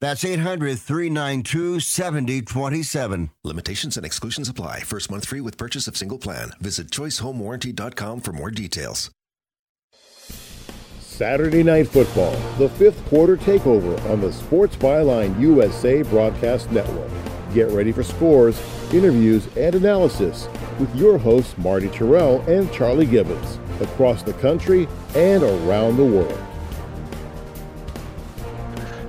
That's 800 392 7027. Limitations and exclusions apply. First month free with purchase of single plan. Visit choicehomewarranty.com for more details. Saturday Night Football, the fifth quarter takeover on the Sports Byline USA Broadcast Network. Get ready for scores, interviews, and analysis with your hosts Marty Tirrell and Charlie Gibbons across the country and around the world.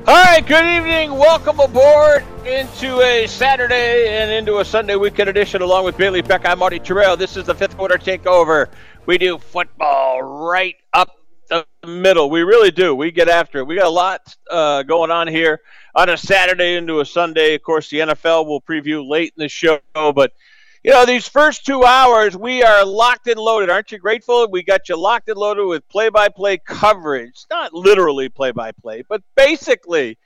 All right, good evening. Welcome aboard into a Saturday and into a Sunday weekend edition along with Bailey Beck. I'm Marty Tirrell. This is the fifth quarter takeover. We do football right up the middle. We really do. We get after it. We got a lot uh, going on here on a Saturday into a Sunday. Of course, the NFL will preview late in the show, but you know, these first two hours, we are locked and loaded. Aren't you grateful? We got you locked and loaded with play by play coverage. Not literally play by play, but basically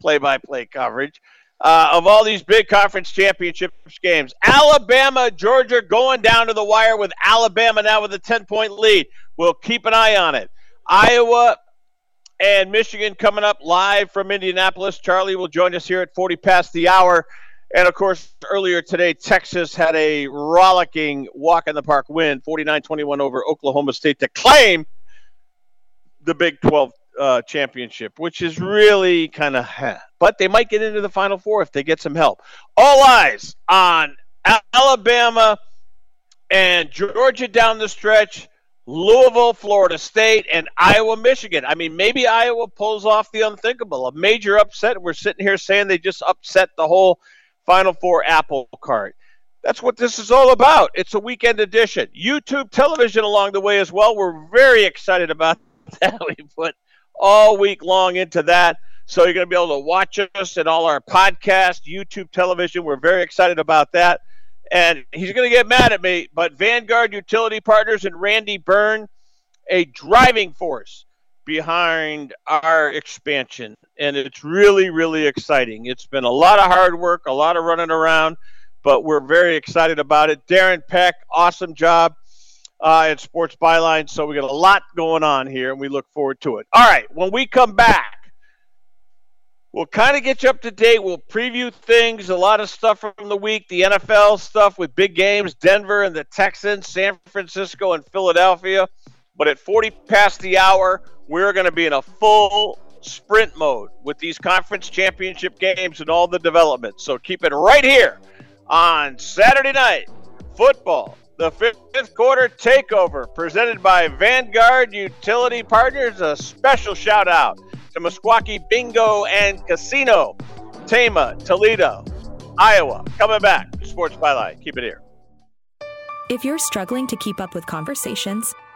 play by play coverage uh, of all these big conference championships games. Alabama, Georgia going down to the wire with Alabama now with a 10 point lead. We'll keep an eye on it. Iowa and Michigan coming up live from Indianapolis. Charlie will join us here at 40 past the hour. And of course, earlier today, Texas had a rollicking walk in the park win, 49 21 over Oklahoma State to claim the Big 12 uh, championship, which is really kind of, but they might get into the Final Four if they get some help. All eyes on Alabama and Georgia down the stretch. Louisville, Florida State, and Iowa, Michigan. I mean, maybe Iowa pulls off the unthinkable, a major upset. We're sitting here saying they just upset the whole Final Four apple cart. That's what this is all about. It's a weekend edition. YouTube television along the way as well. We're very excited about that. We put all week long into that. So you're going to be able to watch us and all our podcast, YouTube television. We're very excited about that. And he's going to get mad at me, but Vanguard Utility Partners and Randy Byrne, a driving force behind our expansion. And it's really, really exciting. It's been a lot of hard work, a lot of running around, but we're very excited about it. Darren Peck, awesome job uh, at Sports Byline. So we got a lot going on here, and we look forward to it. All right, when we come back, We'll kind of get you up to date. We'll preview things, a lot of stuff from the week, the NFL stuff with big games, Denver and the Texans, San Francisco and Philadelphia. But at 40 past the hour, we're going to be in a full sprint mode with these conference championship games and all the developments. So keep it right here on Saturday night football. The fifth quarter takeover presented by Vanguard Utility Partners. A special shout out to Meskwaki Bingo and Casino, Tama, Toledo, Iowa. Coming back, Sports Byline. Keep it here. If you're struggling to keep up with conversations,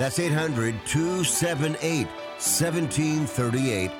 That's 800 278 1738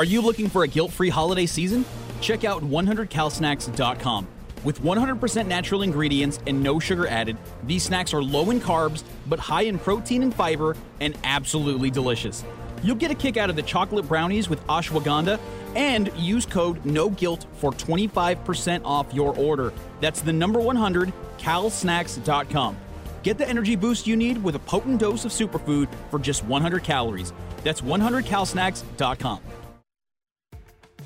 Are you looking for a guilt free holiday season? Check out 100calsnacks.com. With 100% natural ingredients and no sugar added, these snacks are low in carbs, but high in protein and fiber, and absolutely delicious. You'll get a kick out of the chocolate brownies with ashwagandha and use code NOGUILT for 25% off your order. That's the number 100, calsnacks.com. Get the energy boost you need with a potent dose of superfood for just 100 calories. That's 100calsnacks.com.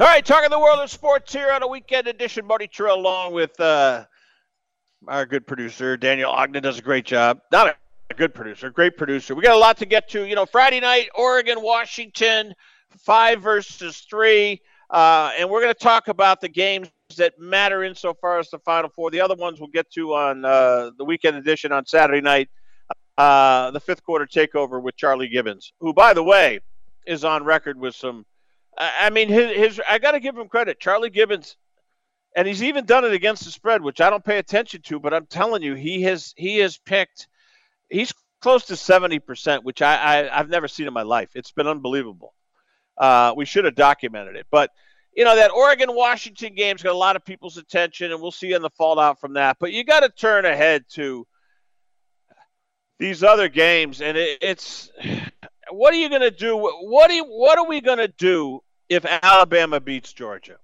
All right, talking the world of sports here on a weekend edition. Marty Tirrell along with uh, our good producer, Daniel Ogden, does a great job. Not a, a good producer, great producer. We got a lot to get to. You know, Friday night, Oregon, Washington, five versus three. Uh, and we're going to talk about the games that matter insofar as the Final Four. The other ones we'll get to on uh, the weekend edition on Saturday night, uh, the fifth quarter takeover with Charlie Gibbons, who, by the way, is on record with some I mean, his, his I got to give him credit. Charlie Gibbons, and he's even done it against the spread, which I don't pay attention to, but I'm telling you, he has he has picked. He's close to seventy percent, which I, I have never seen in my life. It's been unbelievable. Uh, we should have documented it, but you know that Oregon Washington game's got a lot of people's attention, and we'll see in the fallout from that. But you got to turn ahead to these other games, and it, it's what are you going to do? What you, what are we going to do if Alabama beats Georgia?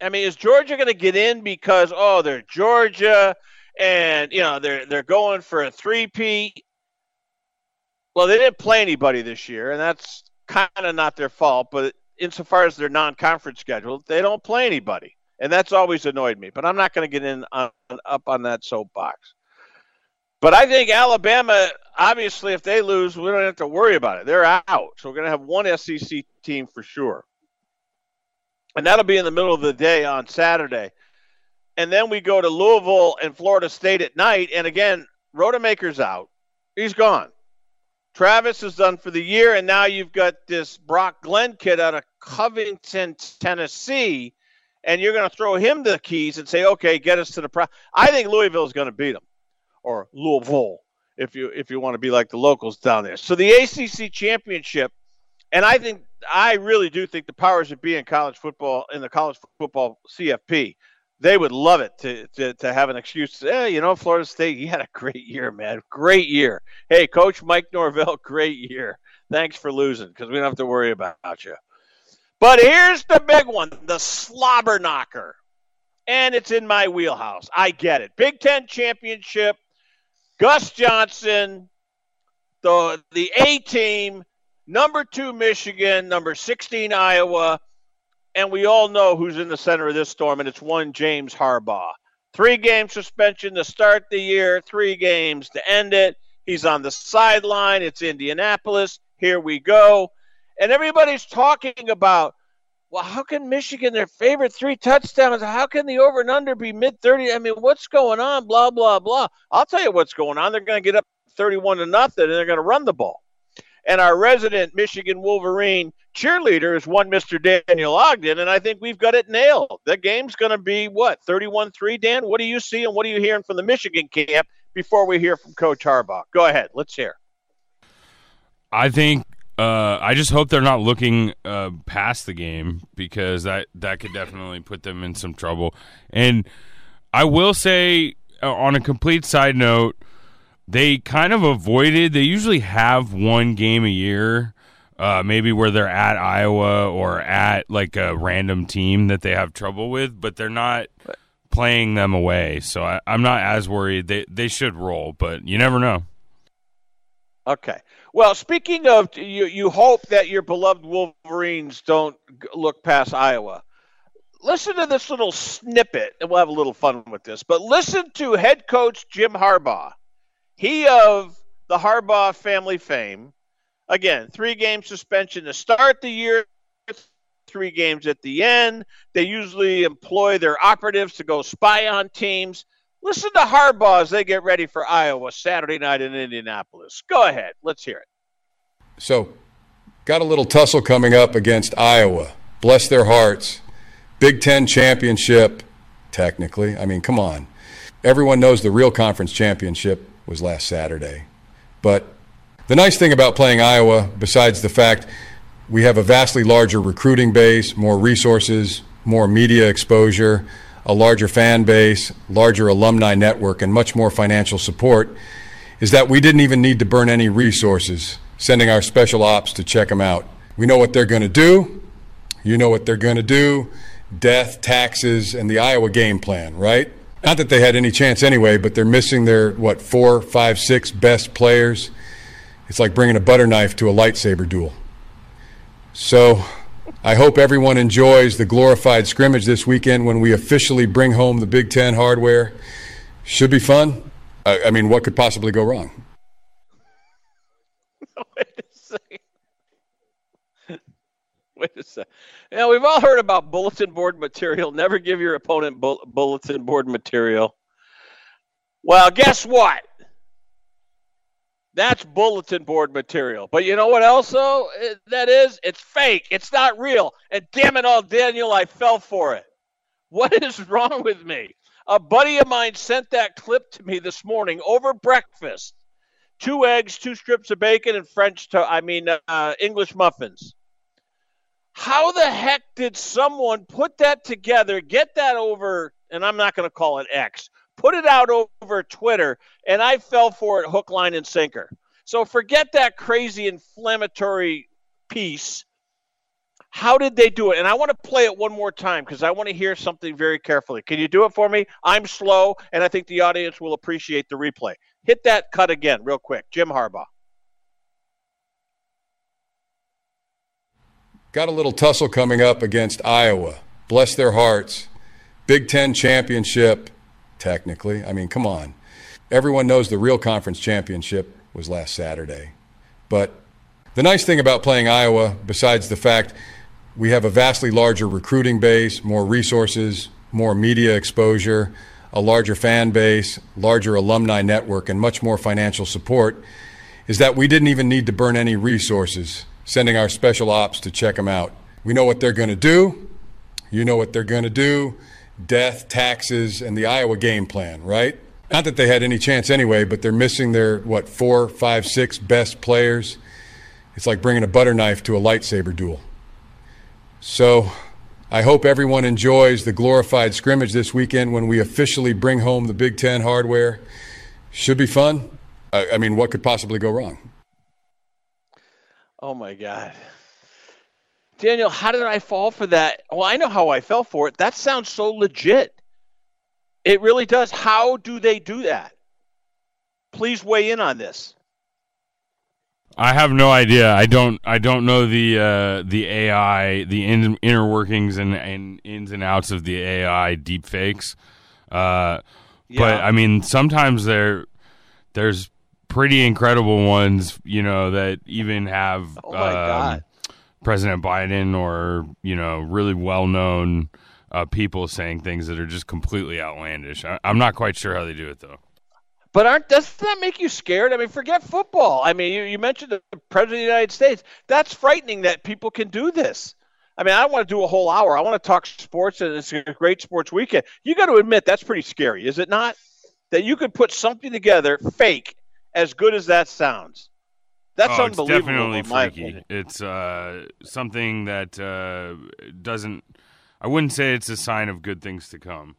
I mean, is Georgia going to get in because oh they're Georgia and you know they're they're going for a three-peat? Well, they didn't play anybody this year, and that's kind of not their fault. But insofar as their non-conference schedule, they don't play anybody, and that's always annoyed me. But I'm not going to get in on, up on that soapbox. But I think Alabama, obviously, if they lose, we don't have to worry about it. They're out. So we're going to have one SEC team for sure. And that'll be in the middle of the day on Saturday. And then we go to Louisville and Florida State at night. And again, Rodemaker's out. He's gone. Travis is done for the year. And now you've got this Brock Glenn kid out of Covington, Tennessee. And you're going to throw him the keys and say, okay, get us to the pro. I think Louisville is going to beat them or Louisville, if you if you want to be like the locals down there. So the ACC championship, and I think I really do think the powers that be in college football in the college football CFP, they would love it to to, to have an excuse. Eh, you know, Florida State, you had a great year, man, great year. Hey, Coach Mike Norvell, great year. Thanks for losing because we don't have to worry about you. But here's the big one, the slobber knocker. And it's in my wheelhouse. I get it. Big Ten championship Gus Johnson, the the A team, number two Michigan, number 16 Iowa, and we all know who's in the center of this storm, and it's one James Harbaugh. Three game suspension to start the year, three games to end it. He's on the sideline. It's Indianapolis. Here we go. And everybody's talking about well, how can Michigan, their favorite three touchdowns, how can the over and under be mid 30? I mean, what's going on? Blah, blah, blah. I'll tell you what's going on. They're going to get up 31 to nothing and they're going to run the ball. And our resident Michigan Wolverine cheerleader is one Mr. Daniel Ogden, and I think we've got it nailed. The game's going to be what, 31 3, Dan? What do you see and what are you hearing from the Michigan camp before we hear from Coach Harbaugh? Go ahead. Let's hear. I think uh, I just hope they're not looking uh, past the game because that that could definitely put them in some trouble. And I will say, uh, on a complete side note, they kind of avoided. They usually have one game a year, uh, maybe where they're at Iowa or at like a random team that they have trouble with, but they're not playing them away. So I, I'm not as worried. They they should roll, but you never know. Okay. Well, speaking of, you, you hope that your beloved Wolverines don't look past Iowa. Listen to this little snippet, and we'll have a little fun with this. But listen to head coach Jim Harbaugh. He of the Harbaugh family fame. Again, three game suspension to start the year, three games at the end. They usually employ their operatives to go spy on teams. Listen to Harbaugh as they get ready for Iowa Saturday night in Indianapolis. Go ahead. Let's hear it. So, got a little tussle coming up against Iowa. Bless their hearts. Big Ten championship, technically. I mean, come on. Everyone knows the real conference championship was last Saturday. But the nice thing about playing Iowa, besides the fact we have a vastly larger recruiting base, more resources, more media exposure, a larger fan base, larger alumni network, and much more financial support is that we didn't even need to burn any resources sending our special ops to check them out. We know what they're going to do. You know what they're going to do death, taxes, and the Iowa game plan, right? Not that they had any chance anyway, but they're missing their, what, four, five, six best players. It's like bringing a butter knife to a lightsaber duel. So I hope everyone enjoys the glorified scrimmage this weekend when we officially bring home the Big Ten hardware. Should be fun. I, I mean, what could possibly go wrong? Wait a second. Wait a second. Now, we've all heard about bulletin board material. Never give your opponent bu- bulletin board material. Well, guess what? That's bulletin board material. But you know what else, though? That is? It's fake. It's not real. And damn it all, Daniel, I fell for it. What is wrong with me? A buddy of mine sent that clip to me this morning over breakfast. Two eggs, two strips of bacon, and French, to- I mean, uh, English muffins. How the heck did someone put that together, get that over, and I'm not going to call it X, put it out over Twitter, and I fell for it hook, line, and sinker. So forget that crazy inflammatory piece. How did they do it? And I want to play it one more time because I want to hear something very carefully. Can you do it for me? I'm slow, and I think the audience will appreciate the replay. Hit that cut again, real quick. Jim Harbaugh. Got a little tussle coming up against Iowa. Bless their hearts. Big Ten championship, technically. I mean, come on. Everyone knows the real conference championship was last Saturday. But the nice thing about playing Iowa, besides the fact we have a vastly larger recruiting base, more resources, more media exposure, a larger fan base, larger alumni network, and much more financial support, is that we didn't even need to burn any resources sending our special ops to check them out. We know what they're going to do. You know what they're going to do death, taxes, and the Iowa game plan, right? Not that they had any chance anyway, but they're missing their, what, four, five, six best players. It's like bringing a butter knife to a lightsaber duel. So I hope everyone enjoys the glorified scrimmage this weekend when we officially bring home the Big Ten hardware. Should be fun. I, I mean, what could possibly go wrong? Oh my God. Daniel, how did I fall for that? Well, I know how I fell for it. That sounds so legit. It really does. How do they do that? Please weigh in on this. I have no idea. I don't. I don't know the uh, the AI, the in, inner workings and, and ins and outs of the AI deepfakes. Uh, Yeah. But I mean, sometimes there there's pretty incredible ones, you know, that even have Oh my um, God. President Biden or you know really well known uh, people saying things that are just completely outlandish. I, I'm not quite sure how they do it though. But aren't doesn't that make you scared? I mean, forget football. I mean, you, you mentioned the president of the United States. That's frightening that people can do this. I mean, I don't want to do a whole hour. I want to talk sports, and it's a great sports weekend. You got to admit that's pretty scary, is it not? That you could put something together fake, as good as that sounds. That's oh, it's definitely freaky. It's uh, something that uh, doesn't. I wouldn't say it's a sign of good things to come.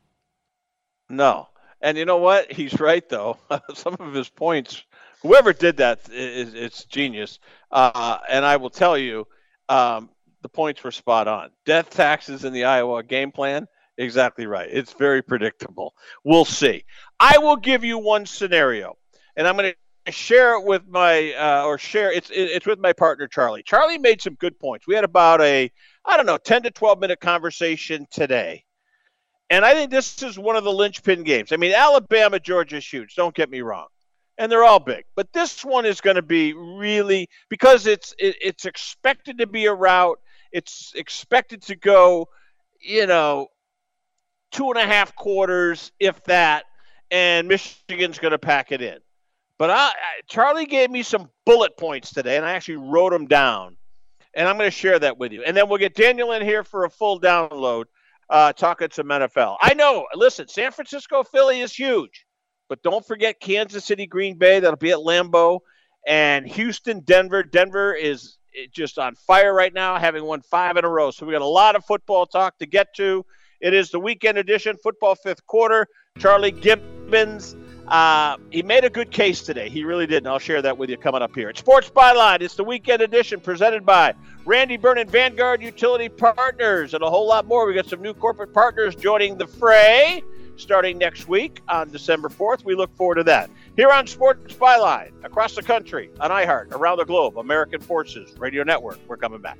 No, and you know what? He's right though. Some of his points, whoever did that, is it's genius. Uh, and I will tell you, um, the points were spot on. Death taxes in the Iowa game plan, exactly right. It's very predictable. We'll see. I will give you one scenario, and I'm going to share it with my uh, or share it's it's with my partner Charlie. Charlie made some good points. We had about a I don't know 10 to 12 minute conversation today and I think this is one of the linchpin games. I mean, Alabama, Georgia is huge. Don't get me wrong, and they're all big. But this one is going to be really because it's it, it's expected to be a rout. It's expected to go, you know, two and a half quarters, if that, and Michigan's going to pack it in. But I, I, Charlie gave me some bullet points today, and I actually wrote them down, and I'm going to share that with you. And then we'll get Daniel in here for a full download uh, talking some NFL. I know. Listen, San Francisco, Philly is huge, but don't forget Kansas City, Green Bay. That'll be at Lambeau, and Houston, Denver. Denver is eh, just on fire right now, having won five in a row. So we got a lot of football talk to get to. It is the weekend edition, football fifth quarter. Charlie Gibbons. Uh, he made a good case today. He really did, and I'll share that with you coming up here. It's Sports Byline. It's the weekend edition presented by Randy and Vanguard Utility Partners, and a whole lot more. We got some new corporate partners joining the fray starting next week on December 4th. We look forward to that. Here on Sports Byline, across the country, on iHeart, around the globe, American Forces Radio Network. We're coming back.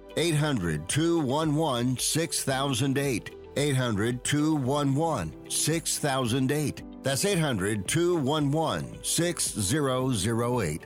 800 211 6008. 800 211 6008. That's 800 211 6008.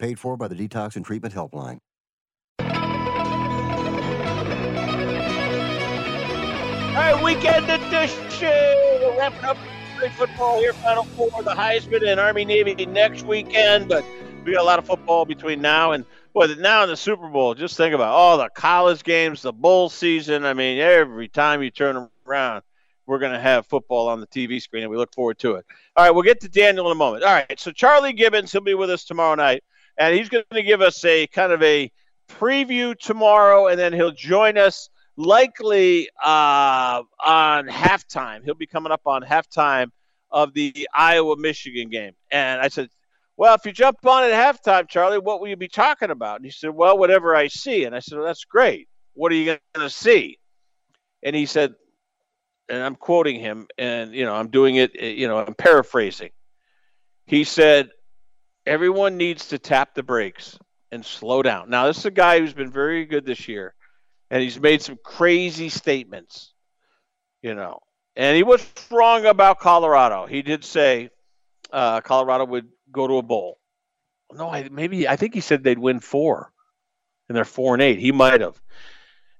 Paid for by the Detox and Treatment Helpline. All right, weekend edition. We're wrapping up football here. Final four, the Heisman and Army Navy next weekend. But we got a lot of football between now and boy, now in the Super Bowl. Just think about all the college games, the bowl season. I mean, every time you turn around, we're going to have football on the TV screen, and we look forward to it. All right, we'll get to Daniel in a moment. All right, so Charlie Gibbons, he'll be with us tomorrow night, and he's going to give us a kind of a preview tomorrow, and then he'll join us likely uh, on halftime. He'll be coming up on halftime of the Iowa Michigan game. And I said, Well, if you jump on at halftime, Charlie, what will you be talking about? And he said, Well, whatever I see. And I said, well, That's great. What are you going to see? And he said, and I'm quoting him, and you know, I'm doing it, you know, I'm paraphrasing. He said, Everyone needs to tap the brakes and slow down. Now, this is a guy who's been very good this year and he's made some crazy statements, you know. And he was wrong about Colorado. He did say uh, Colorado would go to a bowl. No, I, maybe I think he said they'd win four, and they're four and eight. He might have.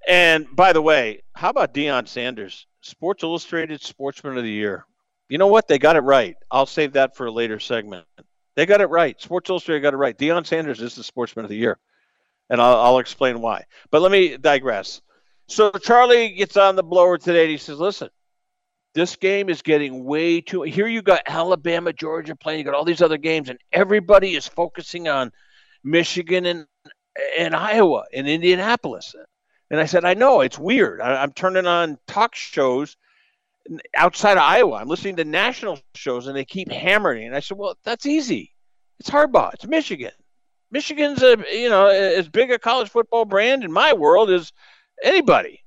And by the way, how about Deion Sanders, Sports Illustrated Sportsman of the Year? You know what? They got it right. I'll save that for a later segment. They got it right. Sports Illustrated got it right. Deion Sanders is the Sportsman of the Year and I'll, I'll explain why. But let me digress. So Charlie gets on the blower today and he says, listen, this game is getting way too. Here you got Alabama, Georgia playing. You got all these other games, and everybody is focusing on Michigan and and Iowa and Indianapolis. And I said, I know it's weird. I, am turning on talk shows outside of Iowa. I'm listening to national shows, and they keep hammering. And I said, well, that's easy. It's Harbaugh. It's Michigan. Michigan's a you know as big a college football brand in my world as anybody.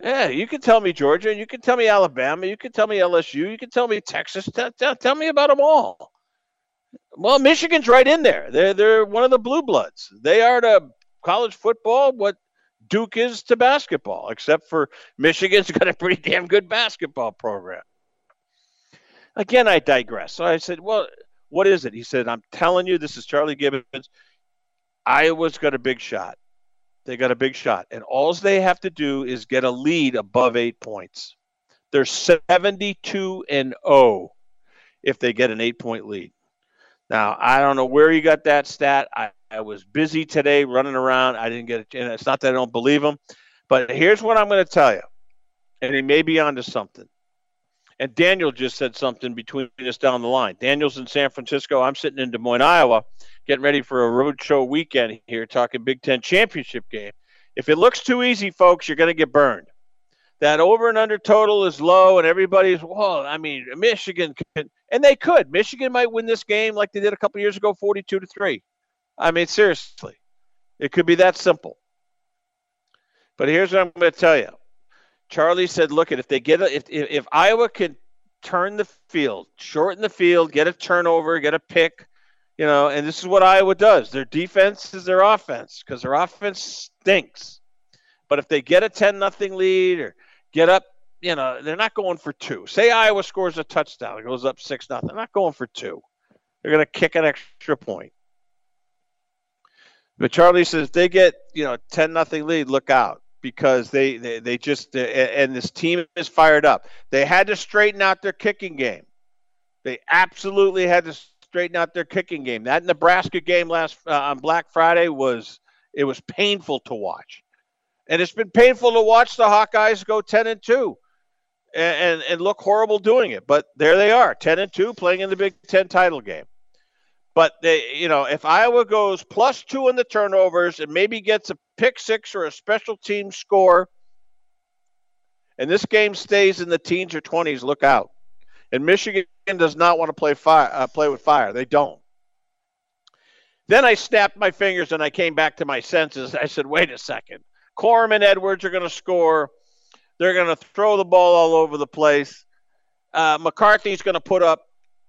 Yeah, you can tell me Georgia, you can tell me Alabama, you can tell me LSU, you can tell me Texas. Tell, tell, tell me about them all. Well, Michigan's right in there. They're they're one of the blue bloods. They are to college football what Duke is to basketball, except for Michigan's got a pretty damn good basketball program. Again, I digress. So I said, well, what is it? He said, I'm telling you, this is Charlie Gibbons. Iowa's got a big shot. They got a big shot. And all they have to do is get a lead above eight points. They're 72 and 0 if they get an eight point lead. Now, I don't know where you got that stat. I, I was busy today running around. I didn't get it. And it's not that I don't believe them. But here's what I'm going to tell you. And he may be onto something. And Daniel just said something between us down the line. Daniel's in San Francisco. I'm sitting in Des Moines, Iowa, getting ready for a road show weekend here, talking Big Ten championship game. If it looks too easy, folks, you're going to get burned. That over and under total is low, and everybody's well. I mean, Michigan can, and they could. Michigan might win this game like they did a couple years ago, 42 to three. I mean, seriously, it could be that simple. But here's what I'm going to tell you. Charlie said, "Look at if they get a, if, if if Iowa can turn the field, shorten the field, get a turnover, get a pick, you know, and this is what Iowa does. Their defense is their offense because their offense stinks. But if they get a ten nothing lead or get up, you know, they're not going for two. Say Iowa scores a touchdown, it goes up six nothing. They're not going for two. They're going to kick an extra point. But Charlie says they get you know ten nothing lead, look out because they, they, they just and this team is fired up. They had to straighten out their kicking game. They absolutely had to straighten out their kicking game. That Nebraska game last uh, on Black Friday was it was painful to watch, and it's been painful to watch the Hawkeyes go ten and two, and, and, and look horrible doing it. But there they are, ten and two, playing in the Big Ten title game. But they, you know, if Iowa goes plus two in the turnovers and maybe gets a pick six or a special team score, and this game stays in the teens or twenties, look out. And Michigan does not want to play fire, uh, play with fire. They don't. Then I snapped my fingers and I came back to my senses. I said, "Wait a second. Corum and Edwards are going to score. They're going to throw the ball all over the place. Uh, McCarthy's going to put up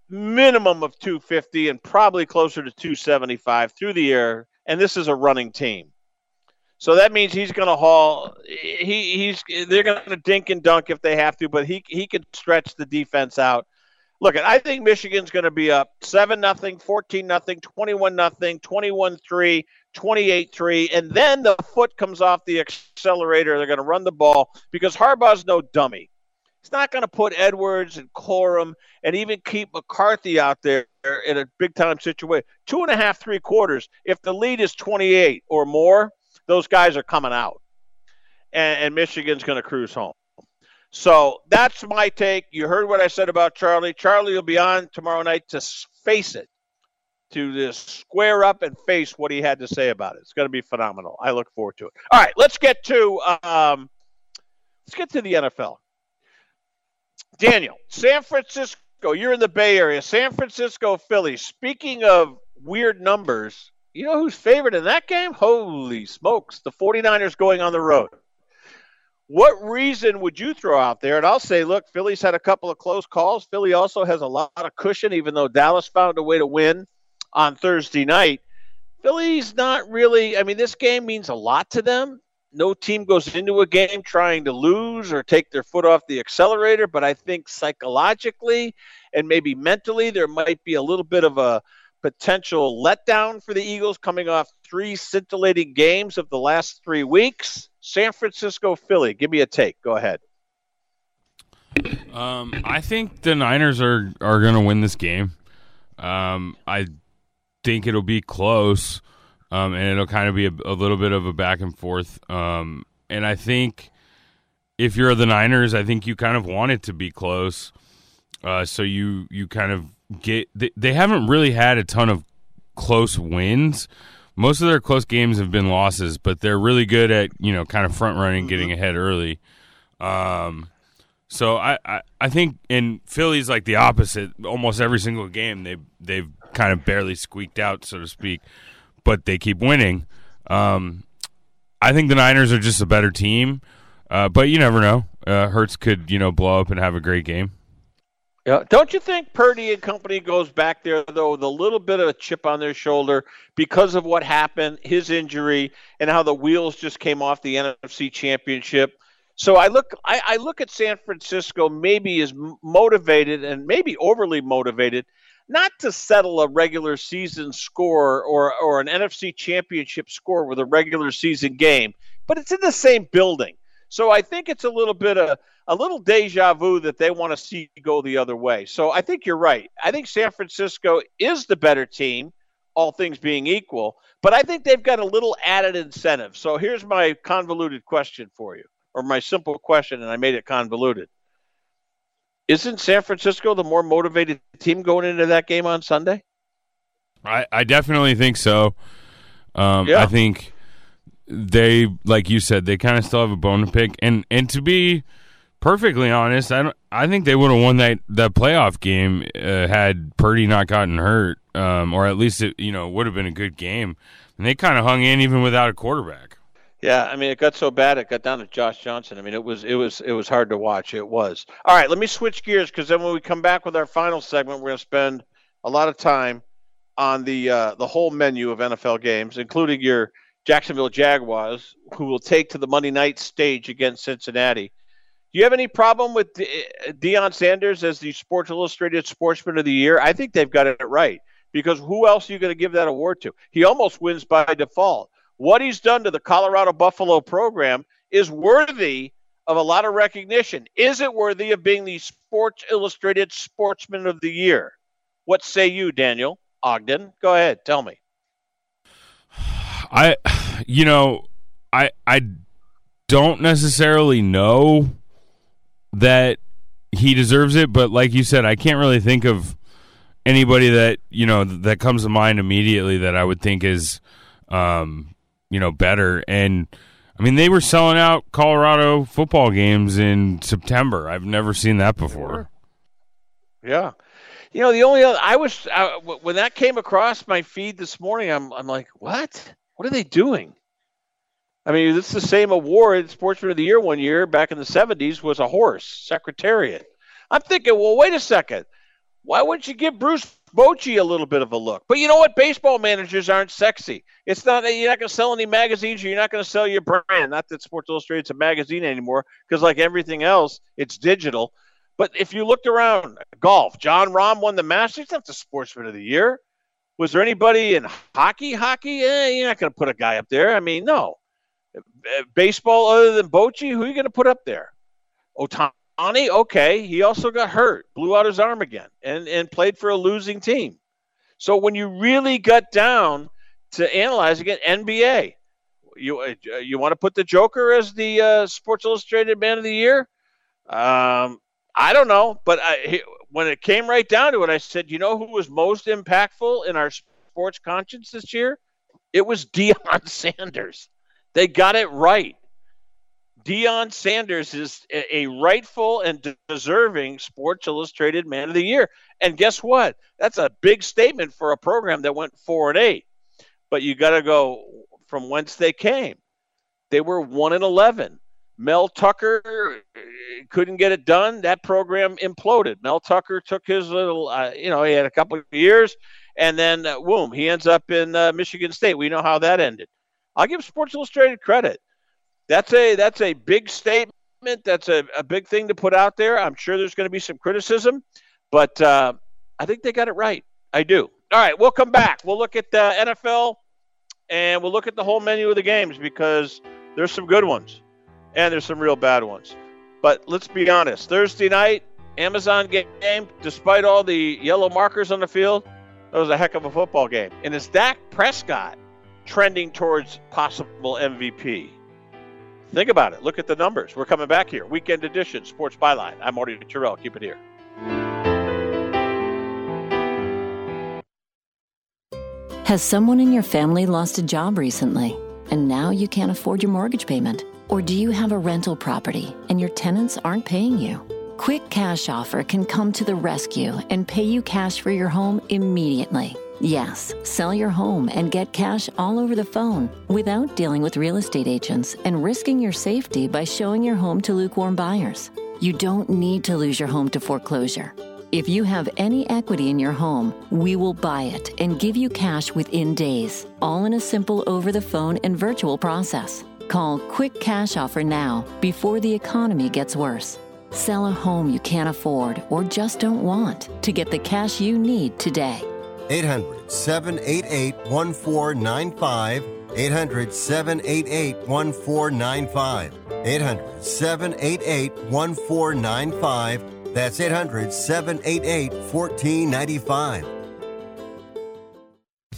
minimum of 250 and probably closer to 275 through the air. And this is a running team. So that means he's going to haul. He he's they're going to dink and dunk if they have to, but he he can stretch the defense out. Look, I think Michigan's going to be up 7 nothing, 14 nothing, 21 nothing, 21 3, 28 3, and then the foot comes off the accelerator. They're going to run the ball because Harbaugh's no dummy. He's not going to put Edwards and Corum and even keep McCarthy out there in a big time situation. Two and a half, three quarters. If the lead is 28 or more, those guys are coming out. And, and Michigan's going to cruise home. So that's my take. You heard what I said about Charlie. Charlie will be on tomorrow night to face it, to just square up and face what he had to say about it. It's going to be phenomenal. I look forward to it. All right, let's get to um, let's get to the NFL. Daniel, San Francisco, you're in the Bay Area. San Francisco, Philly. Speaking of weird numbers, you know who's favored in that game? Holy smokes. The 49ers going on the road. What reason would you throw out there? And I'll say, look, Philly's had a couple of close calls. Philly also has a lot of cushion, even though Dallas found a way to win on Thursday night. Philly's not really, I mean, this game means a lot to them no team goes into a game trying to lose or take their foot off the accelerator, but I think psychologically and maybe mentally there might be a little bit of a potential letdown for the Eagles coming off three scintillating games of the last three weeks. San Francisco, Philly, give me a take. Go ahead. Um, I think the Niners are are going to win this game. Um, I think it'll be close um, and it'll kind of be a, a, little bit of a back and forth. Um, and I think if you're the Niners, I think you kind of want it to be close. Uh, so you you kind of get they, they haven't really had a ton of close wins. Most of their close games have been losses, but they're really good at you know kind of front running, mm-hmm. getting ahead early. Um, so I, I, I think in Philly's like the opposite. Almost every single game they they've kind of barely squeaked out, so to speak but they keep winning. Um, I think the Niners are just a better team, uh, but you never know. Uh, Hurts could you know blow up and have a great game. Yeah, don't you think Purdy and company goes back there though with a little bit of a chip on their shoulder because of what happened, his injury, and how the wheels just came off the NFC Championship. So I look, I, I look at San Francisco maybe as motivated and maybe overly motivated not to settle a regular season score or, or an NFC championship score with a regular season game, but it's in the same building. So I think it's a little bit of a little deja vu that they want to see go the other way. So I think you're right. I think San Francisco is the better team, all things being equal, but I think they've got a little added incentive. So here's my convoluted question for you, or my simple question, and I made it convoluted. Isn't San Francisco the more motivated team going into that game on Sunday? I, I definitely think so. Um, yeah. I think they, like you said, they kind of still have a bone to pick. And and to be perfectly honest, I don't, I think they would have won that that playoff game uh, had Purdy not gotten hurt, um, or at least it you know would have been a good game. And they kind of hung in even without a quarterback. Yeah, I mean, it got so bad it got down to Josh Johnson. I mean, it was it was it was hard to watch. It was. All right, let me switch gears because then when we come back with our final segment, we're going to spend a lot of time on the uh, the whole menu of NFL games, including your Jacksonville Jaguars, who will take to the Monday night stage against Cincinnati. Do you have any problem with De- Deion Sanders as the Sports Illustrated Sportsman of the Year? I think they've got it right because who else are you going to give that award to? He almost wins by default what he's done to the Colorado Buffalo program is worthy of a lot of recognition. Is it worthy of being the Sports Illustrated Sportsman of the Year? What say you, Daniel Ogden? Go ahead, tell me. I, you know, I I don't necessarily know that he deserves it, but like you said, I can't really think of anybody that you know that comes to mind immediately that I would think is um, you know, better. And I mean, they were selling out Colorado football games in September. I've never seen that before. Yeah. You know, the only other, I was, uh, when that came across my feed this morning, I'm, I'm like, what? What are they doing? I mean, it's the same award, Sportsman of the Year one year back in the 70s was a horse, Secretariat. I'm thinking, well, wait a second. Why wouldn't you give Bruce Bochy a little bit of a look? But you know what? Baseball managers aren't sexy. It's not that you're not going to sell any magazines. Or you're not going to sell your brand. Not that Sports Illustrated's a magazine anymore, because like everything else, it's digital. But if you looked around golf, Jon Rahm won the Masters. That's the Sportsman of the Year. Was there anybody in hockey? Hockey? Eh, you're not going to put a guy up there. I mean, no. Baseball, other than Bochy, who are you going to put up there? Ohtani? Okay, he also got hurt, blew out his arm again, and, and played for a losing team. So when you really got down to analyzing it, NBA, you uh, you want to put the Joker as the uh, Sports Illustrated Man of the Year? Um, I don't know, but I, when it came right down to it, I said, you know who was most impactful in our sports conscience this year? It was Deion Sanders. They got it right. Deion Sanders is a rightful and deserving Sports Illustrated Man of the Year. And guess what? That's a big statement for a program that went four and eight. But you got to go from whence they came. They were one and eleven. Mel Tucker uh, couldn't get it done. That program imploded. Mel Tucker took his little, uh, you know, he had a couple of years, and then uh, boom, he ends up in uh, Michigan State. We know how that ended. I'll give Sports Illustrated credit. That's a that's a big statement. That's a, a big thing to put out there. I'm sure there's going to be some criticism, but uh, I think they got it right. I do. All right, we'll come back. We'll look at the NFL, and we'll look at the whole menu of the games because there's some good ones and there's some real bad ones. But let's be honest. Thursday night, Amazon game, despite all the yellow markers on the field, that was a heck of a football game. And is Dak Prescott trending towards possible MVP? Think about it. Look at the numbers. We're coming back here. Weekend edition, Sports Byline. I'm Marty Tirrell. Keep it here. Has someone in your family lost a job recently and now you can't afford your mortgage payment? Or do you have a rental property and your tenants aren't paying you? Quick Cash Offer can come to the rescue and pay you cash for your home immediately. Yes, sell your home and get cash all over the phone without dealing with real estate agents and risking your safety by showing your home to lukewarm buyers. You don't need to lose your home to foreclosure. If you have any equity in your home, we will buy it and give you cash within days, all in a simple over the phone and virtual process. Call Quick Cash Offer now before the economy gets worse. Sell a home you can't afford or just don't want to get the cash you need today. 800 788 1495. 800 788 1495. 800 788 1495. That's 800 788 1495.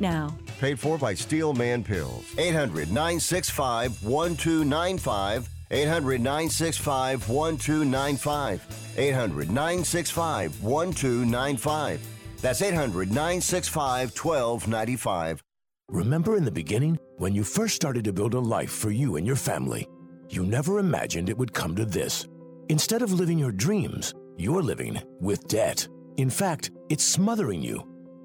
now. Paid for by Steel Man Pills. 800 965 1295. 800 965 1295. 800 965 1295. That's 800 965 1295. Remember in the beginning, when you first started to build a life for you and your family, you never imagined it would come to this. Instead of living your dreams, you're living with debt. In fact, it's smothering you.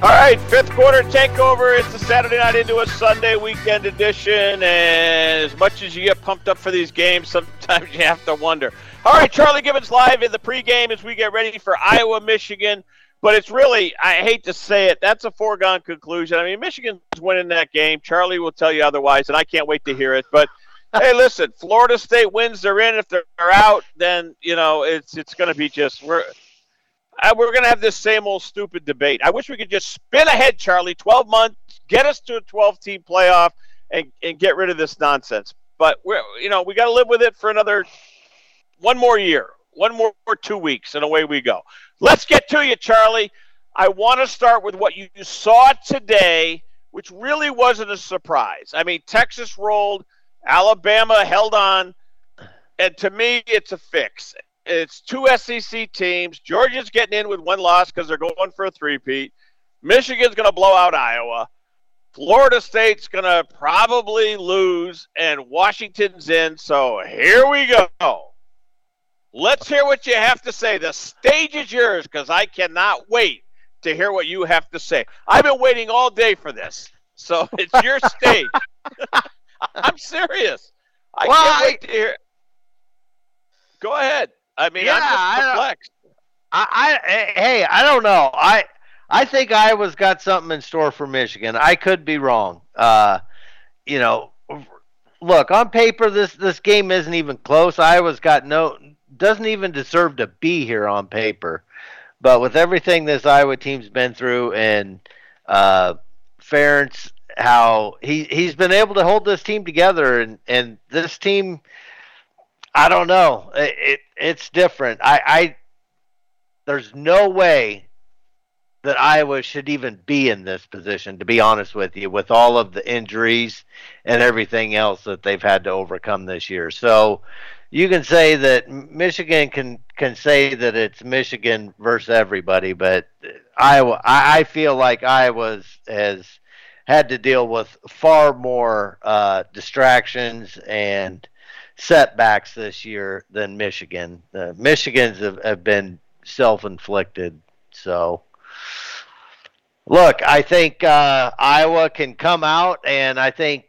All right, fifth quarter takeover. It's the Saturday night into a Sunday weekend edition. And as much as you get pumped up for these games, sometimes you have to wonder. All right, Charlie Gibbons live in the pregame as we get ready for Iowa, Michigan. But it's really, I hate to say it, that's a foregone conclusion. I mean, Michigan's winning that game. Charlie will tell you otherwise, and I can't wait to hear it. But hey, listen, Florida State wins, they're in. If they're out, then you know it's it's going to be just we're uh, we're going to have this same old stupid debate. I wish we could just spin ahead, Charlie, 12 months, get us to a 12 team playoff, and, and get rid of this nonsense. But we're, you know, we got to live with it for another one more year, one more two weeks, and away we go. Let's get to you, Charlie. I want to start with what you saw today, which really wasn't a surprise. I mean, Texas rolled, Alabama held on, and to me, it's a fix it's two SEC teams. Georgia's getting in with one loss because they're going for a three-peat. Michigan's going to blow out Iowa. Florida State's going to probably lose, and Washington's in. So here we go. Let's hear what you have to say. The stage is yours because I cannot wait to hear what you have to say. I've been waiting all day for this. So it's your stage. I'm serious. I well, can't wait to hear. Go ahead. I mean, yeah, I'm just perplexed. I, I, hey, I don't know. I I think Iowa's got something in store for Michigan. I could be wrong. Uh, you know, look on paper, this this game isn't even close. Iowa's got no doesn't even deserve to be here on paper. But with everything this Iowa team's been through, and uh, Ferentz, how he he's been able to hold this team together, and and this team I don't know. It, it it's different. I, I there's no way that Iowa should even be in this position, to be honest with you, with all of the injuries and everything else that they've had to overcome this year. So you can say that Michigan can can say that it's Michigan versus everybody, but Iowa, I, I feel like Iowa has had to deal with far more uh, distractions and setbacks this year than Michigan. Uh, Michigan's have, have been self-inflicted. So, look, I think uh, Iowa can come out, and I think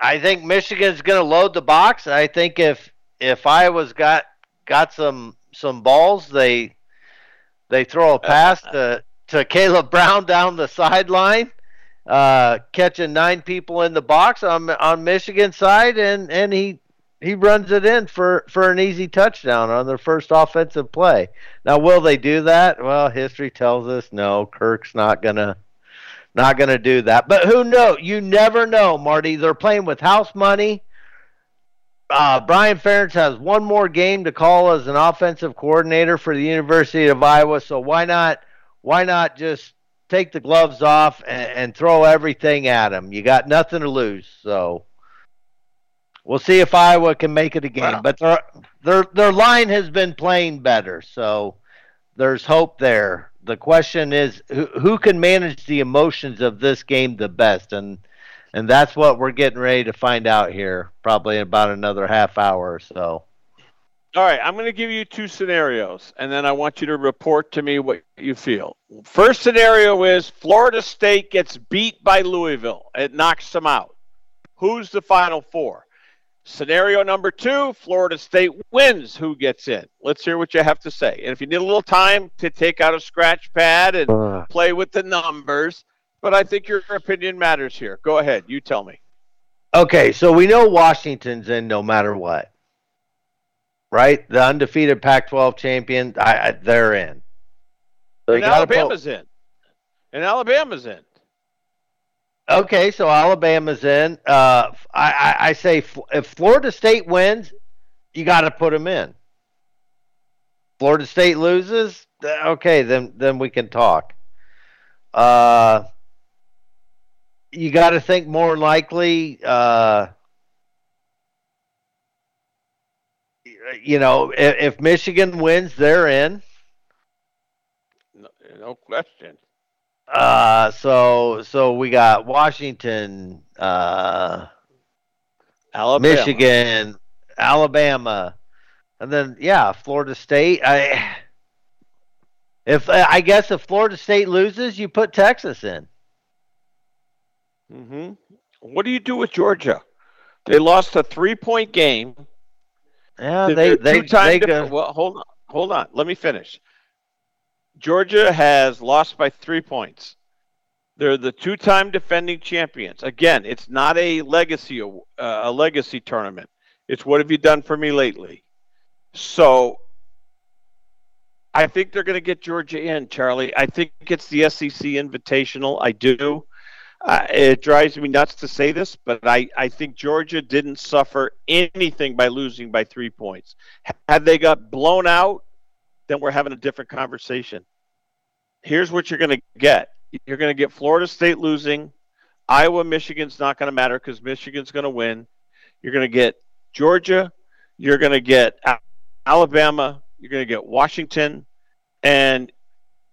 I think Michigan's going to load the box. I think if if Iowa's got got some some balls, they they throw a pass to to Kaleb Brown down the sideline. Uh, catching nine people in the box on on Michigan side, and and he he runs it in for, for an easy touchdown on their first offensive play. Now, will they do that? Well, history tells us no. Kirk's not gonna not gonna do that. But who knows? You never know, Marty. They're playing with house money. Uh, Brian Ferentz has one more game to call as an offensive coordinator for the University of Iowa. So why not? Why not just take the gloves off and, and throw everything at him? You got nothing to lose. So We'll see if Iowa can make it again. But their their their line has been playing better, so there's hope there. The question is who, who can manage the emotions of this game the best, and and that's what we're getting ready to find out here, probably in about another half hour or so. All right, I'm going to give you two scenarios, and then I want you to report to me what you feel. First scenario is Florida State gets beat by Louisville. It knocks them out. Who's the final four? Scenario number two Florida State wins. Who gets in? Let's hear what you have to say. And if you need a little time to take out a scratch pad and uh. play with the numbers, but I think your opinion matters here. Go ahead. You tell me. Okay, so we know Washington's in no matter what. Right? The undefeated Pac 12 champion, I, I, they're in. and Alabama's po- in. And Alabama's in. Okay, so Alabama's in. Uh, I, I, I say if Florida State wins, you got to put them in. Florida State loses, okay, then then we can talk. Uh, you got to think more likely. Uh, you know, if, if Michigan wins, they're in. No, no question. Uh, so so we got Washington, uh, Alabama. Michigan, Alabama, and then yeah, Florida State. I if I guess if Florida State loses, you put Texas in. hmm What do you do with Georgia? They lost a three-point game. Yeah, they they they go. well, hold on, hold on. Let me finish. Georgia has lost by three points. They're the two-time defending champions. Again, it's not a legacy uh, a legacy tournament. It's what have you done for me lately? So, I think they're going to get Georgia in, Charlie. I think it's the SEC Invitational. I do. Uh, it drives me nuts to say this, but I, I think Georgia didn't suffer anything by losing by three points. Had they got blown out, then we're having a different conversation. Here's what you're going to get you're going to get Florida State losing. Iowa, Michigan's not going to matter because Michigan's going to win. You're going to get Georgia. You're going to get Alabama. You're going to get Washington. And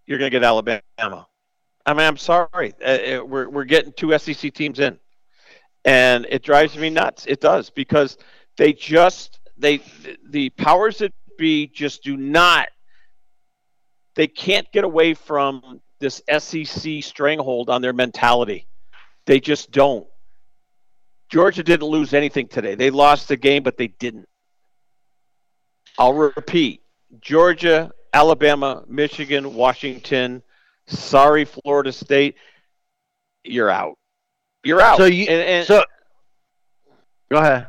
you're going to get Alabama. I mean, I'm sorry. Uh, uh, we're, we're getting two SEC teams in. And it drives me nuts. It does because they just, they, the powers that be just do not, they can't get away from this SEC stranglehold on their mentality. They just don't. Georgia didn't lose anything today. They lost the game, but they didn't. I'll repeat Georgia, Alabama, Michigan, Washington. Sorry, Florida State. You're out. You're out. So you and, and, so go ahead.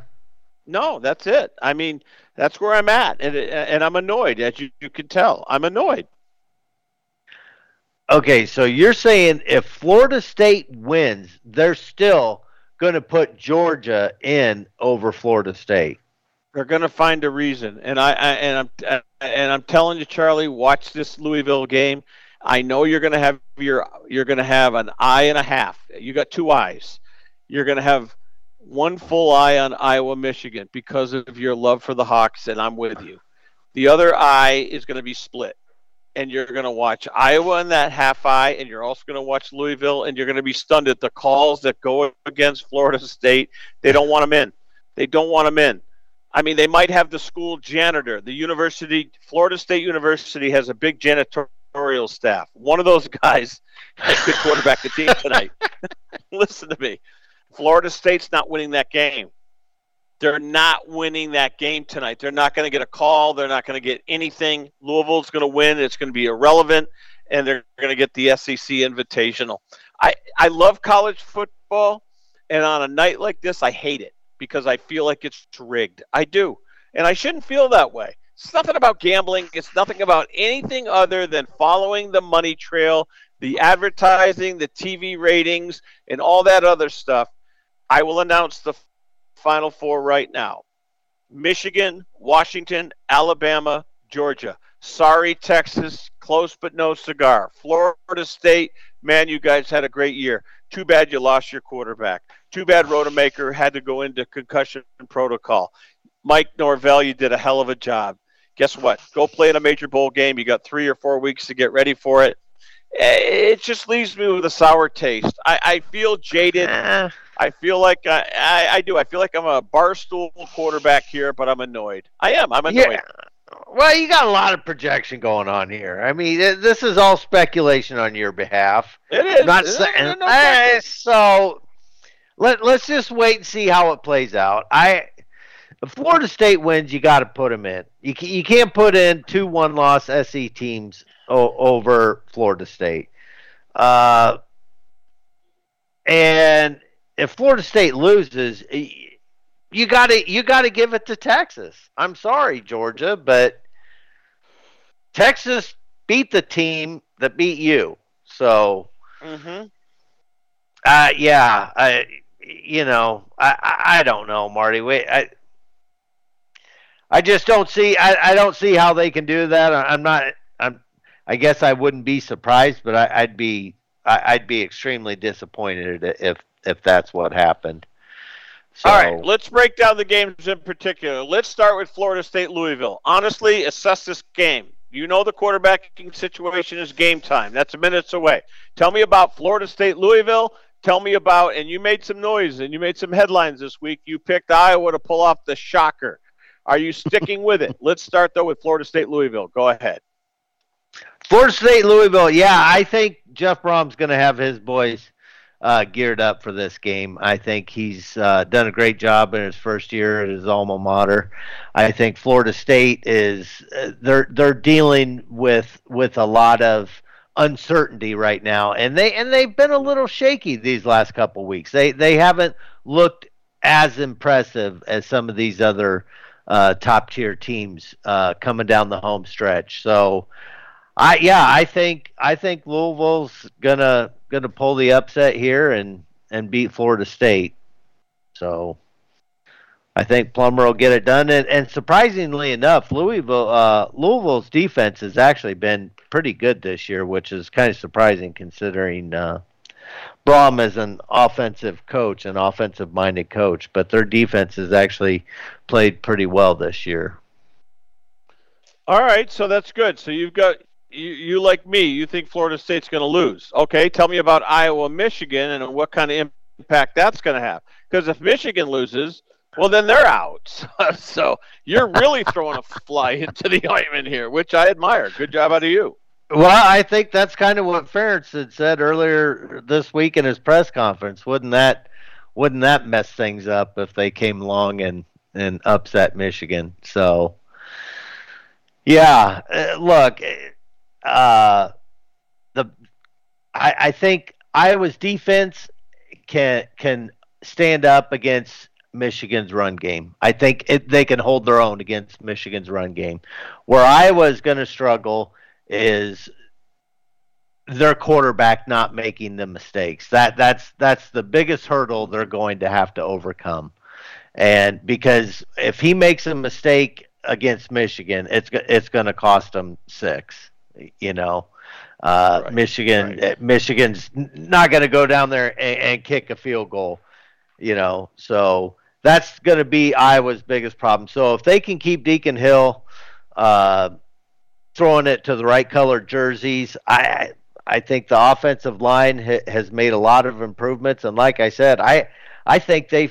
no, that's it. I mean, that's where I'm at, and and I'm annoyed, as you, you can tell. I'm annoyed. Okay, so you're saying if Florida State wins, they're still going to put Georgia in over Florida State. They're going to find a reason, and I, I and I'm and I'm telling you, Charlie, watch this Louisville game. I know you're going to have your you're going to have an eye and a half. You got two eyes. You're going to have one full eye on Iowa, Michigan because of your love for the Hawks, and I'm with you. The other eye is going to be split, and you're going to watch Iowa in that half eye, and you're also going to watch Louisville, and you're going to be stunned at the calls that go against Florida State. They don't want them in. They don't want them in. I mean, they might have the school janitor. The university, Florida State University, has a big janitorial staff. One of those guys could quarterback the team tonight. Listen to me. Florida State's not winning that game. They're not winning that game tonight. They're not going to get a call. They're not going to get anything. Louisville's going to win. It's going to be irrelevant, and they're going to get the SEC Invitational. I, I love college football, and on a night like this, I hate it because I feel like it's rigged. I do. And I shouldn't feel that way. It's nothing about gambling. It's nothing about anything other than following the money trail, the advertising, the TV ratings, and all that other stuff. I will announce the final four right now Michigan, Washington, Alabama, Georgia. Sorry, Texas, close but no cigar. Florida State, man, you guys had a great year. Too bad you lost your quarterback. Too bad Rodemaker had to go into concussion protocol. Mike Norvell, you did a hell of a job. Guess what? Go play in a major bowl game. You got three or four weeks to get ready for it. Eh, It just leaves me with a sour taste. I, I feel jaded. I feel like I, I, I do. I feel like I'm a barstool quarterback here, but I'm annoyed. I am. I'm annoyed. Yeah. Well, you got a lot of projection going on here. I mean, th- this is all speculation on your behalf. It is. I'm not saying. No Eh, question. so let let's just wait and see how it plays out. I if Florida State wins, you got to put them in. You ca- you can't put in two one loss SE teams o- over Florida State. Uh, and if Florida State loses, you got to you got to give it to Texas. I'm sorry, Georgia, but Texas beat the team that beat you. So, Mm-hmm. uh, yeah, I you know, I I, don't know, Marty. Wait, I I just don't see I, I don't see how they can do that. I, I'm not I'm I guess I wouldn't be surprised, but I, I'd be I, I'd be extremely disappointed if if that's what happened. So, All right, let's break down the games in particular. Let's start with Florida State Louisville. Honestly, assess this game. You know the quarterbacking situation is game time. That's minutes away. Tell me about Florida State Louisville. Tell me about, and you made some noise and you made some headlines this week. You picked Iowa to pull off the shocker. Are you sticking with it? Let's start though with Florida State Louisville. Go ahead. Florida State Louisville. Yeah, I think Jeff Brohm's going to have his boys uh, geared up for this game. I think he's uh, done a great job in his first year at his alma mater. I think Florida State is uh, they're they're dealing with with a lot of uncertainty right now, and they and they've been a little shaky these last couple weeks. They they haven't looked as impressive as some of these other uh, top tier teams uh, coming down the home stretch. So. I yeah, I think I think Louisville's gonna gonna pull the upset here and and beat Florida State. So I think Plummer will get it done. And, and surprisingly enough, Louisville uh, Louisville's defense has actually been pretty good this year, which is kind of surprising considering uh, Brohm is an offensive coach, an offensive minded coach, but their defense has actually played pretty well this year. All right, so that's good. So you've got you, you like me, you think Florida State's going to lose. Okay, tell me about Iowa, Michigan, and what kind of impact that's going to have. Because if Michigan loses, well, then they're out. so you're really throwing a fly into the ointment here, which I admire. Good job out of you. Well, I think that's kind of what Ferentz had said earlier this week in his press conference. Wouldn't that wouldn't that mess things up if they came along and and upset Michigan? So, yeah, uh, look, uh, the I, I think Iowa's defense can can stand up against Michigan's run game. I think it, they can hold their own against Michigan's run game. Where Iowa is going to struggle is their quarterback not making the mistakes. That that's that's the biggest hurdle they're going to have to overcome. And because if he makes a mistake against Michigan, it's it's going to cost them six. You know, uh, right. Michigan right. Michigan's not going to go down there and, and kick a field goal. You know, so that's going to be Iowa's biggest problem. So if they can keep Deacon Hill uh, throwing it to the right colored jerseys, I I think the offensive line ha- has made a lot of improvements. And like I said, I I think they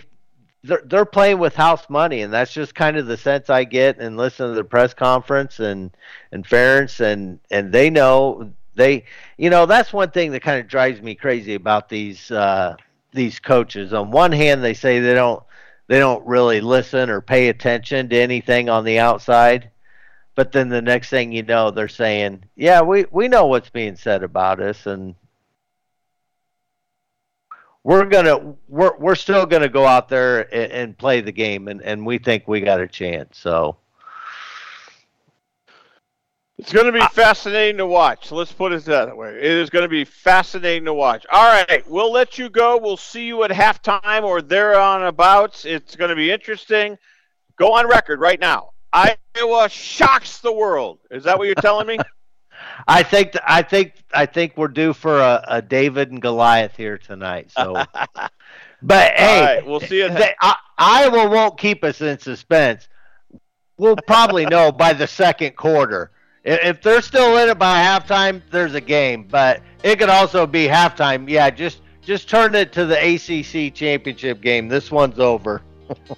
they're, they're playing with house money, and that's just kind of the sense I get and listen to the press conference and and Ferentz and and they know they you know that's one thing that kind of drives me crazy about these uh, these coaches. On one hand, they say they don't they don't really listen or pay attention to anything on the outside, but then the next thing you know, they're saying, "Yeah, we we know what's being said about us, and we're gonna we're we're still gonna go out there and, and play the game, and and we think we got a chance." So. It's going to be fascinating to watch. Let's put it that way. It is going to be fascinating to watch. All right, we'll let you go. We'll see you at halftime or there on abouts. It's going to be interesting. Go on record right now. Iowa shocks the world. Is that what you're telling me? I think I think I think we're due for a, a David and Goliath here tonight. So, but hey, right, we'll see it. They, I, Iowa won't keep us in suspense. We'll probably know by the second quarter. If they're still in it by halftime, there's a game. But it could also be halftime. Yeah, just just turn it to the ACC championship game. This one's over.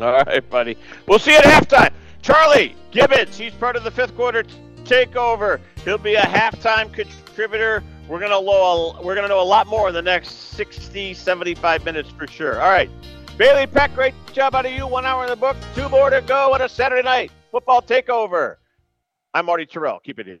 All right, buddy. We'll see you at halftime. Charlie Gibbons, he's part of the fifth quarter takeover. He'll be a halftime contributor. We're gonna know a, we're gonna know a lot more in the next 60, 75 minutes for sure. All right. Bailey Peck, great job out of you. One hour in the book, two more to go on a Saturday night football takeover. I'm Marty Tirrell. Keep it in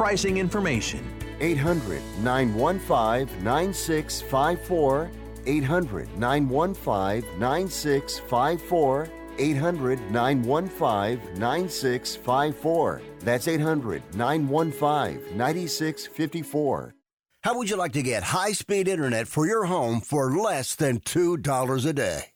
pricing information. 800 915 9654. 800 915 9654. 800 915 9654. That's 800 915 9654. How would you like to get high speed internet for your home for less than $2 a day?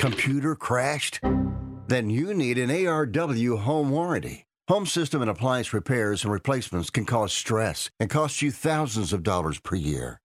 Computer crashed? Then you need an ARW home warranty. Home system and appliance repairs and replacements can cause stress and cost you thousands of dollars per year.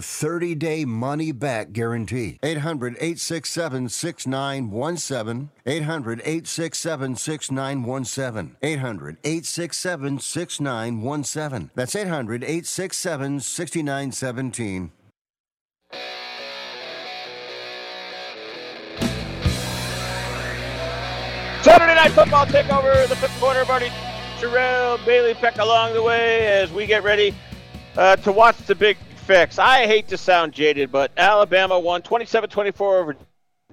30 day money back guarantee. 800 867 6917. 800 867 6917. 800 867 6917. That's 800 867 6917. Saturday Night Football takeover, the fifth quarter. Marty Tirrell, Bailey Peck along the way as we get ready uh, to watch the big fix. I hate to sound jaded, but Alabama won 27 24 over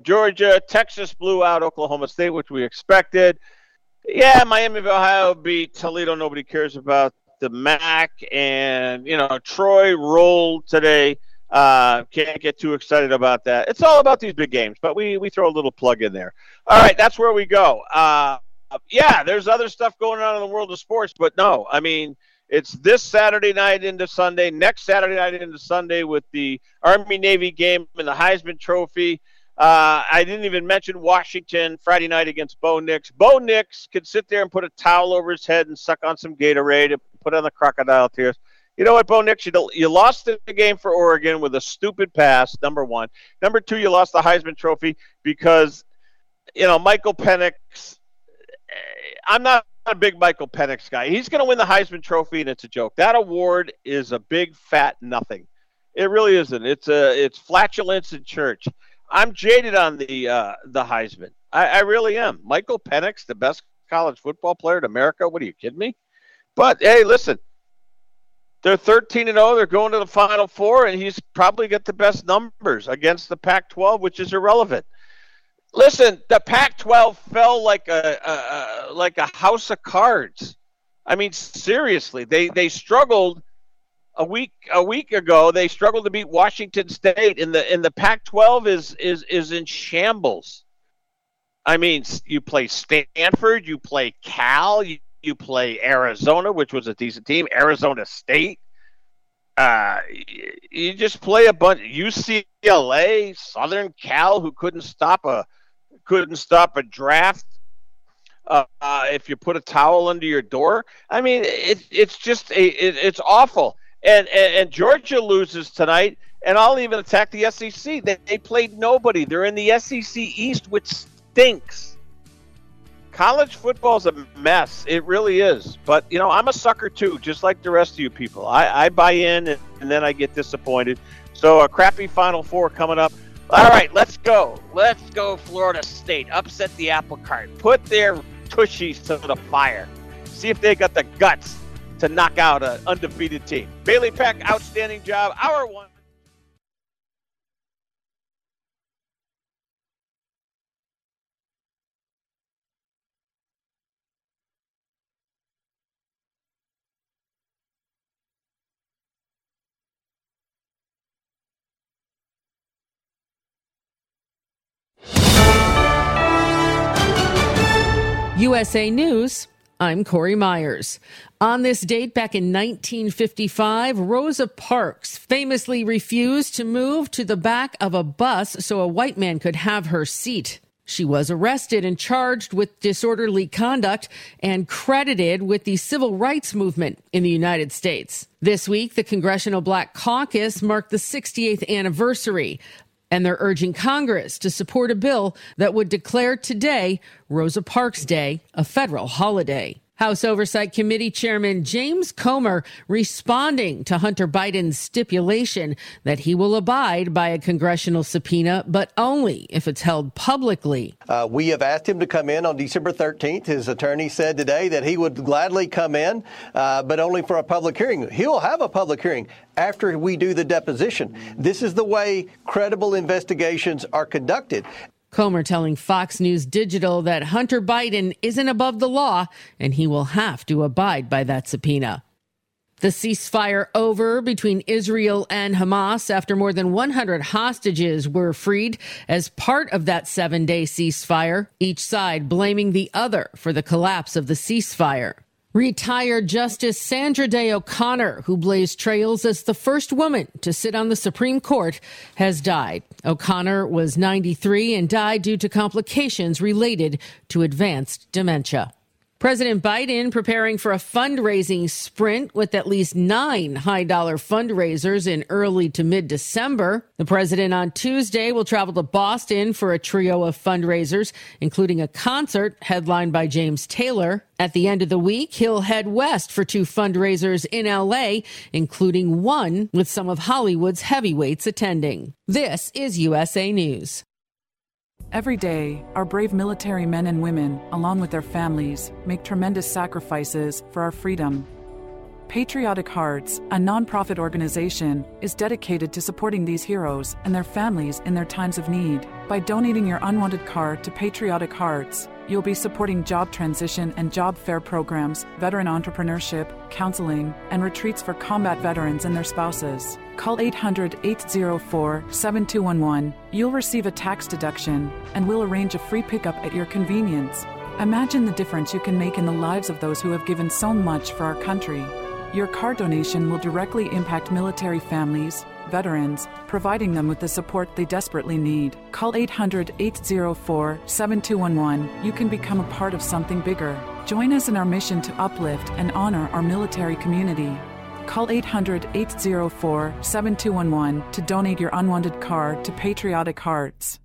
Georgia. Texas blew out Oklahoma State, which we expected. Yeah, Miami of Ohio beat Toledo. Nobody cares about the MAC. And, you know, Troy rolled today. Uh, can't get too excited about that. It's all about these big games, but we, we throw a little plug in there. All right, that's where we go. Uh, yeah, there's other stuff going on in the world of sports, but no, I mean, it's this Saturday night into Sunday, next Saturday night into Sunday with the Army Navy game and the Heisman Trophy. Uh, I didn't even mention Washington Friday night against Bo Nix. Bo Nix could sit there and put a towel over his head and suck on some Gatorade and put on the crocodile tears. You know what, Bo Nix? You, you lost the game for Oregon with a stupid pass, number one. Number two, you lost the Heisman Trophy because, you know, Michael Penix. I'm not a big Michael Penix guy. He's going to win the Heisman Trophy, and it's a joke. That award is a big fat nothing. It really isn't. It's a it's flatulence in church. I'm jaded on the uh, the Heisman. I, I really am. Michael Penix, the best college football player in America. What are you kidding me? But hey, listen, they're 13 and 0. They're going to the Final Four, and he's probably got the best numbers against the Pac-12, which is irrelevant. Listen, the Pac-12 fell like a, a, like a house of cards. I mean, seriously, they they struggled a week a week ago. They struggled to beat Washington State, and the in the Pac-12 is is is in shambles. I mean, you play Stanford, you play Cal, you, you play Arizona, which was a decent team, Arizona State. Uh, you just play a bunch UCLA, Southern Cal, who couldn't stop a couldn't stop a draft. Uh, uh, if you put a towel under your door, I mean, it, it's just a, it, it's awful. and, and, and Georgia loses tonight, and I'll even attack the SEC. They, they played nobody. They're in the SEC East, which stinks. College football's a mess. It really is. But you know, I'm a sucker too, just like the rest of you people. I, I buy in, and, and then I get disappointed. So a crappy Final Four coming up. All right, let's go. Let's go, Florida State. Upset the apple cart. Put their tushies to the fire. See if they got the guts to knock out an undefeated team. Bailey Peck, outstanding job. Hour one. USA News. I'm Corey Myers. On this date back in 1955, Rosa Parks famously refused to move to the back of a bus so a white man could have her seat. She was arrested and charged with disorderly conduct and credited with the civil rights movement in the United States. This week, the Congressional Black Caucus marked the 68th anniversary and they're urging Congress to support a bill that would declare today, Rosa Parks Day, a federal holiday. House Oversight Committee Chairman James Comer responding to Hunter Biden's stipulation that he will abide by a congressional subpoena, but only if it's held publicly. Uh, we have asked him to come in on December 13th. His attorney said today that he would gladly come in, uh, but only for a public hearing. He'll have a public hearing after we do the deposition. This is the way credible investigations are conducted. Comer telling Fox News Digital that Hunter Biden isn't above the law and he will have to abide by that subpoena. The ceasefire over between Israel and Hamas after more than 100 hostages were freed as part of that seven day ceasefire, each side blaming the other for the collapse of the ceasefire. Retired Justice Sandra Day O'Connor, who blazed trails as the first woman to sit on the Supreme Court, has died. O'Connor was 93 and died due to complications related to advanced dementia. President Biden preparing for a fundraising sprint with at least nine high dollar fundraisers in early to mid December. The president on Tuesday will travel to Boston for a trio of fundraisers, including a concert headlined by James Taylor. At the end of the week, he'll head west for two fundraisers in LA, including one with some of Hollywood's heavyweights attending. This is USA News. Every day, our brave military men and women, along with their families, make tremendous sacrifices for our freedom. Patriotic Hearts, a nonprofit organization, is dedicated to supporting these heroes and their families in their times of need. By donating your unwanted car to Patriotic Hearts, you'll be supporting job transition and job fair programs, veteran entrepreneurship, counseling, and retreats for combat veterans and their spouses. Call 800 804 7211. You'll receive a tax deduction, and we'll arrange a free pickup at your convenience. Imagine the difference you can make in the lives of those who have given so much for our country. Your car donation will directly impact military families, veterans, providing them with the support they desperately need. Call 800 804 7211. You can become a part of something bigger. Join us in our mission to uplift and honor our military community. Call 800 804 7211 to donate your unwanted card to Patriotic Hearts.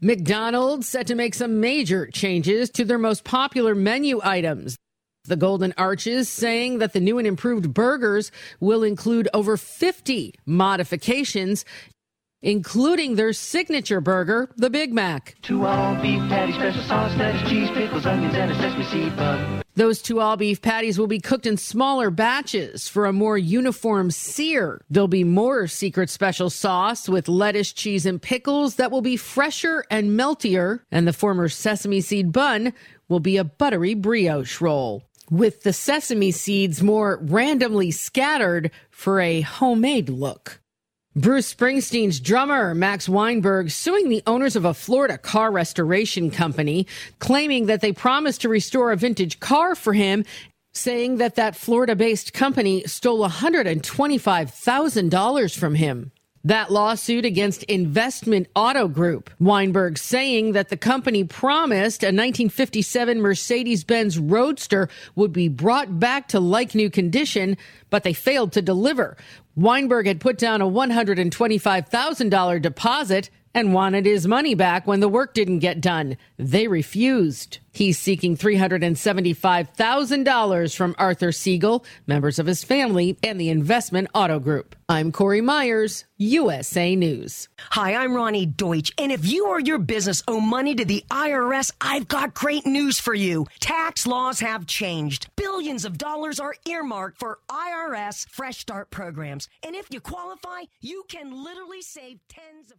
McDonald's set to make some major changes to their most popular menu items. The Golden Arches saying that the new and improved burgers will include over 50 modifications, including their signature burger, the Big Mac. Two all beef patties, special sauce, lettuce, cheese, pickles, onions, and a sesame seed bun. Those two all beef patties will be cooked in smaller batches for a more uniform sear. There'll be more secret special sauce with lettuce, cheese, and pickles that will be fresher and meltier. And the former sesame seed bun will be a buttery brioche roll with the sesame seeds more randomly scattered for a homemade look. Bruce Springsteen's drummer, Max Weinberg, suing the owners of a Florida car restoration company, claiming that they promised to restore a vintage car for him, saying that that Florida based company stole $125,000 from him. That lawsuit against Investment Auto Group. Weinberg saying that the company promised a 1957 Mercedes Benz Roadster would be brought back to like new condition, but they failed to deliver. Weinberg had put down a $125,000 deposit and wanted his money back when the work didn't get done. They refused. He's seeking $375,000 from Arthur Siegel, members of his family, and the Investment Auto Group. I'm Corey Myers, USA News. Hi, I'm Roni Deutch, and if you or your business owe money to the IRS, I've got great news for you. Tax laws have changed. Billions of dollars are earmarked for IRS Fresh Start programs, and if you qualify, you can literally save tens of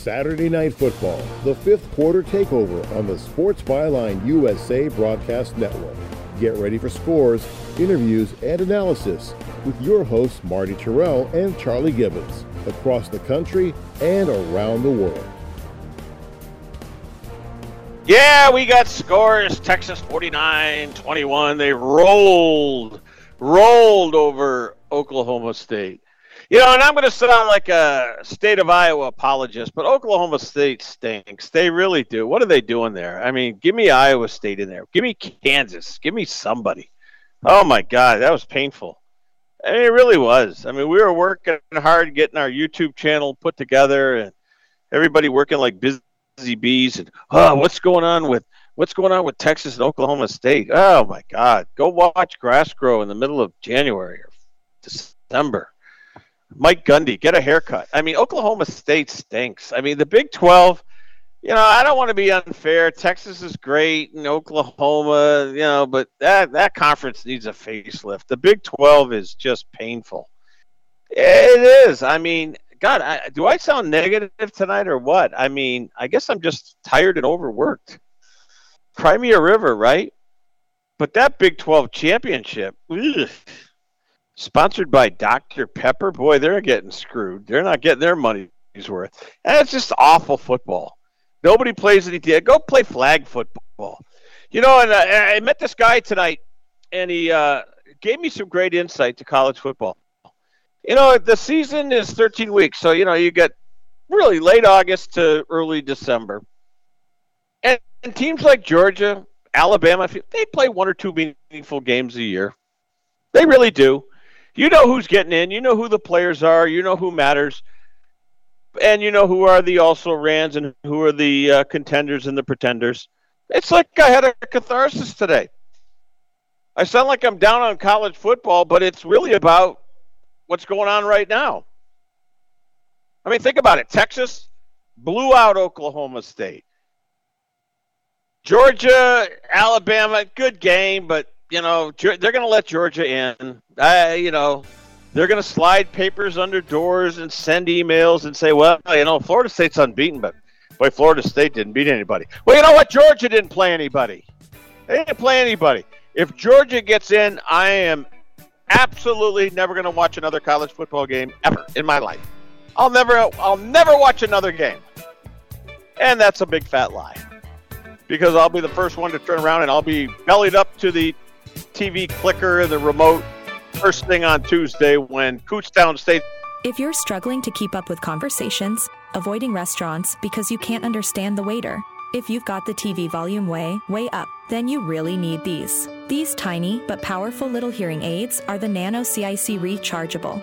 Saturday Night Football, the fifth quarter takeover on the Sports Byline USA Broadcast Network. Get ready for scores, interviews, and analysis with your hosts Marty Tirrell and Charlie Gibbons across the country and around the world. Yeah, we got scores. Texas 49 21. They rolled, rolled over Oklahoma State. You know, and I'm going to sound like a state of Iowa apologist, but Oklahoma State stinks. They really do. What are they doing there? I mean, give me Iowa State in there. Give me Kansas. Give me somebody. Oh my God, that was painful. I mean, it really was. I mean, we were working hard getting our YouTube channel put together, and everybody working like busy bees. And oh, what's going on with what's going on with Texas and Oklahoma State? Oh my God, go watch grass grow in the middle of January or December. Mike Gundy, get a haircut. I mean, Oklahoma State stinks. I mean, the Big 12, you know, I don't want to be unfair. Texas is great and Oklahoma, you know, but that, that conference needs a facelift. The Big 12 is just painful. It is. I mean, God, I, do I sound negative tonight or what? I mean, I guess I'm just tired and overworked. Cry Me a River, right? But that Big 12 championship, ugh, sponsored by Dr. Pepper. Boy, they're getting screwed. They're not getting their money's worth. And it's just awful football. Nobody plays anything. Go play flag football. You know, and uh, I met this guy tonight, and he uh, gave me some great insight to college football. You know, the season is 13 weeks, so you know you get really late August to early December, and, and teams like Georgia, Alabama, they play one or two meaningful games a year. They really do you know who's getting in. You know who the players are. You know who matters, and you know who are the also rans and who are the uh, contenders and the pretenders. It's like I had a catharsis today. I sound like I'm down on college football, but it's really about what's going on right now. I mean, think about it. Texas blew out Oklahoma State. Georgia, Alabama, good game, but you know, they're going to let Georgia in. I, you know, they're going to slide papers under doors and send emails and say, well, you know, Florida State's unbeaten, but boy, Florida State didn't beat anybody. Well, you know what? Georgia didn't play anybody. They didn't play anybody. If Georgia gets in, I am absolutely never going to watch another college football game ever in my life. I'll never, I'll never watch another game. And that's a big fat lie. Because I'll be the first one to turn around and I'll be bellied up to the TV clicker the remote first thing on Tuesday when Kutztown State. If you're struggling to keep up with conversations, avoiding restaurants because you can't understand the waiter, If you've got the TV volume way, way up, then you really need these. These tiny but powerful little hearing aids are the Nano CIC rechargeable,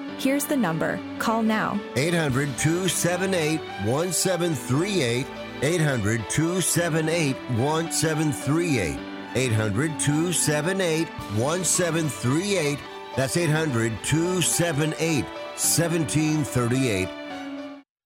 Here's the number. Call now. 800 278 1738. 800 278 1738. 800 278 1738. That's 800 278 1738.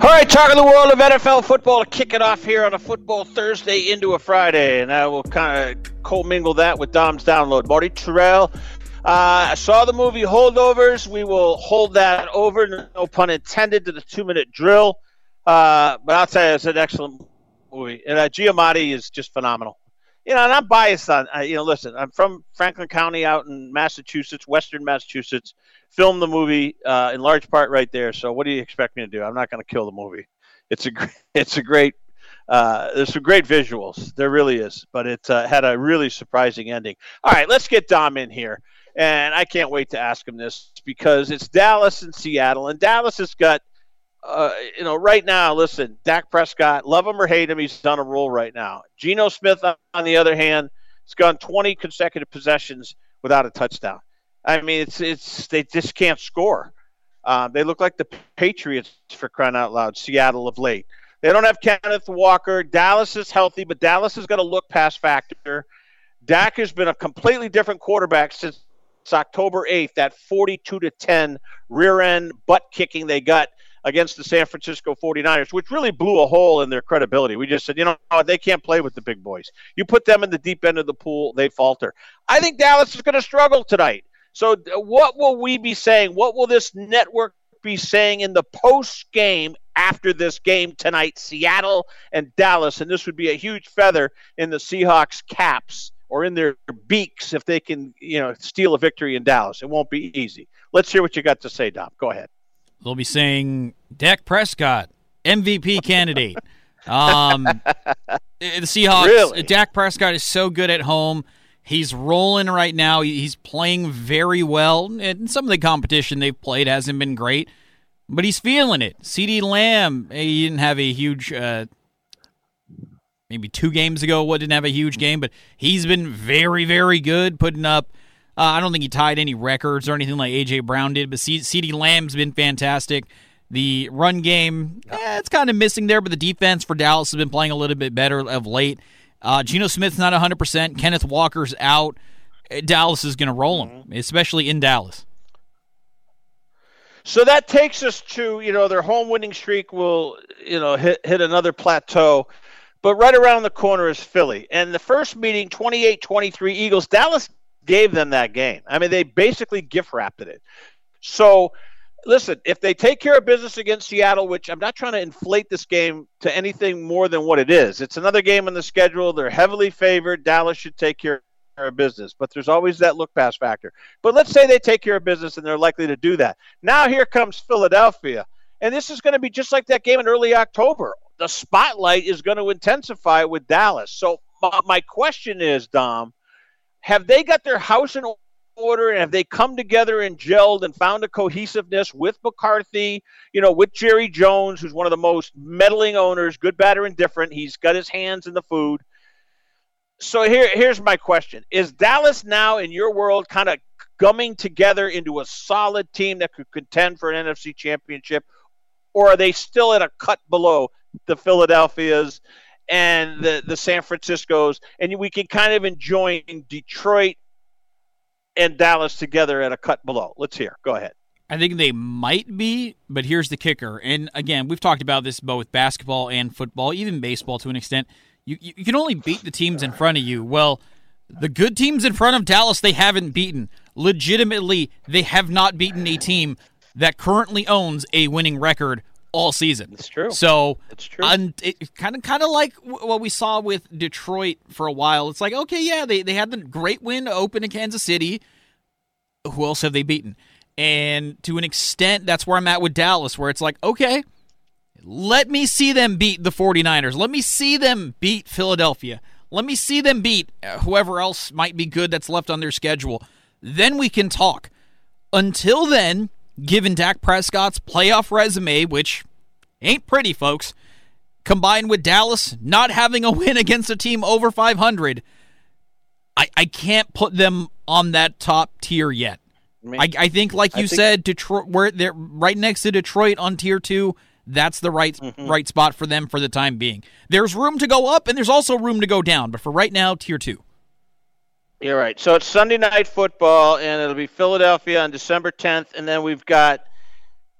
All right, talking the world of NFL football to kick it off here on a football Thursday into a Friday, and I will kind of commingle that with Dom's download. Marty Tirrell, uh, I saw the movie Holdovers. We will hold that over, no pun intended, to the two-minute drill. Uh, but I'll tell you, it's an excellent movie, and uh, Giamatti is just phenomenal. You know, and I'm biased on. Uh, you know, listen, I'm from Franklin County, out in Massachusetts, Western Massachusetts. Filmed the movie uh, in large part right there. So, what do you expect me to do? I'm not going to kill the movie. It's a it's a great. Uh, there's some great visuals. There really is, but it uh, had a really surprising ending. All right, let's get Dom in here, and I can't wait to ask him this because it's Dallas and Seattle, and Dallas has got. Uh, you know, right now, listen, Dak Prescott, love him or hate him, he's on a roll right now. Geno Smith, on the other hand, has gone 20 consecutive possessions without a touchdown. I mean, it's it's they just can't score. Uh, they look like the Patriots for crying out loud. Seattle of late. They don't have Kenneth Walker. Dallas is healthy, but Dallas has got a look past factor. Dak has been a completely different quarterback since October 8th, that 42 to 10 rear end butt kicking they got against the San Francisco 49ers, which really blew a hole in their credibility. We just said, you know, they can't play with the big boys. You put them in the deep end of the pool, they falter. I think Dallas is going to struggle tonight. So, what will we be saying? What will this network be saying in the post game after this game tonight, Seattle and Dallas? And this would be a huge feather in the Seahawks' caps or in their beaks if they can, you know, steal a victory in Dallas. It won't be easy. Let's hear what you got to say, Dom. Go ahead. They'll be saying Dak Prescott, MVP candidate. Um, the Seahawks. Really? Dak Prescott is so good at home. He's rolling right now. He's playing very well. And some of the competition they've played hasn't been great. but he's feeling it. CeeDee Lamb, eh, he didn't have a huge, uh, maybe two games ago, what didn't have a huge game, but he's been very, very good, putting up. Uh, I don't think he tied any records or anything like AJ Brown did, but C- CeeDee Lamb's been fantastic. The run game, eh, it's kind of missing there, but the defense for Dallas has been playing a little bit better of late. Uh, Geno Smith's not 100%. Kenneth Walker's out. Eh, Dallas is going to roll him, especially in Dallas. So that takes us to, you know, their home winning streak will, you know, hit, hit another plateau. But right around the corner is Philly. And the first meeting, 28 23 Eagles, Dallas gave them that game. I mean, they basically gift wrapped it. So, listen, if they take care of business against Seattle, which I'm not trying to inflate this game to anything more than what it is, it's another game on the schedule. They're heavily favored. Dallas should take care of business, but there's always that look pass factor. But let's say they take care of business and they're likely to do that. Now here comes Philadelphia. And this is going to be just like that game in early October. The spotlight is going to intensify with Dallas. So my, question is, Dom, have they got their house in order and have they come together and gelled and found a cohesiveness with McCarthy, you know, with Jerry Jones, who's one of the most meddling owners, good, bad, or indifferent. He's got his hands in the food. So here, here's my question: Is Dallas now, in your world, kind of gumming together into a solid team that could contend for an NFC Championship, or are they still at a cut below the Philadelphias and the the San Franciscos, and we can kind of enjoy Detroit and Dallas together at a cut below? Let's hear. Go ahead. I think they might be, but here's the kicker. And again, we've talked about this both basketball and football, even baseball to an extent you, you can only beat the teams in front of you. Well, the good teams in front of Dallas, they haven't beaten. Legitimately, they have not beaten a team that currently owns a winning record all season. It's true. So it's true. it kind of kind of like what we saw with Detroit for a while. It's like okay, yeah, they they had the great win open in Kansas City. Who else have they beaten? And to an extent, that's where I'm at with Dallas, where it's like okay let me see them beat the 49ers. Let me see them beat Philadelphia. Let me see them beat uh, whoever else might be good that's left on their schedule. Then we can talk. Until then, given Dak Prescott's playoff resume, which ain't pretty, folks, combined with Dallas not having a win against a team over 500, I, I can't put them on that top tier yet. I, I think, like you think, said, Detroit, where they're right next to Detroit on tier two that's the right mm-hmm. right spot for them for the time being. There's room to go up and there's also room to go down, but for right now, tier two. You're right. So it's Sunday night football, and it'll be Philadelphia on December 10th, and then we've got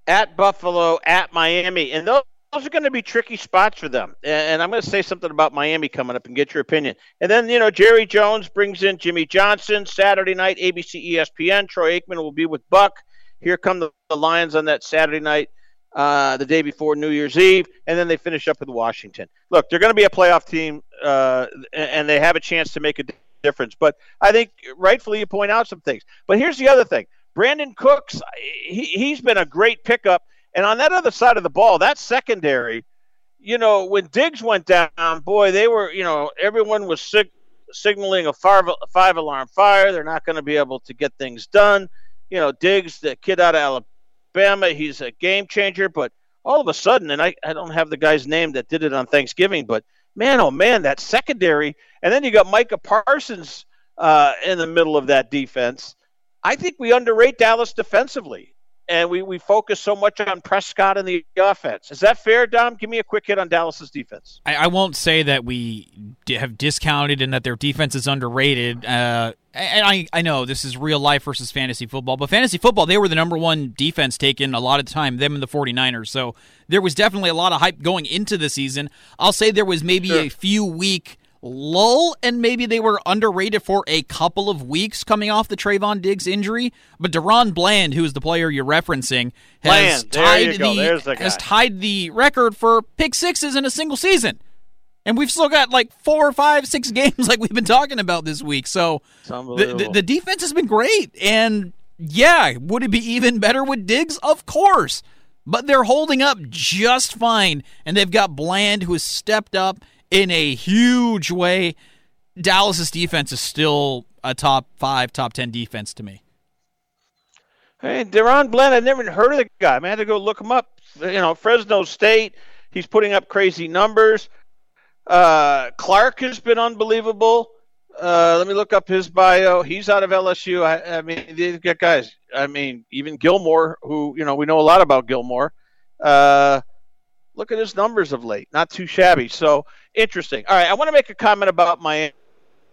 at Buffalo, at Miami, and those, those are going to be tricky spots for them. And I'm going to say something about Miami coming up and get your opinion. And then you know Jerry Jones brings in Jimmy Johnson Saturday night, ABC, ESPN. Troy Aikman will be with Buck. Here come the, the Lions on that Saturday night uh, the day before New Year's Eve, and then they finish up with Washington. Look, they're going to be a playoff team, uh, and they have a chance to make a difference. But I think rightfully you point out some things. But here's the other thing: Brandin Cooks, he, he's been a great pickup, and on that other side of the ball, that secondary. You know, when Diggs went down, boy, they were, you know, everyone was sig- signaling a five, five alarm fire. They're not going to be able to get things done. You know, Diggs, the kid out of Alabama. He's a game changer, but all of a sudden, and I, I don't have the guy's name that did it on Thanksgiving, but man, oh man, that secondary. And then you got Micah Parsons uh, in the middle of that defense. I think we underrate Dallas defensively and we, we focus so much on Prescott and the offense. Is that fair, Dom? Give me a quick hit on Dallas's defense. I, I won't say that we have discounted and that their defense is underrated. Uh, and I, I know this is real life versus fantasy football, but fantasy football, they were the number one defense taken a lot of time, them and the 49ers. So there was definitely a lot of hype going into the season. I'll say there was maybe sure. a few week lull, and maybe they were underrated for a couple of weeks coming off the Trevon Diggs injury. But DaRon Bland, who is the player you're referencing, has Bland. tied the, the has tied the record for pick sixes in a single season. And we've still got like four or five, six games like we've been talking about this week. So the, the, the defense has been great. And yeah, would it be even better with Diggs? Of course. But they're holding up just fine. And they've got Bland, who has stepped up in a huge way. Dallas's defense is still a top five, top ten defense to me. Hey, DaRon Bland, I've never heard of the guy. I, mean, I had to go look him up. You know, Fresno State, he's putting up crazy numbers. Uh, Clark has been unbelievable. Uh, let me look up his bio. He's out of LSU. I, I mean, these guys. I mean, even Gilmore, who you know we know a lot about Gilmore. Uh, look at his numbers of late. Not too shabby. So interesting. All right, I want to make a comment about Miami.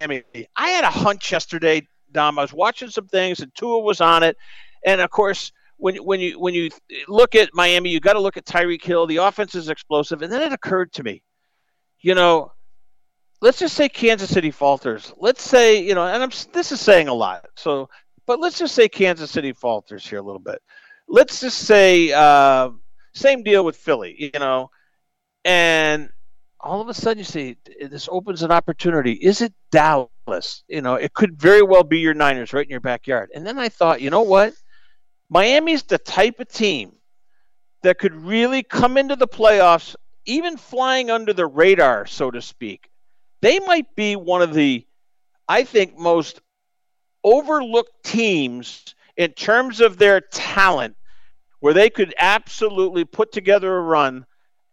I had a hunch yesterday, Dom. I was watching some things, and Tua was on it, and of course. When, when you when you look at Miami, you got to look at Tyreek Hill. The offense is explosive, and then it occurred to me, you know, let's just say Kansas City falters. Let's say, you know, and I'm this is saying a lot. So, but let's just say Kansas City falters here a little bit. Let's just say uh, same deal with Philly, you know, and all of a sudden you see this opens an opportunity. Is it Dallas? You know, it could very well be your Niners right in your backyard. And then I thought, you know what? Miami's the type of team that could really come into the playoffs, even flying under the radar, so to speak. They might be one of the, I think, most overlooked teams in terms of their talent, where they could absolutely put together a run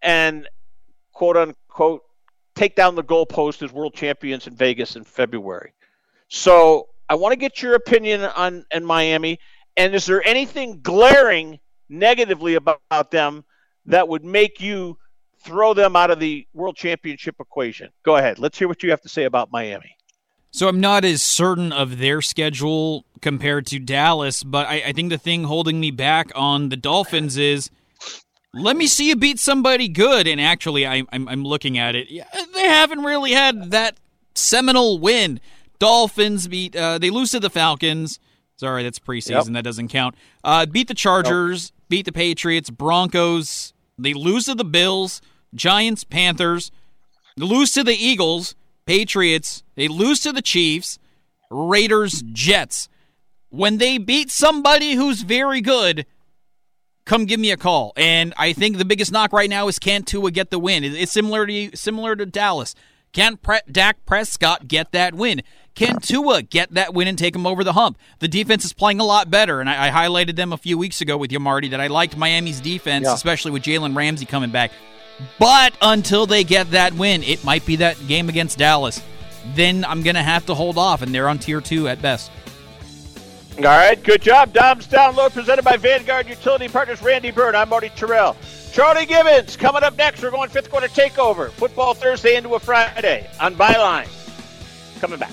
and quote unquote take down the goalpost as world champions in Vegas in February. So I want to get your opinion on in Miami. And is there anything glaring negatively about, about them that would make you throw them out of the world championship equation? Go ahead. Let's hear what you have to say about Miami. So I'm not as certain of their schedule compared to Dallas, but I, I think the thing holding me back on the Dolphins is let me see you beat somebody good. And actually, I, I'm, I'm looking at it. They haven't really had that seminal win. Dolphins beat, uh, they lose to the Falcons. Sorry, that's preseason. Yep. That doesn't count. Uh, beat the Chargers, nope. beat the Patriots, Broncos. They lose to the Bills, Giants, Panthers. They lose to the Eagles, Patriots. They lose to the Chiefs, Raiders, Jets. When they beat somebody who's very good, come give me a call. And I think the biggest knock right now is can Tua get the win? It's similar to similar to Dallas. Can Pre- Dak Prescott get that win? Can Tua get that win and take him over the hump? The defense is playing a lot better, and I, I highlighted them a few weeks ago with you, Marty, that I liked Miami's defense, yeah. especially with Jalen Ramsey coming back. But until they get that win, it might be that game against Dallas. Then I'm going to have to hold off, and they're on tier two at best. All right, good job. Dom's Download presented by Vanguard Utility Partners, Randy Bird. I'm Marty Tirrell. Charlie Gibbons coming up next. We're going fifth quarter takeover. Football Thursday into a Friday on Byline. Coming back.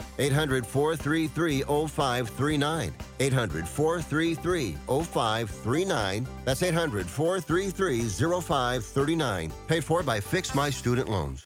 800 433 0539. 800 433 0539. That's 800 433 0539. Paid for by Fix My Student Loans.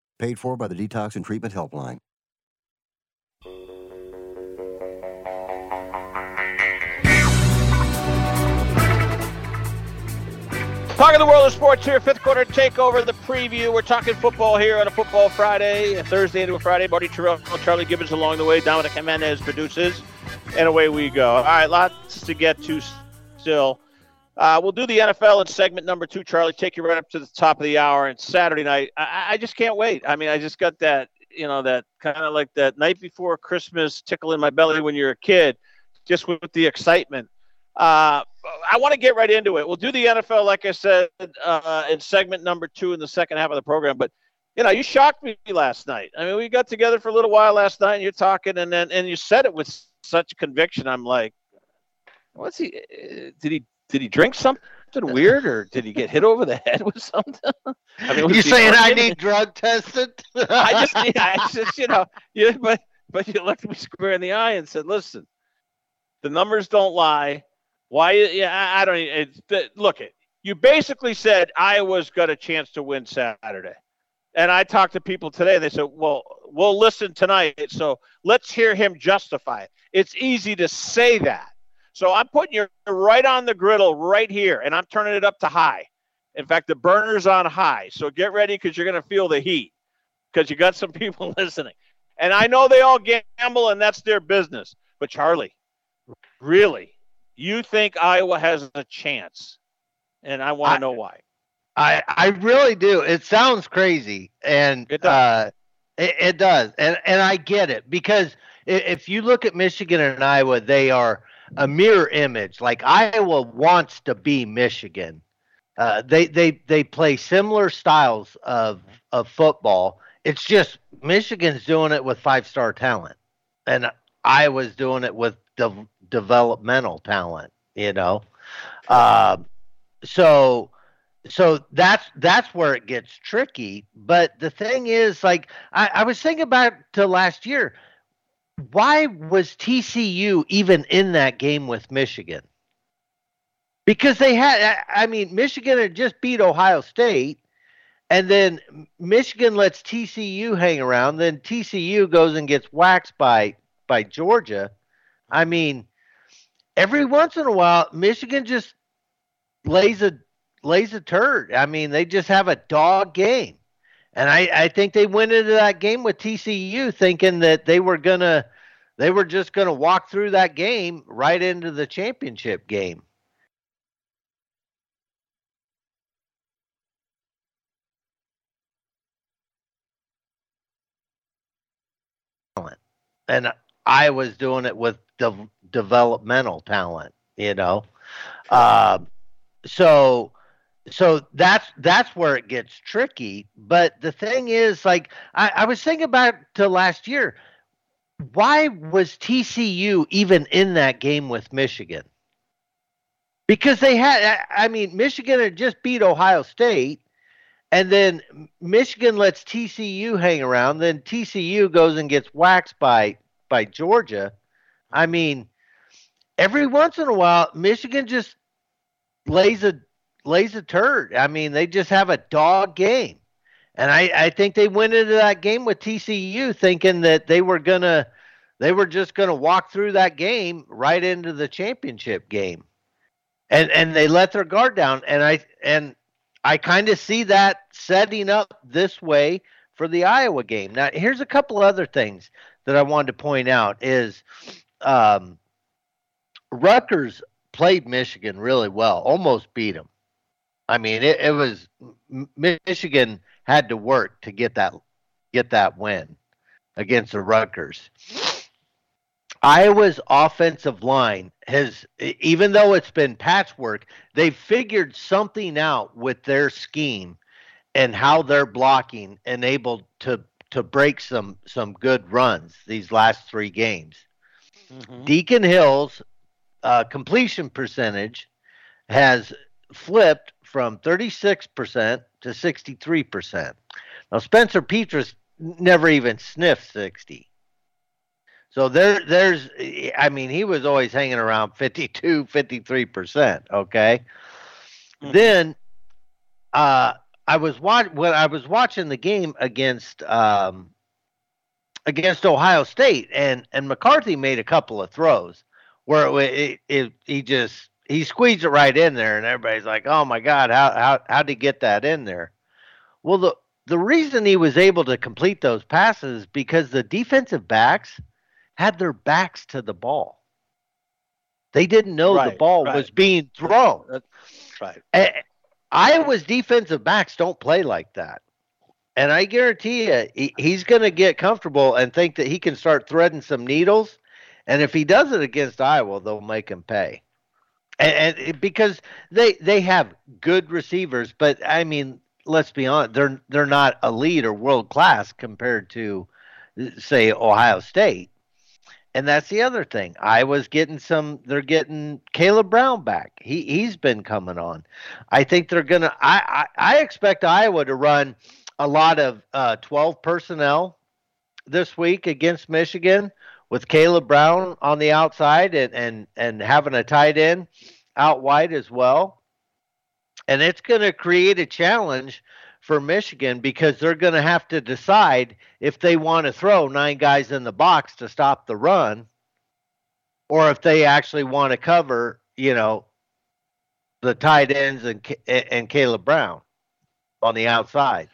Paid for by the Detox and Treatment Helpline. Talking the world of sports here, fifth quarter takeover, the preview. We're talking football here on a Football Friday, a Thursday into a Friday. Marty Tirrell, Charlie Gibbons along the way. Dominic Jimenez produces, and away we go. All right, lots to get to still. Uh, we'll do the NFL in segment number two. Charlie, take you right up to the top of the hour. And Saturday night, I, I just can't wait. I mean, I just got that, you know, that kind of like that night before Christmas tickle in my belly when you're a kid, just with the excitement. Uh, I want to get right into it. We'll do the NFL, like I said, uh, in segment number two in the second half of the program. But you know, you shocked me last night. I mean, we got together for a little while last night, and you're talking, and then and you said it with such conviction. I'm like, what's he? uh, Did he? Did he drink something weird, or did he get hit over the head with something? I mean, You saying I need drug tested? I just, yeah, I just, you know, you, but but you looked me square in the eye and said, "Listen, the numbers don't lie. Why? Yeah, I, I don't. It's, look, it. You basically said Iowa's got a chance to win Saturday, and I talked to people today. They said, "Well, we'll listen tonight, so let's hear him justify it." It's easy to say that. So I'm putting you right on the griddle right here, and I'm turning it up to high. In fact, the burner's on high. So get ready because you're going to feel the heat because you got some people listening. And I know they all gamble and that's their business. But Charlie, really, you think Iowa has a chance? And I want to know why. I I really do. It sounds crazy, and It does. Uh, it, it does, and and I get it because if you look at Michigan and Iowa, they are a mirror image. Like Iowa wants to be Michigan. Uh, they they they play similar styles of of football. It's just Michigan's doing it with five star talent, and Iowa's doing it with de- developmental talent. You know, Um so so that's that's where it gets tricky. But the thing is, like I, I was thinking about to last year, why was TCU even in that game with Michigan? Because they had, I mean, Michigan had just beat Ohio State, and then Michigan lets TCU hang around. Then TCU goes and gets waxed by by Georgia. I mean, every once in a while, Michigan just lays a lays a turd. I mean, they just have a dog game. And I, I think they went into that game with TCU thinking that they were gonna they were just gonna walk through that game right into the championship game. And I was doing it with de- developmental talent, you know. Um, so so that's that's where it gets tricky. But the thing is, like I, I was thinking about to last year, why was TCU even in that game with Michigan? Because they had, I mean, Michigan had just beat Ohio State, and then Michigan lets TCU hang around. Then TCU goes and gets waxed by by Georgia. I mean, every once in a while, Michigan just lays a lays a turd. I mean, they just have a dog game. And I, I think they went into that game with TCU thinking that they were gonna they were just gonna walk through that game right into the championship game. and and they let their guard down, and I and I kind of see that setting up this way for the Iowa game. Now, here's a couple other things that I wanted to point out is um, Rutgers played Michigan really well, almost beat them. I mean, it, it was Michigan had to work to get that get that win against the Rutgers. Iowa's offensive line has, even though it's been patchwork, they've figured something out with their scheme and how they're blocking and able to to break some some good runs these last three games. Mm-hmm. Deacon Hill's uh, completion percentage has flipped from 36% to 63%. Now Spencer Petras never even sniffed 60. So there there's I mean he was always hanging around 52 53%, okay? Mm-hmm. Then uh I was watch when I was watching the game against um against Ohio State and and McCarthy made a couple of throws where it, it, it he just he squeezed it right in there and everybody's like, "Oh my god, how how how did he get that in there?" Well, the the reason he was able to complete those passes because the defensive backs had their backs to the ball. They didn't know right, the ball right. was being thrown. Right. Iowa's defensive backs don't play like that. And I guarantee you, he, he's going to get comfortable and think that he can start threading some needles. And if he does it against Iowa, they'll make him pay. And, and because they they have good receivers, but I mean, let's be honest, they're they're not elite or world class compared to, say, Ohio State. And that's the other thing. I was getting some. They're getting Kaleb Brown back. He he's been coming on. I think they're gonna. I I, I expect Iowa to run a lot of uh, twelve personnel this week against Michigan with Kaleb Brown on the outside and and and having a tight end out wide as well. And it's going to create a challenge for Michigan because they're going to have to decide if they want to throw nine guys in the box to stop the run or if they actually want to cover, you know, the tight ends and and Kaleb Brown on the outside.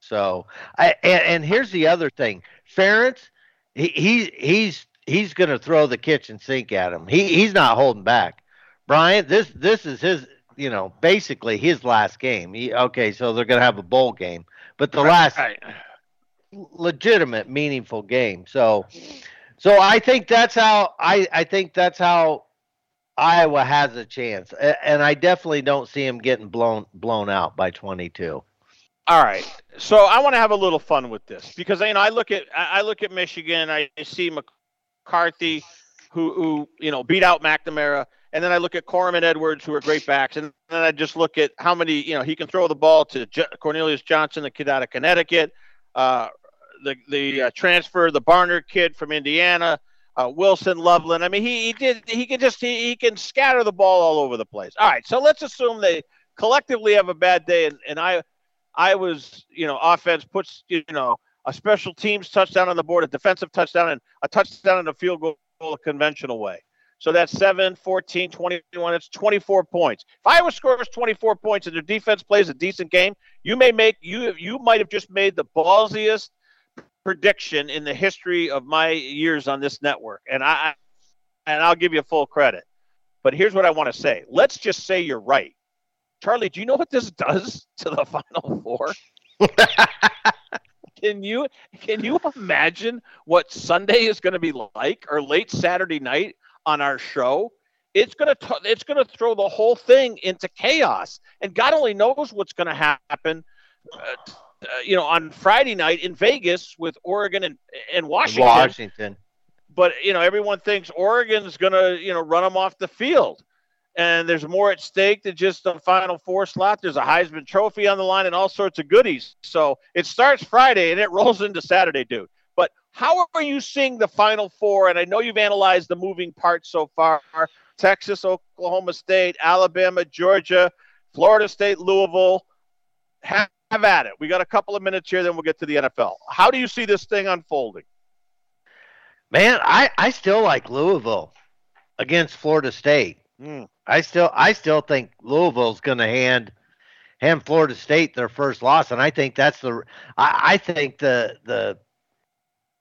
So, I and, and here's the other thing. Ferentz, he, he he's he's going to throw the kitchen sink at him. He he's not holding back. Brian, this this is his you know, basically his last game. He, okay, so they're going to have a bowl game, but the right, last right. legitimate, meaningful game. So, so I think that's how I I think that's how Iowa has a chance, and I definitely don't see him getting blown blown out by 22. All right, so I want to have a little fun with this because you know I look at I look at Michigan, I see McCarthy, who who you know beat out McNamara and then I look at Corum and Edwards, who are great backs, and then I just look at how many, you know, he can throw the ball to J- Cornelius Johnson, the kid out of Connecticut, uh, the the uh, transfer, the Barner kid from Indiana, uh, Wilson Loveland. I mean, he, he did he can just he, he can scatter the ball all over the place. All right, so let's assume they collectively have a bad day, and, and I I was you know offense puts you know a special teams touchdown on the board, a defensive touchdown, and a touchdown and a field goal a conventional way. So that's 7, 14, 21. That's 24 points. If Iowa scores 24 points and their defense plays a decent game, you may make you you might have just made the ballsiest prediction in the history of my years on this network. And I and I'll give you full credit. But here's what I want to say. Let's just say you're right. Charlie, do you know what this does to the final four? can you can you imagine what Sunday is going to be like or late Saturday night on our show, it's gonna t- it's gonna throw the whole thing into chaos. And God only knows what's gonna happen. Uh, uh, you know, on Friday night in Vegas with Oregon and, and Washington. Washington. But you know, everyone thinks Oregon's gonna you know run them off the field, and there's more at stake than just the Final Four slot. There's a Heisman Trophy on the line and all sorts of goodies. So it starts Friday and it rolls into Saturday, dude. But how are you seeing the Final Four? And I know you've analyzed the moving parts so far Texas, Oklahoma State, Alabama, Georgia, Florida State, Louisville. Have, at it. We got a couple of minutes here, then we'll get to the NFL. How do you see this thing unfolding? Man, I, I still like Louisville against Florida State. Mm. I still I still think Louisville's going to hand hand Florida State their first loss, and I think that's the I, I think the the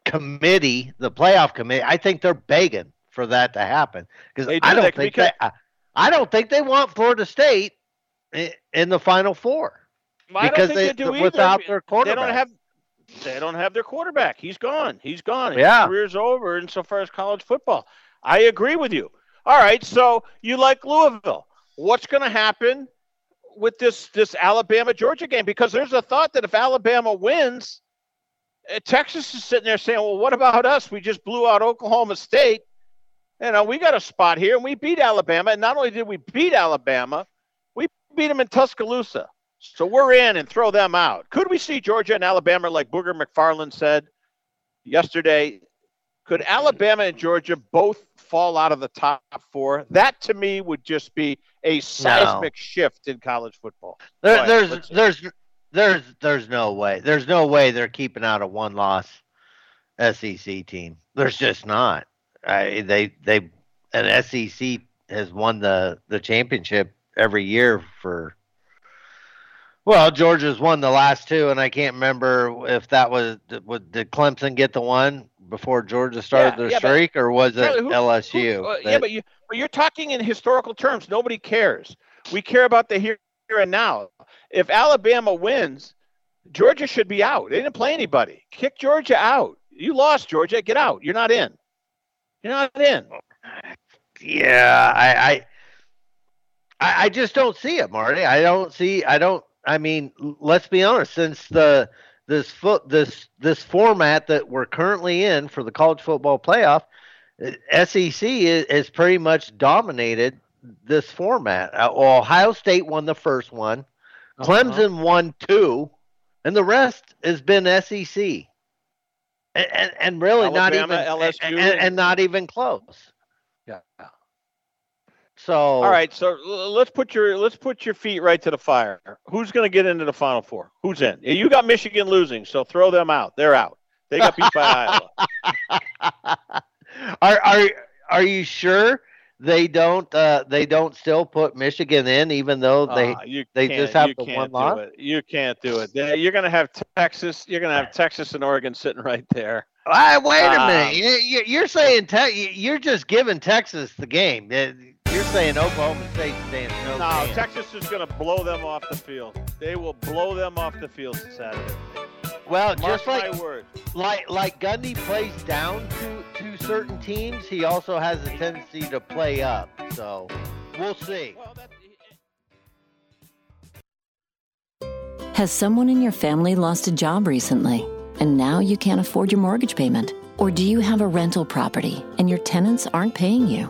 committee, the playoff committee, I think they're begging for that to happen because do. I don't think they, I, I don't think they want Florida State in the Final Four I don't because think they, they, do either. without their They don't have. They don't have their quarterback. He's gone. He's gone. Yeah. His career's over insofar as college football. I agree with you. All right. So you like Louisville. What's going to happen with this this Alabama Georgia game? Because there's a thought that if Alabama wins, uh, Texas is sitting there saying, "Well, what about us? We just blew out Oklahoma State. You know, we got a spot here, and we beat Alabama. And not only did we beat Alabama, we beat them in Tuscaloosa. So we're in and throw them out. Could we see Georgia and Alabama, like Booger McFarland said yesterday? Could Alabama and Georgia both fall out of the top four? That to me would just be a seismic shift in college football. There, there's there's there's there's no way. There's no way they're keeping out a one loss SEC team. There's just not. I, they they an SEC has won the the championship every year for. Well, Georgia's won the last two, and I can't remember if that was did did Clemson get the one before Georgia started Yeah, their yeah, but- streak, or was it who- LSU? who- uh, yeah, but you but you're talking in historical terms. Nobody cares. We care about the here, here and now. If Alabama wins, Georgia should be out. They didn't play anybody. Kick Georgia out. You lost, Georgia. Get out. You're not in. You're not in. Yeah, I, I, I, I just don't see it, Marty. I don't see. I don't. I mean, let's be honest. Since the this foot this this format that we're currently in for the college football playoff, uh, SEC is, is pretty much dominated this format. Uh, Ohio State won the first one, Clemson won two, and the rest has been SEC. And, and, and really not even Alabama, LSU, and, and not even close. Yeah. So All right, so let's put your let's put your feet right to the fire. Who's going to get into the Final Four? Who's in? You got Michigan losing, so throw them out. They're out. They got beat by Iowa. Are are are you sure they don't uh, they don't still put Michigan in even though they you they just have you the one do loss? it. You can't do it. They- You're going to have Texas. You're going to have Texas and Oregon sitting right there. Ah, wait a Um, minute. You- you- You're saying te- you're just giving Texas the game. You're saying Oklahoma State stands no No, chance. Texas is going to blow them off the field. They will blow them off the field Saturday. Well, Mark just like my word. like like Gundy plays down to to certain teams, he also has a tendency to play up. So we'll see. Has someone in your family lost a job recently and now you can't afford your mortgage payment? Or do you have a rental property and your tenants aren't paying you?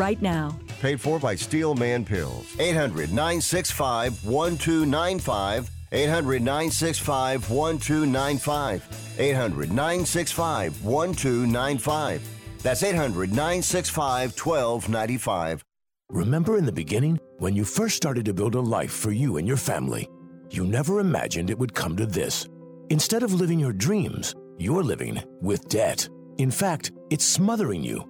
right now. Paid for by Steel Man Pills. 800 965 1295. 800 965 1295. 800 965 1295. That's 800 965 1295. Remember in the beginning, when you first started to build a life for you and your family, you never imagined it would come to this. Instead of living your dreams, you're living with debt. In fact, it's smothering you.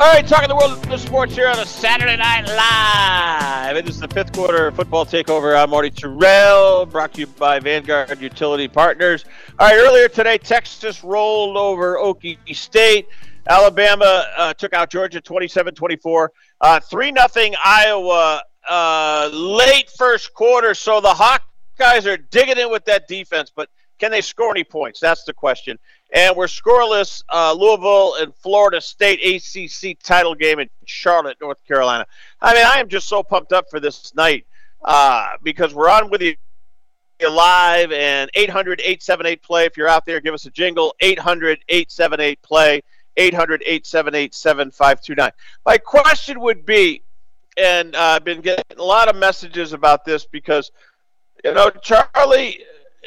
All right, talking the world of sports here on a Saturday Night Live. It is the fifth quarter football takeover. I'm Marty Tirrell, brought to you by Vanguard Utility Partners. All right, earlier today, Texas rolled over Okie State. Alabama uh, took out Georgia 27 24. Uh, 3 nothing Iowa uh, late first quarter. So the Hawkeyes are digging in with that defense, but can they score any points? That's the question. And we're scoreless. Uh, Louisville and Florida State ACC title game in Charlotte, North Carolina. I mean, I am just so pumped up for this night uh, because we're on with you live and 800 878 play. If you're out there, give us a jingle 800 878 play. 800 878 7529. My question would be, and uh, I've been getting a lot of messages about this because, you know, Charlie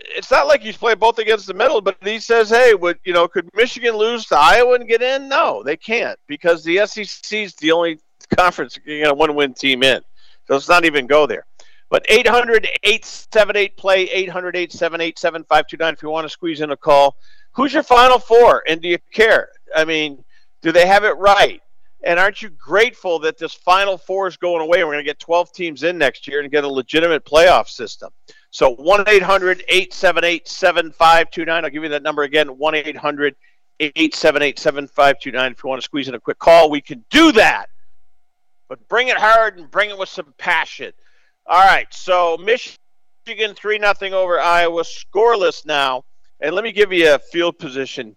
it's not like he's playing both against the middle, but he says, "Hey, would you know? Could Michigan lose to Iowa and get in? No, they can't because the SEC is the only conference you a one-win team in, so let's not even go there." But 800-878 play 800-878-7529 if you want to squeeze in a call. Who's your final four, and do you care? I mean, do they have it right? And aren't you grateful that this Final Four is going away? We're going to get 12 teams in next year and get a legitimate playoff system. So 1 800 878 7529. I'll give you that number again 1 800 878 7529. If you want to squeeze in a quick call, we can do that. But bring it hard and bring it with some passion. All right. So Michigan 3 0 over Iowa, scoreless now. And let me give you a field position.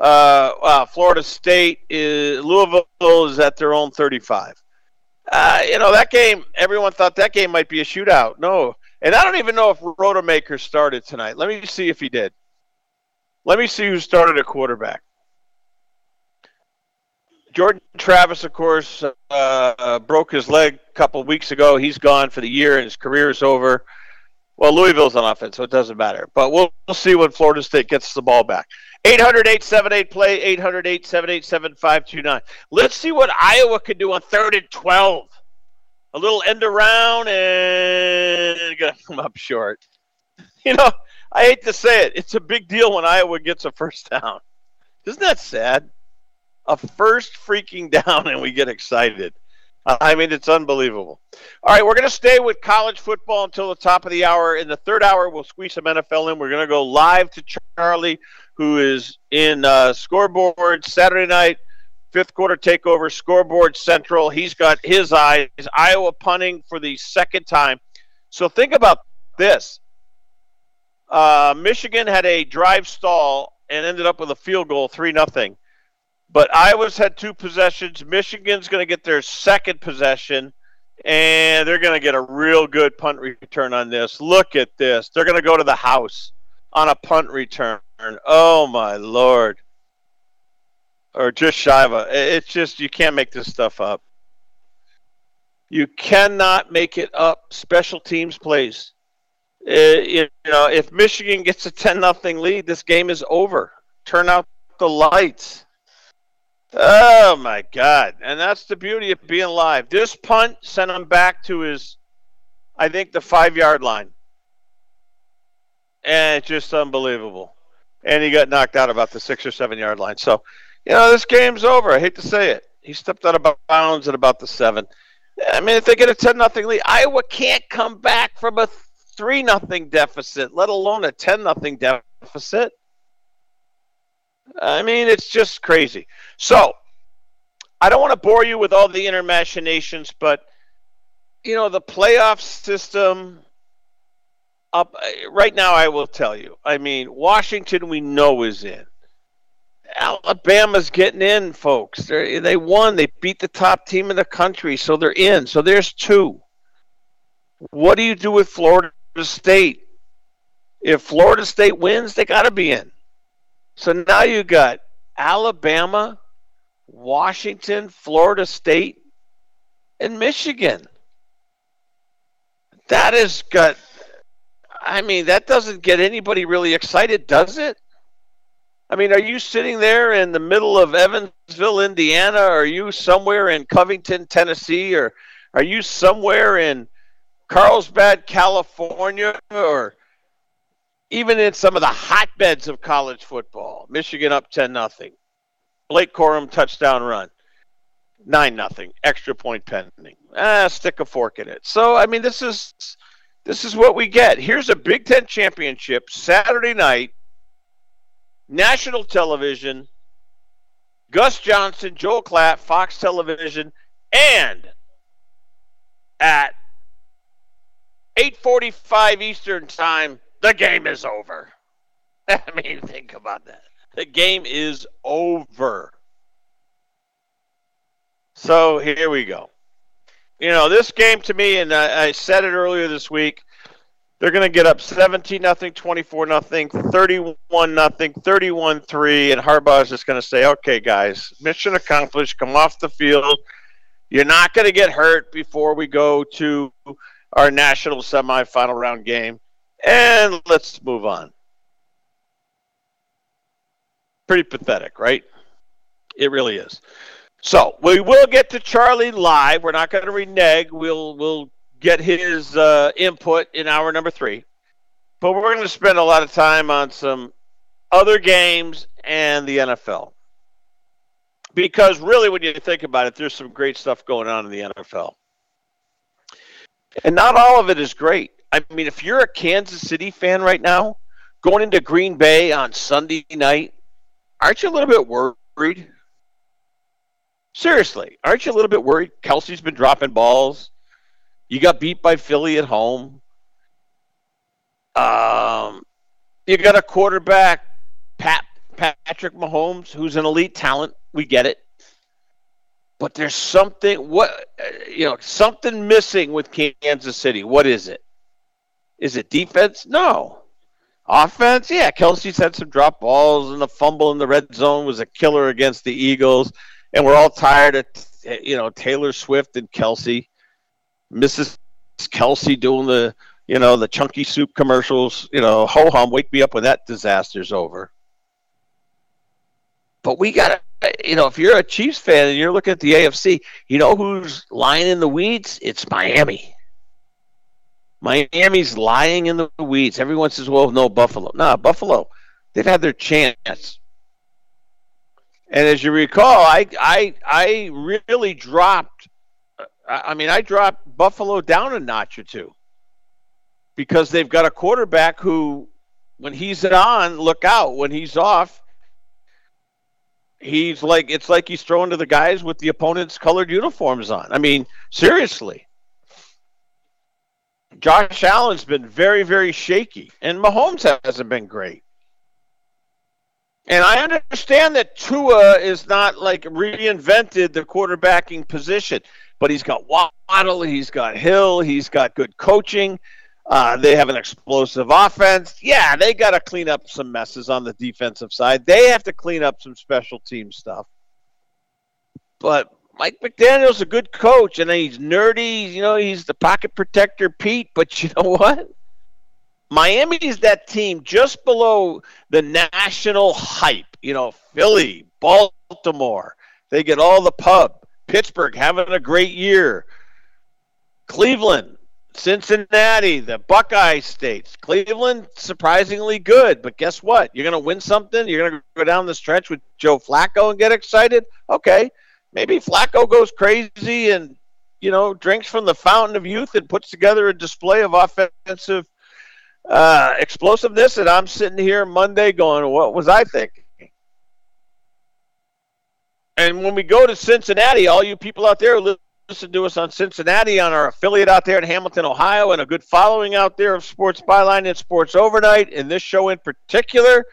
Uh, uh, Florida State is Louisville is at their own 35. Uh, you know that game. Everyone thought that game might be a shootout. No, and I don't even know if Rodemaker started tonight. Let me see if he did. Let me see who started at quarterback. Jordan Travis, of course, uh, uh, broke his leg a couple weeks ago. He's gone for the year, and his career is over. Well, Louisville's on offense, so it doesn't matter. But we'll, we'll see when Florida State gets the ball back. 800 878 play, 800 878 7529. Let's see what Iowa can do on third and 12 a little end around and gonna come up short. You know, I hate to say it, it's a big deal when Iowa gets a first down. Isn't that sad? A first freaking down and we get excited. I mean, it's unbelievable. All right, we're going to stay with college football until the top of the hour. In the third hour, we'll squeeze some NFL in. We're going to go live to Charlie, who is in uh, scoreboard Saturday night fifth quarter takeover, scoreboard central. He's got his eyes. Iowa punting for the second time. So think about this. Uh, Michigan had a drive stall and ended up with a field goal, three nothing. But Iowa's had two possessions. Michigan's going to get their second possession, and they're going to get a real good punt return on this. Look at this. They're going to go to the house on a punt return. Oh my lord or just Shiva. It's just you can't make this stuff up. You cannot make it up. Special teams plays. Uh, you know, if Michigan gets a ten nothing lead, this game is over. Turn out the lights. Oh my God! And that's the beauty of being live. This punt sent him back to his, I think, the five yard line, and it's just unbelievable. And he got knocked out about the six or seven yard line. So you know, this game's over. I hate to say it. He stepped out of bounds at about the seven. I mean, if they get a ten nothing lead, Iowa can't come back from a three nothing deficit, let alone a ten nothing deficit. I mean, it's just crazy. So, I don't want to bore you with all the inner machinations, but you know, the playoff system up uh, right now I will tell you. I mean, Washington we know is in. Alabama's getting in, folks. They they won. They beat the top team in the country, so they're in. So there's two. What do you do with Florida State? If Florida State wins, they got to be in. So now you got Alabama, Washington, Florida State, and Michigan. That has got. I mean, that doesn't get anybody really excited, does it? I mean, are you sitting there in the middle of Evansville, Indiana? Or are you somewhere in Covington, Tennessee? Or are you somewhere in Carlsbad, California? Or even in some of the hotbeds of college football? Michigan up 10 nothing. Blake Corum touchdown run. 9 nothing. Extra point pending. Ah, stick a fork in it. So, I mean, this is this is what we get. Here's a Big Ten championship Saturday night national television, Gus Johnson, Joel Klatt, Fox Television, and at 8:45 Eastern Time, the game is over. I mean, think about that. The game is over. So here we go. You know, this game to me, and I, I said it earlier this week. They're going to get up 17 nothing, 24 nothing, 31 nothing, 31 3 and Harbaugh is just going to say, "Okay, guys, mission accomplished. Come off the field. You're not going to get hurt before we go to our national semifinal round game, and let's move on." Pretty pathetic, right? It really is. So we will get to Charlie live. We're not going to renege. We'll we'll get his uh, input in hour number three. But we're going to spend a lot of time on some other games and the NFL. Because really, when you think about it, there's some great stuff going on in the NFL. And not all of it is great. I mean, if you're a Kansas City fan right now, going into Green Bay on Sunday night, aren't you a little bit worried? Seriously, aren't you a little bit worried? Kelce's been dropping balls. You got beat by Philly at home. Um, you got a quarterback, Pat Patrick Mahomes, who's an elite talent. We get it, but there's something what you know something missing with Kansas City. What is it? Is it defense? No. Offense? Yeah, Kelce's had some drop balls, and the fumble in the red zone was a killer against the Eagles. And we're all tired of eh, you know Taylor Swift and Kelce, Mrs. Kelce doing the you know the chunky soup commercials. You know, ho hum, wake me up when that disaster's over. But we got to, you know, if you're a Chiefs fan and you're looking at the AFC, you know who's lying in the weeds? It's Miami. Miami's lying in the weeds. Everyone says, well, no, Buffalo. Nah, Buffalo, they've had their chance. And as you recall, I, I, I really dropped I mean, I dropped Buffalo down a notch or two because they've got a quarterback who, when he's on, look out. When he's off, he's like it's like he's throwing to the guys with the opponent's colored uniforms on. I mean, seriously. Josh Allen's been very, very shaky, and Mahomes hasn't been great. And I understand that Tua is not like reinvented the quarterbacking position but he's got Waddle, he's got Hill, he's got good coaching. Uh, they have an explosive offense. Yeah, they got to clean up some messes on the defensive side. They have to clean up some special team stuff. But Mike McDaniel's a good coach, and he's nerdy. You know, he's the pocket protector, Pete. But you know what? Miami is that team just below the national hype. You know, Philly, Baltimore. They get all the pub. Pittsburgh having a great year. Cleveland, Cincinnati, the Buckeye states. Cleveland, surprisingly good, but guess what? You're going to win something. You're going to go down the stretch with Joe Flacco and get excited. Okay, maybe Flacco goes crazy and you know drinks from the fountain of youth and puts together a display of offensive uh, explosiveness. And I'm sitting here Monday going, "What was I thinking?" And when we go to Cincinnati, all you people out there listen to us on Cincinnati, on our affiliate out there in Hamilton, Ohio, and a good following out there of Sports Byline and Sports Overnight, and this show in particular,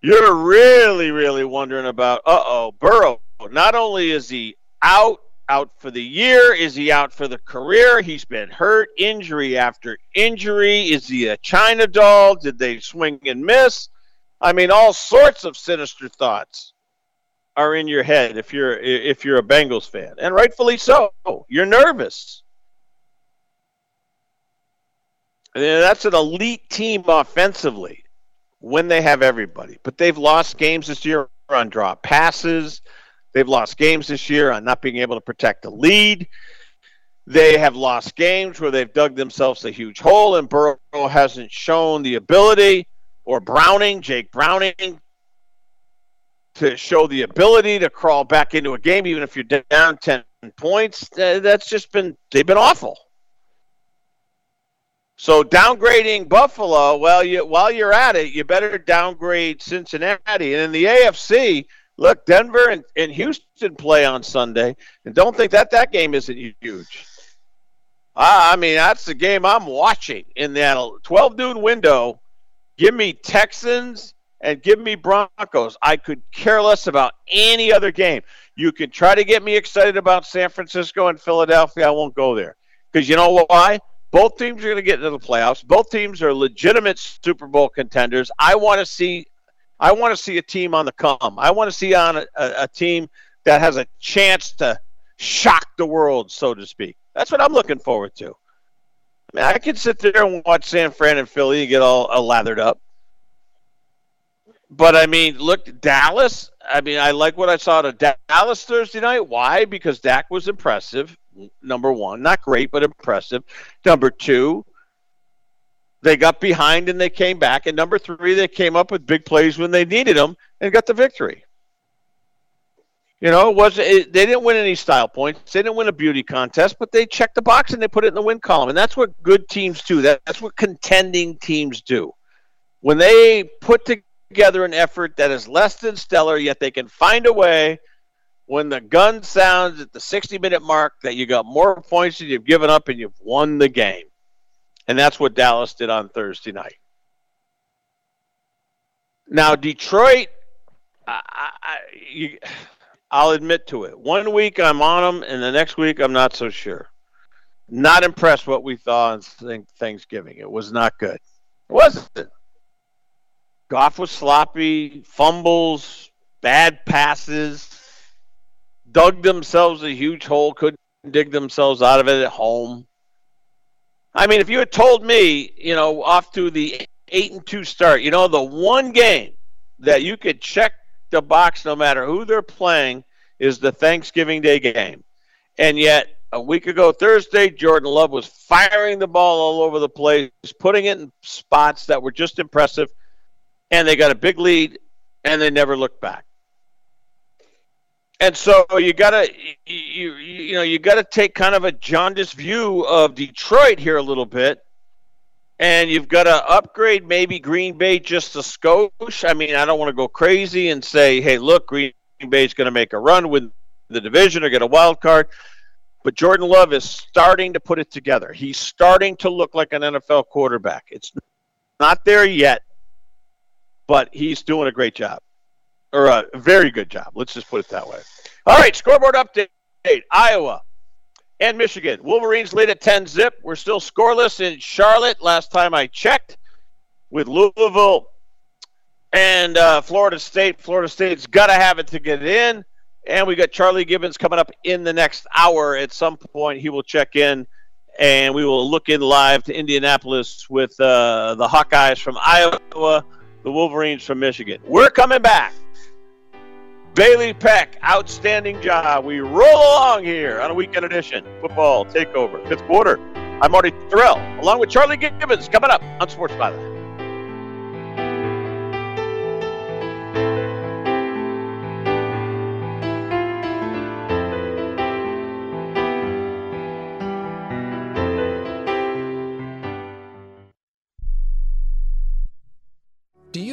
you're really, really wondering about, uh oh, Burrow. Not only is he out, out for the year, is he out for the career? He's been hurt, injury after injury. Is he a China doll? Did they swing and miss? I mean, all sorts of sinister thoughts are in your head if you're if you're a Bengals fan, and rightfully so. You're nervous. And that's an elite team offensively when they have everybody, but they've lost games this year on drop passes. They've lost games this year on not being able to protect the lead. They have lost games where they've dug themselves a huge hole, and Burrow hasn't shown the ability, or Browning, Jake Browning, to show the ability to crawl back into a game, even if you're down 10 points. That's just been, they've been awful. So downgrading Buffalo, well, you, while you're at it, you better downgrade Cincinnati. And in the AFC, look, Denver and, and Houston play on Sunday, and don't think that that game isn't huge. I mean, that's the game I'm watching in that 12 noon window. Give me Texans and give me Broncos. I could care less about any other game. You can try to get me excited about San Francisco and Philadelphia. I won't go there. Because you know why? Both teams are going to get into the playoffs. Both teams are legitimate Super Bowl contenders. I want to see I want to see a team on the come. I want to see on a, a, a team that has a chance to shock the world, so to speak. That's what I'm looking forward to. I mean, I could sit there and watch San Fran and Philly and get all, all lathered up. But I mean, look, Dallas. I mean, I like what I saw to Dallas Thursday night. Why? Because Dak was impressive. Number one, not great, but impressive. Number two, they got behind and they came back. And number three, they came up with big plays when they needed them and got the victory. You know, it was it, they didn't win any style points. They didn't win a beauty contest, but they checked the box and they put it in the win column. And that's what good teams do. That, that's what contending teams do. When they put together an effort that is less than stellar, yet they can find a way when the gun sounds at the 60 minute mark that you got more points than you've given up and you've won the game. And that's what Dallas did on Thursday night. Now, Detroit, I, will admit to it. One week I'm on them, and the next week I'm not so sure. Not impressed what we saw on Thanksgiving. It was not good. It wasn't. Goff was sloppy, fumbles, bad passes, dug themselves a huge hole, couldn't dig themselves out of it at home. I mean, if you had told me, you know, off to the eight and two start, you know, the one game that you could check the box no matter who they're playing is the Thanksgiving Day game. And yet, a week ago Thursday, Jordan Love was firing the ball all over the place, putting it in spots that were just impressive and they got a big lead, and they never looked back. And so you gotta you you know you gotta take kind of a jaundiced view of Detroit here a little bit, and you've got to upgrade maybe Green Bay just a skosh. I mean, I don't want to go crazy and say, hey, look, Green Bay's going to make a run with the division or get a wild card. But Jordan Love is starting to put it together. He's starting to look like an NFL quarterback. It's not there yet, but he's doing a great job, or a very good job. Let's just put it that way. All right, scoreboard update: Iowa and Michigan. Wolverines lead at 10 zip. We're still scoreless in Charlotte. Last time I checked, with Louisville and uh, Florida State. Florida State's got to have it to get in. And we got Charlie Gibbons coming up in the next hour. At some point, he will check in, and we will look in live to Indianapolis with uh, the Hawkeyes from Iowa the Wolverines from Michigan. We're coming back. Bailey Peck, outstanding job. We roll along here on a weekend edition. Football takeover, fifth quarter. I'm Marty Tirrell, along with Charlie Gibbons, coming up on Sports Byline.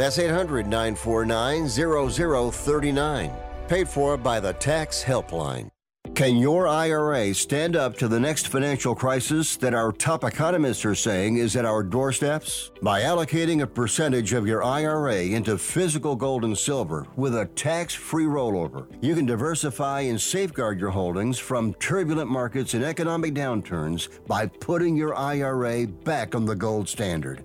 That's 800 949 0039. Paid for by the Tax Helpline. Can your IRA stand up to the next financial crisis that our top economists are saying is at our doorsteps? By allocating a percentage of your IRA into physical gold and silver with a tax free rollover, you can diversify and safeguard your holdings from turbulent markets and economic downturns by putting your IRA back on the gold standard.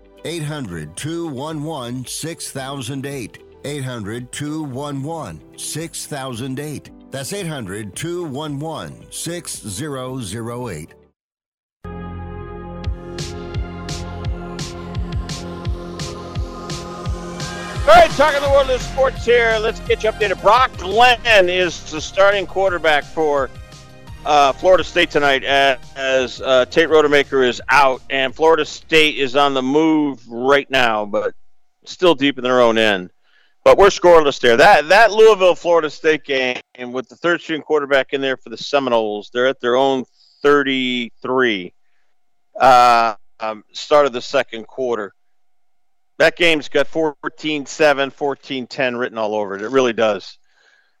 800 211 6008. 800 211 6008. That's 800 211 6008. All right, talking the world of sports here. Let's get you updated. Brock Glenn is the starting quarterback for uh, Florida State tonight as uh, Tate Rodemaker is out, and Florida State is on the move right now, but still deep in their own end. But we're scoreless there. That that Louisville Florida State game with the third string quarterback in there for the Seminoles, they're at their own 33. Uh, um, start of the second quarter. That game's got 14 7, 14 10 written all over it. It really does.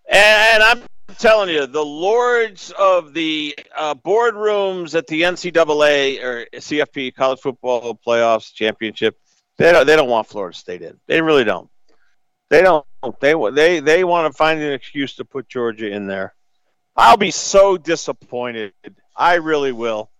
And I'm telling you, the lords of the uh, boardrooms at the NCAA or CFP, college football playoffs, championship, they don't, they don't want Florida State in. They really don't. They don't. They they they want to find an excuse to put Georgia in there. I'll be so disappointed. I really will.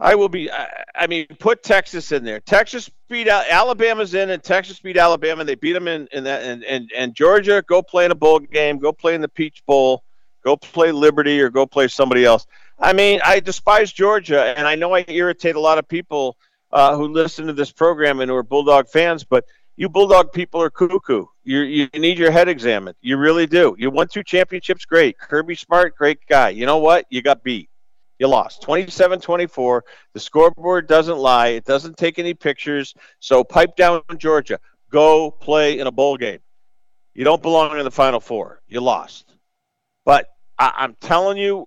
I will be. I, I mean, put Texas in there. Texas beat Alabama's in, and Texas beat Alabama. They beat them in, in that, and, and and Georgia go play in a bowl game. Go play in the Peach Bowl. Go play Liberty or go play somebody else. I mean, I despise Georgia, and I know I irritate a lot of people uh, who listen to this program and who are Bulldog fans, but you Bulldog people are cuckoo. You you need your head examined. You really do. You won two championships, great. Kirby Smart, great guy. You know what? You got beat. You lost 27 24. The scoreboard doesn't lie, it doesn't take any pictures. So pipe down, Georgia. Go play in a bowl game. You don't belong in the Final Four. You lost. But I- I'm telling you,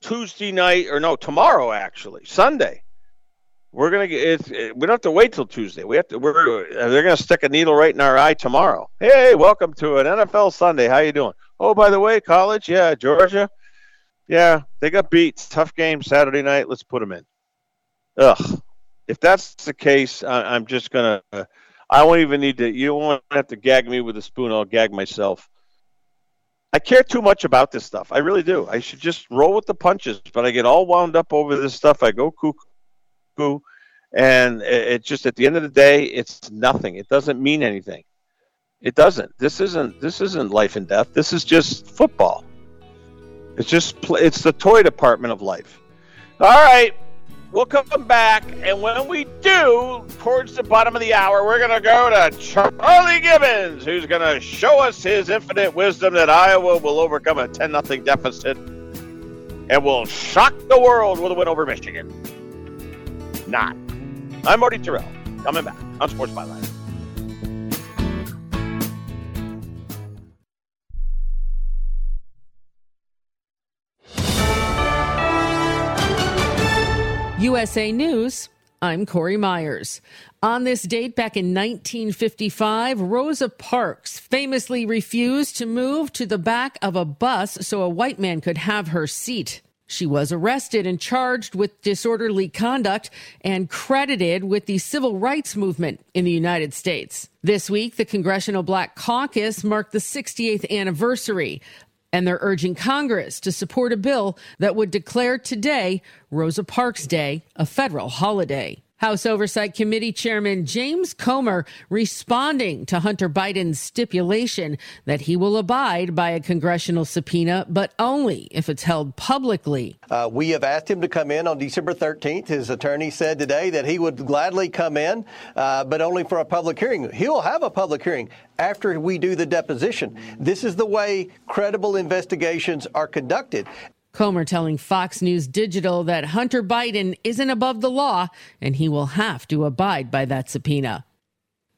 Tuesday night, or no, tomorrow actually, Sunday, we're gonna get. It, we don't have to wait till Tuesday. We have to. We're they're gonna stick a needle right in our eye tomorrow. Hey, welcome to an NFL Sunday. How you doing? Oh, by the way, college, yeah, Georgia, yeah, they got beat. Tough game Saturday night. Let's put them in. Ugh. If that's the case, I, I'm just gonna. I won't even need to. You won't have to gag me with a spoon. I'll gag myself. I care too much about this stuff. I really do. I should just roll with the punches, but I get all wound up over this stuff. I go cuckoo, and it, it just at the end of the day, it's nothing. It doesn't mean anything. It doesn't. This isn't. This isn't life and death. This is just football. It's just. It's the toy department of life. All right. We'll come back, and when we do, towards the bottom of the hour, we're to go to Charlie Gibbons, who's to show us his infinite wisdom that Iowa will overcome a 10 0 deficit and will shock the world with a win over Michigan. Not. I'm Marty Tirrell, coming back on Sports Byline. USA News. I'm Corey Myers. On this date back in 1955, Rosa Parks famously refused to move to the back of a bus so a white man could have her seat. She was arrested and charged with disorderly conduct and credited with the civil rights movement in the United States. This week, the Congressional Black Caucus marked the 68th anniversary and they're urging Congress to support a bill that would declare today, Rosa Parks Day, a federal holiday. House Oversight Committee Chairman James Comer responding to Hunter Biden's stipulation that he will abide by a congressional subpoena, but only if it's held publicly. Uh, we have asked him to come in on December 13th. His attorney said today that he would gladly come in, uh, but only for a public hearing. He'll have a public hearing after we do the deposition. This is the way credible investigations are conducted. Comer telling Fox News Digital that Hunter Biden isn't above the law and he will have to abide by that subpoena.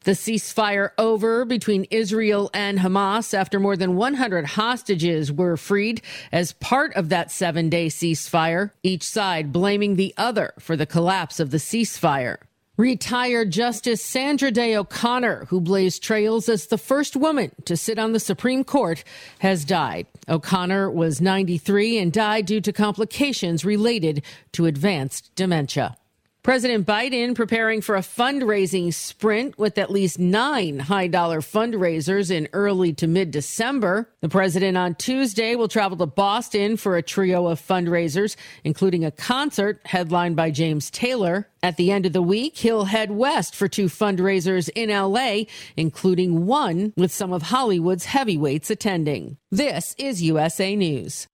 The ceasefire over between Israel and Hamas after more than 100 hostages were freed as part of that seven day ceasefire, each side blaming the other for the collapse of the ceasefire. Retired Justice Sandra Day O'Connor, who blazed trails as the first woman to sit on the Supreme Court, has died. O'Connor was 93 and died due to complications related to advanced dementia. President Biden preparing for a fundraising sprint with at least nine high dollar fundraisers in early to mid December. The president on Tuesday will travel to Boston for a trio of fundraisers, including a concert headlined by James Taylor. At the end of the week, he'll head west for two fundraisers in LA, including one with some of Hollywood's heavyweights attending. This is USA News.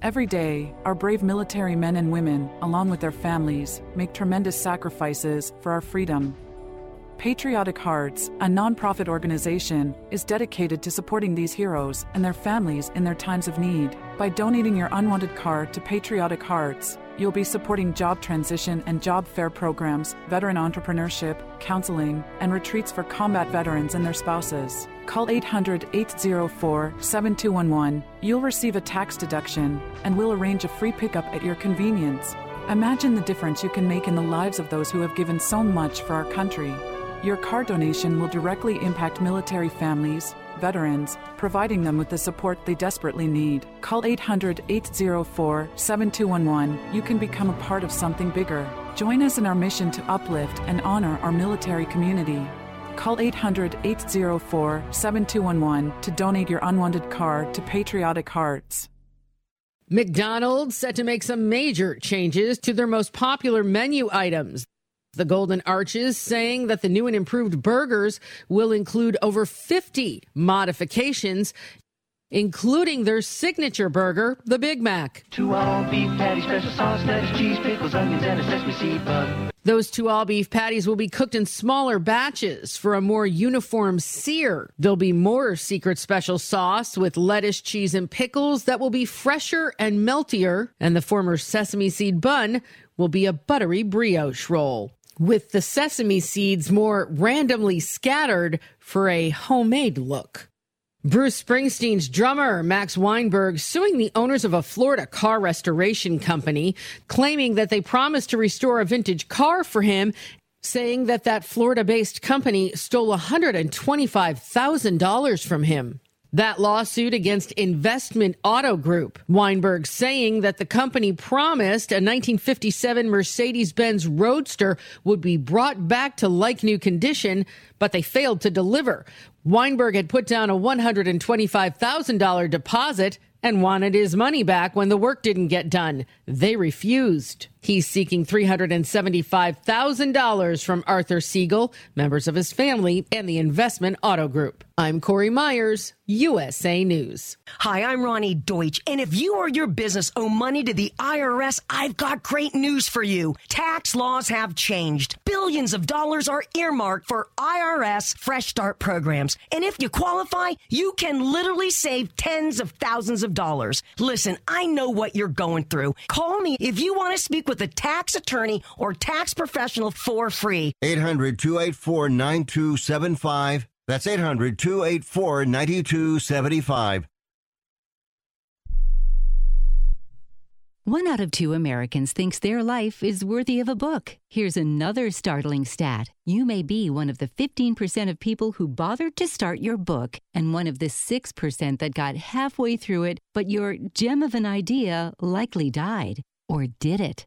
Every day, our brave military men and women, along with their families, make tremendous sacrifices for our freedom. Patriotic Hearts, a nonprofit organization, is dedicated to supporting these heroes and their families in their times of need. By donating your unwanted car to Patriotic Hearts, you'll be supporting job transition and job fair programs, veteran entrepreneurship, counseling, and retreats for combat veterans and their spouses. Call 800 804 7211. You'll receive a tax deduction, and we'll arrange a free pickup at your convenience. Imagine the difference you can make in the lives of those who have given so much for our country. Your car donation will directly impact military families, veterans, providing them with the support they desperately need. Call 800 804 7211. You can become a part of something bigger. Join us in our mission to uplift and honor our military community. Call 800 804 7211 to donate your unwanted car to Patriotic Hearts. McDonald's set to make some major changes to their most popular menu items. The Golden Arches saying that the new and improved burgers will include over 50 modifications, including their signature burger, the Big Mac. Two all beef patty, special sauce, lettuce, cheese, pickles, onions, and a sesame seed bun. Those two all beef patties will be cooked in smaller batches for a more uniform sear. There'll be more secret special sauce with lettuce, cheese, and pickles that will be fresher and meltier. And the former sesame seed bun will be a buttery brioche roll with the sesame seeds more randomly scattered for a homemade look. Bruce Springsteen's drummer, Max Weinberg, suing the owners of a Florida car restoration company, claiming that they promised to restore a vintage car for him, saying that that Florida based company stole $125,000 from him. That lawsuit against Investment Auto Group. Weinberg saying that the company promised a 1957 Mercedes Benz Roadster would be brought back to like new condition, but they failed to deliver. Weinberg had put down a $125,000 deposit and wanted his money back when the work didn't get done. They refused. He's seeking $375,000 from Arthur Siegel, members of his family, and the Investment Auto Group. I'm Corey Myers, USA News. Hi, I'm Roni Deutch, and if you or your business owe money to the IRS, I've got great news for you. Tax laws have changed. Billions of dollars are earmarked for IRS Fresh Start programs, and if you qualify, you can literally save tens of thousands of dollars. Listen, I know what you're going through. Call me if you want to speak with a tax attorney or tax professional for free. 800 284 9275. That's 800 284 9275. One out of two Americans thinks their life is worthy of a book. Here's another startling stat. You may be one of the 15% of people who bothered to start your book, and one of the 6% that got halfway through it, but your gem of an idea likely died. Or did it?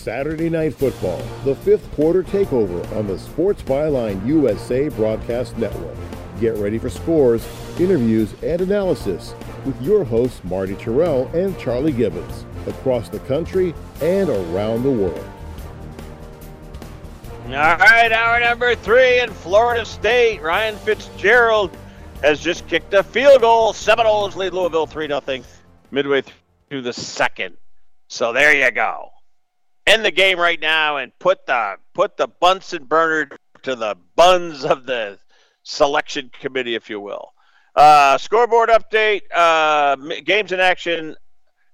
Saturday Night Football, the fifth quarter takeover on the Sports Byline USA Broadcast Network. Get ready for scores, interviews, and analysis with your hosts Marty Tirrell and Charlie Gibbons across the country and around the world. All right, hour number three in Florida State. Ryan Fitzgerald has just kicked a field goal. Seminoles lead Louisville 3 0 midway through the second. So there you go end the game right now and put the put the Bunsen burner to the buns of the selection committee, if you will. Uh, scoreboard update: uh, games in action.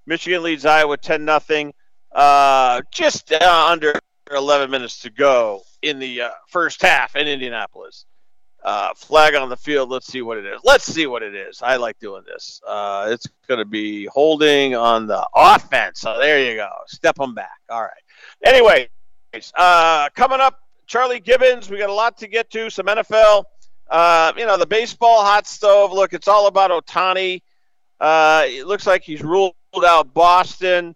Michigan leads Iowa ten nothing. Uh, just uh, under 11 minutes to go in the uh, first half in Indianapolis. Uh, flag on the field. Let's see what it is. Let's see what it is. I like doing this. It's going to be holding on the offense. So there you go. Step them back. All right. Anyway, uh, coming up, Charlie Gibbons. We got a lot to get to. Some NFL. Uh, you know, the baseball hot stove. Look, it's all about Ohtani. Uh, it looks like he's ruled out Boston,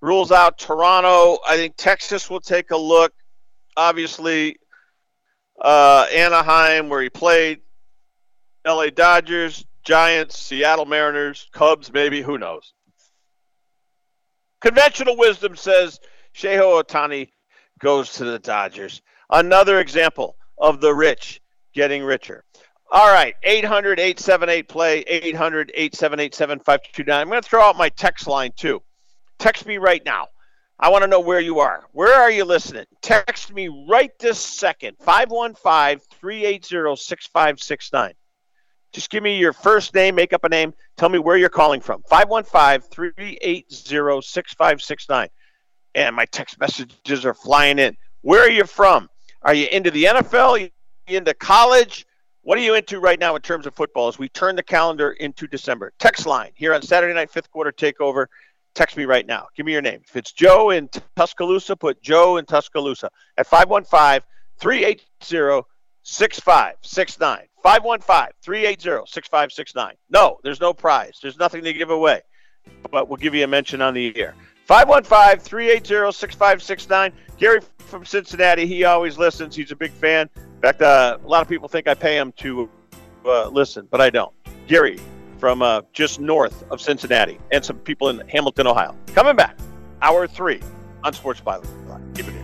rules out Toronto. I think Texas will take a look. Obviously, uh, Anaheim, where he played, LA Dodgers, Giants, Seattle Mariners, Cubs, maybe, who knows. Conventional wisdom says Shohei Ohtani goes to the Dodgers. Another example of the rich getting richer. All right, 800 878 play, 800 878 7529. I'm going to throw out my text line too. Text me right now. I want to know where you are. Where are you listening? Text me right this second 515 380 6569. Just give me your first name, make up a name, tell me where you're calling from. 515 380 6569. And my text messages are flying in. Where are you from? Are you into the NFL? You into college? What are you into right now in terms of football as we turn the calendar into December? Text line here on Saturday Night Fifth Quarter Takeover text me right now. Give me your name. If it's Joe in Tuscaloosa, put Joe in Tuscaloosa at 515 380 6569. 515 380 6569. No, there's no prize. There's nothing to give away, but we'll give you a mention on the air. 515 380 6569. Gary from Cincinnati, he always listens. He's a big fan. In fact, uh, a lot of people think I pay him to uh, listen, but I don't. Gary from uh, just north of Cincinnati and some people in Hamilton, Ohio. Coming back, hour three on Sports Byline. Keep it.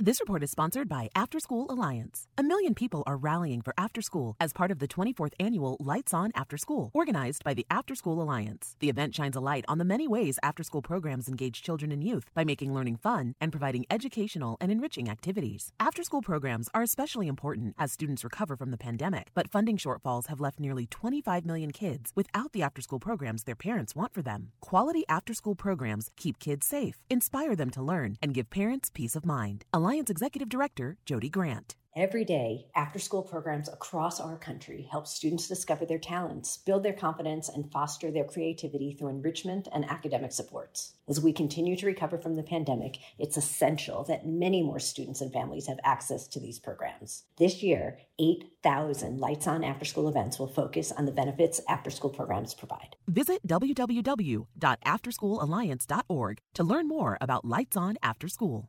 This report is sponsored by After School Alliance. A million people are rallying for after school as part of the 24th annual Lights On After School, organized by the After School Alliance. The event shines a light on the many ways after school programs engage children and youth by making learning fun and providing educational and enriching activities. After school programs are especially important as students recover from the pandemic, but funding shortfalls have left nearly 25 million kids without the after school programs their parents want for them. Quality after school programs keep kids safe, inspire them to learn, and give parents peace of mind. Alliance Executive Director Jody Grant. Every day, after school programs across our country help students discover their talents, build their confidence, and foster their creativity through enrichment and academic supports. As we continue to recover from the pandemic, it's essential that many more students and families have access to these programs. This year, 8,000 Lights On after school events will focus on the benefits after school programs provide. Visit www.afterschoolalliance.org to learn more about Lights On After School.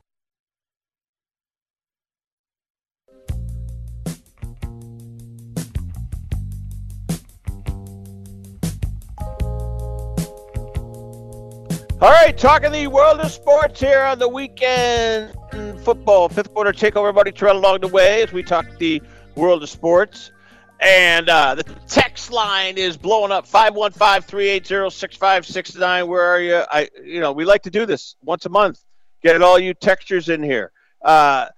All right, talking the world of sports here on the weekend football fifth quarter takeover. Buddy Tirrell along the way as we talk the world of sports. And uh, the text line is blowing up 515-380-6569. Where are you? I you know, we like to do this once a month. Get all you textures in here. Uh,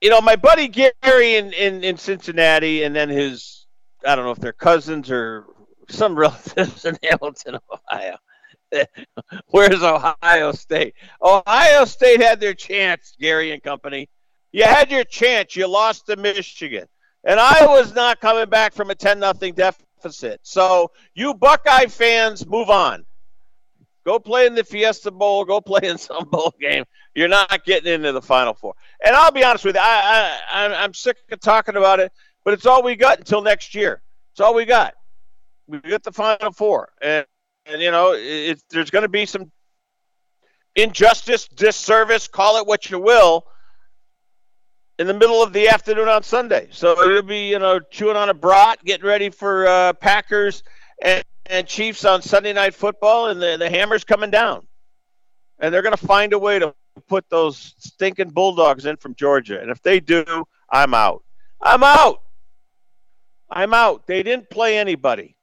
you know, my buddy Gary in, in, in Cincinnati and then his I don't know if they're cousins or some relatives in Hamilton, Ohio Where's Ohio State? Ohio State had their chance, Gary and company. You had your chance. You lost to Michigan. And I was not coming back from a 10 nothing deficit. So, you Buckeye fans, move on. Go play in the Fiesta Bowl. Go play in some bowl game. You're not getting into the Final Four. And I'll be honest with you, I, I, I'm sick of talking about it, but it's all we got until next year. It's all we got. We got the Final Four. And and you know, it, there's going to be some injustice, disservice, call it what you will, in the middle of the afternoon on Sunday. So it'll be, you know, chewing on a brat, getting ready for uh, Packers and, and Chiefs on Sunday night football, and the, the hammer's coming down. And they're going to find a way to put those stinking Bulldogs in from Georgia. And if they do, I'm out. I'm out. I'm out. They didn't play anybody.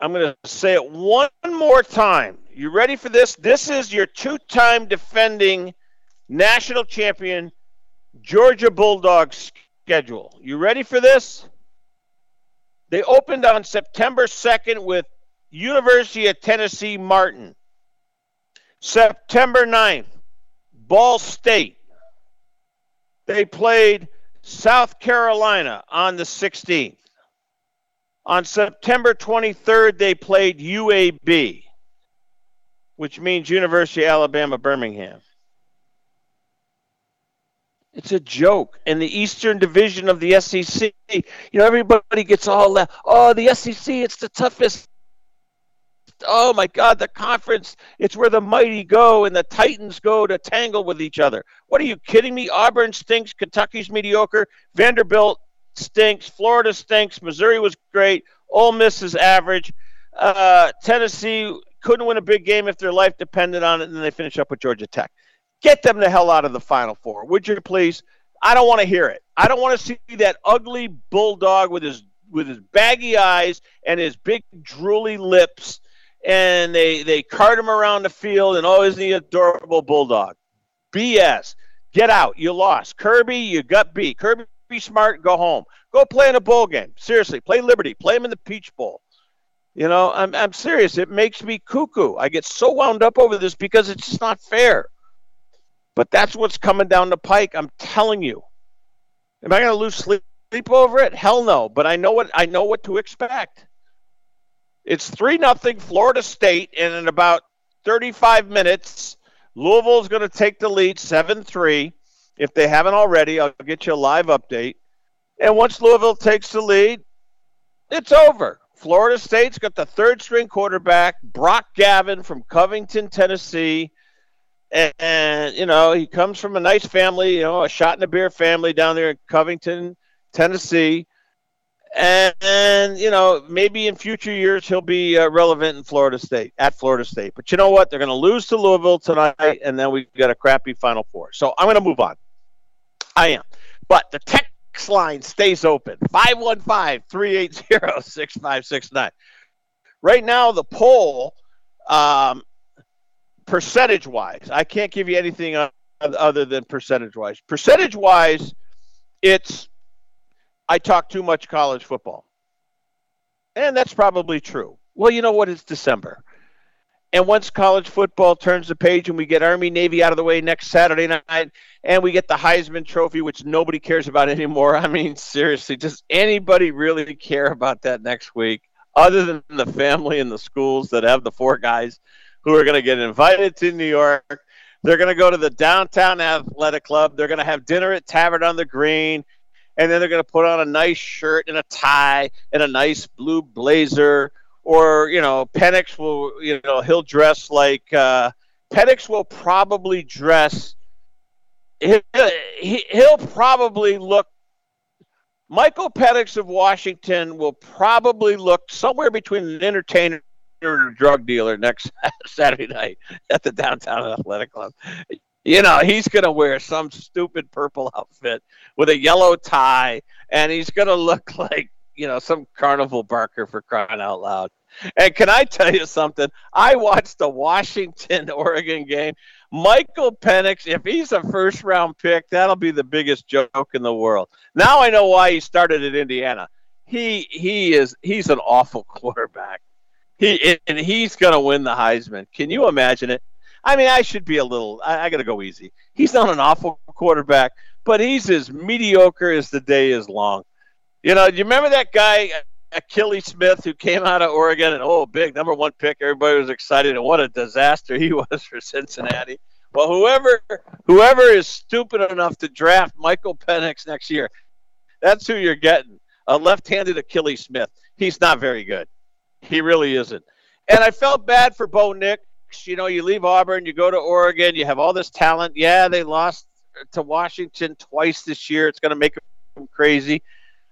I'm going to say it one more time. You ready for this? This is your two time defending national champion, Georgia Bulldogs schedule. You ready for this? They opened on September 2nd with University of Tennessee Martin. September 9th, Ball State. They played South Carolina on the 16th. On September 23rd, they played UAB, which means University of Alabama Birmingham. It's a joke. In the Eastern Division of the SEC, you know, everybody gets all that. Oh, the SEC, it's the toughest oh my God, the conference, it's where the mighty go and the Titans go to tangle with each other. What are you kidding me? Auburn stinks, Kentucky's mediocre, Vanderbilt stinks, Florida stinks, Missouri was great, Ole Miss is average, uh, Tennessee couldn't win a big game if their life depended on it, and then they finish up with Georgia Tech. Get them the hell out of the Final Four, would you please? I don't want to hear it. I don't want to see that ugly bulldog with his with his baggy eyes and his big drooly lips and they they cart him around the field, and oh, isn't he adorable bulldog? BS. Get out. You lost. Kirby, you got beat. Kirby, be smart. Go home. Go play in a bowl game. Seriously, play Liberty. Play them in the Peach Bowl. You know, I'm I'm serious. It makes me cuckoo. I get so wound up over this because it's just not fair. But that's what's coming down the pike. I'm telling you. Am I going to lose sleep over it? Hell no. But I know what I know what to expect. It's 3 nothing Florida State, and in about 35 minutes, Louisville's going to take the lead 7 3. If they haven't already, I'll get you a live update. And once Louisville takes the lead, it's over. Florida State's got the third string quarterback, Brock Gavin from Covington, Tennessee. And, and, you know, he comes from a nice family, you know, a shot in the beer family down there in Covington, Tennessee and, and, you know maybe in future years he'll be uh, relevant in Florida State at Florida State. But you know what? They're going to lose to Louisville tonight, and then we've got a crappy Final Four. So I'm going to move on. I am, but the text line stays open 515-380-6569. Right now, the poll, um, percentage wise, I can't give you anything other than percentage wise. Percentage wise, it's I talk too much college football. And that's probably true. Well, you know what? It's December. And once college football turns the page and we get Army Navy out of the way next Saturday night and we get the Heisman Trophy, which nobody cares about anymore. I mean, seriously, does anybody really care about that next week other than the family and the schools that have the four guys who are going to get invited to New York? They're going to go to the downtown athletic club. They're going to have dinner at Tavern on the Green and then they're going to put on a nice shirt and a tie and a nice blue blazer or you know Penix will you know he'll dress like uh, Penix will probably dress he'll, he'll probably look Michael Penix of Washington will probably look somewhere between an entertainer and a drug dealer next Saturday night at the downtown athletic club. You know, he's going to wear some stupid purple outfit with a yellow tie, and he's going to look like, you know, some carnival barker for crying out loud. And can I tell you something? I watched the Washington Oregon game. Michael Penix, if he's a first round pick, that'll be the biggest joke in the world. Now I know why he started at Indiana. He he is he's an awful quarterback. He and he's to win the Heisman. Can you imagine it? I mean, I should be a little. I, I got to go easy. He's not an awful quarterback, but he's as mediocre as the day is long. You know, do you remember that guy, Akili Smith, who came out of Oregon and oh, big number one pick. Everybody was excited, and what a disaster he was for Cincinnati. Well, whoever whoever is stupid enough to draft Michael Penix next year, that's who you're getting. A left-handed Akili Smith. He's not very good. He really isn't. And I felt bad for Bo Nix You know, you leave Auburn, you go to Oregon, you have all this talent. Yeah, they lost to Washington twice this year. It's going to make them crazy.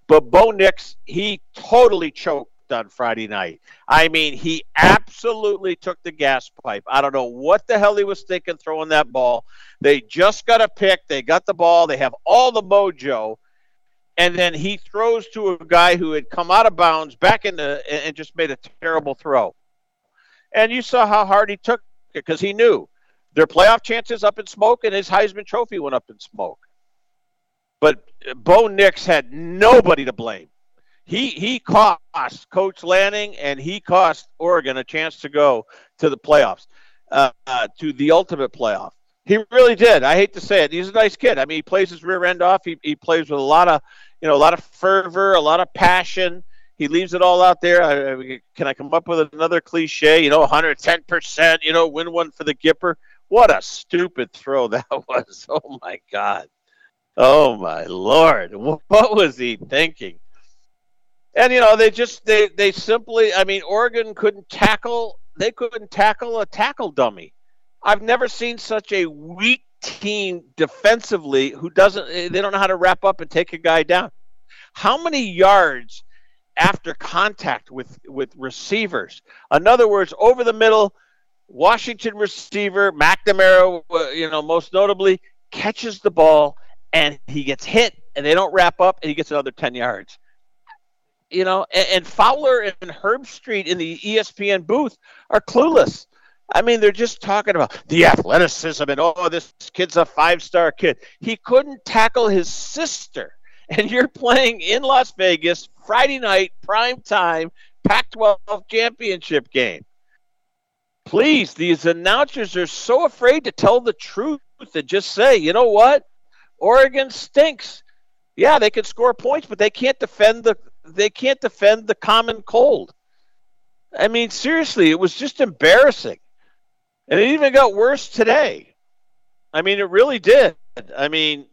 But Bo Nix, he totally choked on Friday night. I mean, he absolutely took the gas pipe. I don't know what the hell he was thinking throwing that ball. They just got a pick. They got the ball. They have all the mojo. And then he throws to a guy who had come out of bounds back into and just made a terrible throw. And you saw how hard he took it because he knew their playoff chances up in smoke and his Heisman Trophy went up in smoke. But Bo Nix had nobody to blame he he cost Coach Lanning and he cost Oregon a chance to go to the playoffs, uh, uh, to the ultimate playoff. He really did. I hate to say it. He's a nice kid. I mean, he plays his rear end off. He, he plays with a lot of, you know, a lot of fervor, a lot of passion. He leaves it all out there. I, can I come up with another cliche? You know, 110%, you know, win one for the Gipper. What a stupid throw that was. Oh, my God. Oh, my Lord. What was he thinking? and you know they just they they simply i mean oregon couldn't tackle they couldn't tackle a tackle dummy i've never seen such a weak team defensively who doesn't eh, they don't know how to wrap up and take a guy down how many yards after contact with with receivers in other words over the middle washington receiver mcnamara you know most notably catches the ball and he gets hit and they don't wrap up and he gets another 10 yards you know, and, and Fowler and Herbstreit in the ESPN booth are clueless. I mean, they're just talking about the athleticism and oh, this kid's a five star kid. He couldn't tackle his sister. And you're playing in Las Vegas Friday night, prime time, Pac 12 championship game. Please, these announcers are so afraid to tell the truth and just say, you know what? Oregon stinks. Yeah, they can score points, but they can't defend the they can't defend the common cold. I mean, seriously, it was just embarrassing. And it even got worse today. I mean, it really did. I mean,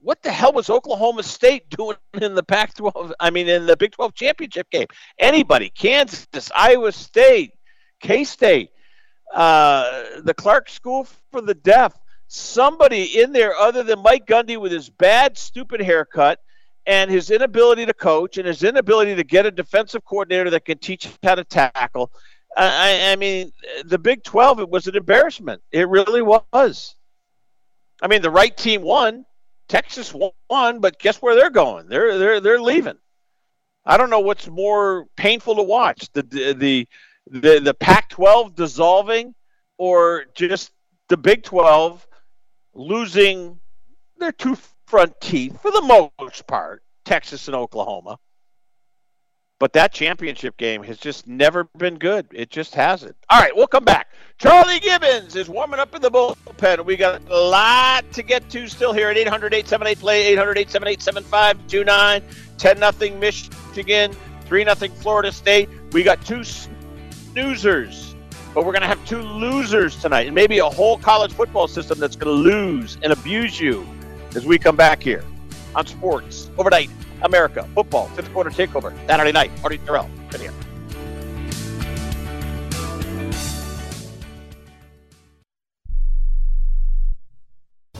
what the hell was Oklahoma State doing in the Pac 12? I mean, in the Big 12 championship game? Anybody, Kansas, Iowa State, K State, uh, the Clark School for the Deaf, somebody in there other than Mike Gundy with his bad, stupid haircut and his inability to coach and his inability to get a defensive coordinator that can teach how to tackle. I, I mean, the Big 12, it was an embarrassment. It really was. I mean, the right team won. Texas won, but guess where they're going? They're they're they're leaving. I don't know what's more painful to watch the the the, the Pac-12 dissolving, or just the Big 12 losing their two front teeth for the most part, Texas and Oklahoma. But that championship game has just never been good. It just hasn't. All right, we'll come back. Charlie Gibbons is warming up in the bullpen. We got a lot to get to still here at 800 878 play, 800 878 7529, 10 nothing Michigan, 3 nothing Florida State. We got two snoozers, but we're going to have two losers tonight, and maybe a whole college football system that's going to lose and abuse you as we come back here on Sports Overnight America Football Fifth Quarter Takeover Saturday night. Marty Tirrell, right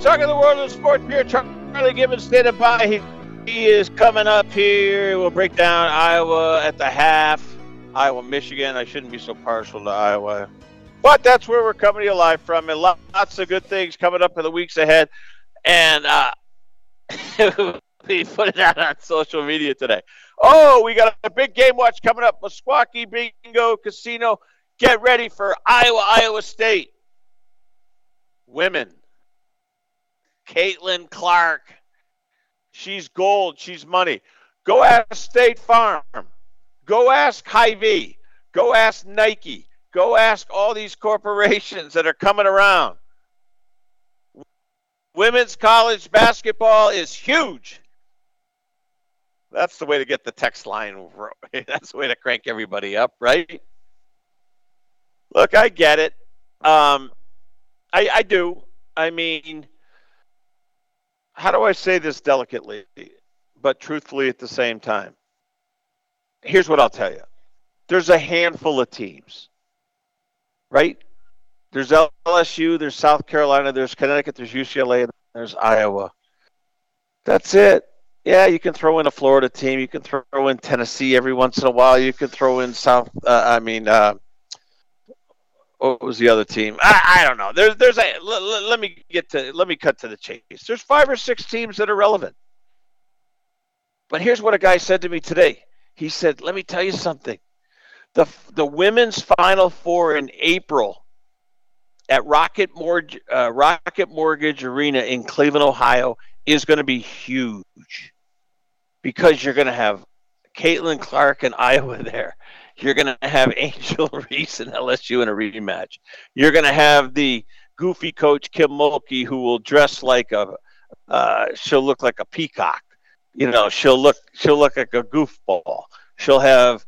Talking the world of sports here. Charlie Gibbons standing by. He, he is coming up here. We'll break down Iowa at the half. Iowa, Michigan. I shouldn't be so partial to Iowa. But that's where we're coming to live from. And lots of good things coming up in the weeks ahead. And uh, we put it out on social media today. Oh, we got a big game watch coming up. Meskwaki Bingo Casino. Get ready for Iowa, Iowa State. Women Caitlin Clark. She's gold. She's money. Go ask State Farm. Go ask Hy-Vee. Go ask Nike. Go ask all these corporations that are coming around. Women's college basketball is huge. That's the way to get the text line. That's the way to crank everybody up, right? Look, I get it. Um, I, I do. I mean, how do I say this delicately, but truthfully at the same time? Here's what I'll tell you there's a handful of teams, right? There's LSU, there's South Carolina, there's Connecticut, there's UCLA, there's Iowa. That's it. Yeah, you can throw in a Florida team. You can throw in Tennessee every once in a while. You can throw in South. Uh, I mean, uh, what was the other team? I, I don't know. There's there's a let, let, me get to let me cut to the chase. There's five or six teams that are relevant. But here's what a guy said to me today. He said, "Let me tell you something. The the women's final four in April at Rocket Mortgage uh, Rocket Mortgage Arena in Cleveland, Ohio, is going to be huge because you're going to have Caitlin Clark and Iowa there. You're going to have Angel Reese and LSU in a rematch. You're going to have the goofy coach Kim Mulkey who will dress like a uh, she'll look like a peacock. You know, she'll look she'll look like a goofball. She'll have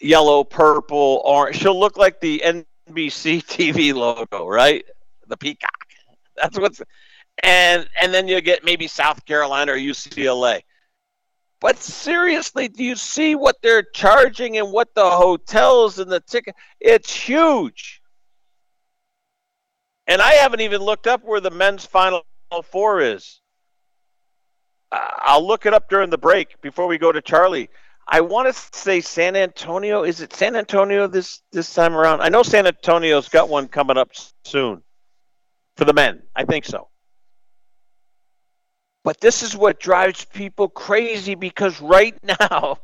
yellow, purple, orange. She'll look like the NBC TV logo, right? The peacock. That's what's and and then you get maybe South Carolina or UCLA. But seriously, do you see what they're charging and what the hotels and the ticket? It's huge. And I haven't even looked up where the men's final four is. Uh, I'll look it up during the break before we go to Charlie. I want to say San Antonio. Is it San Antonio this this time around? I know San Antonio's got one coming up soon for the men. I think so. But this is what drives people crazy because right now,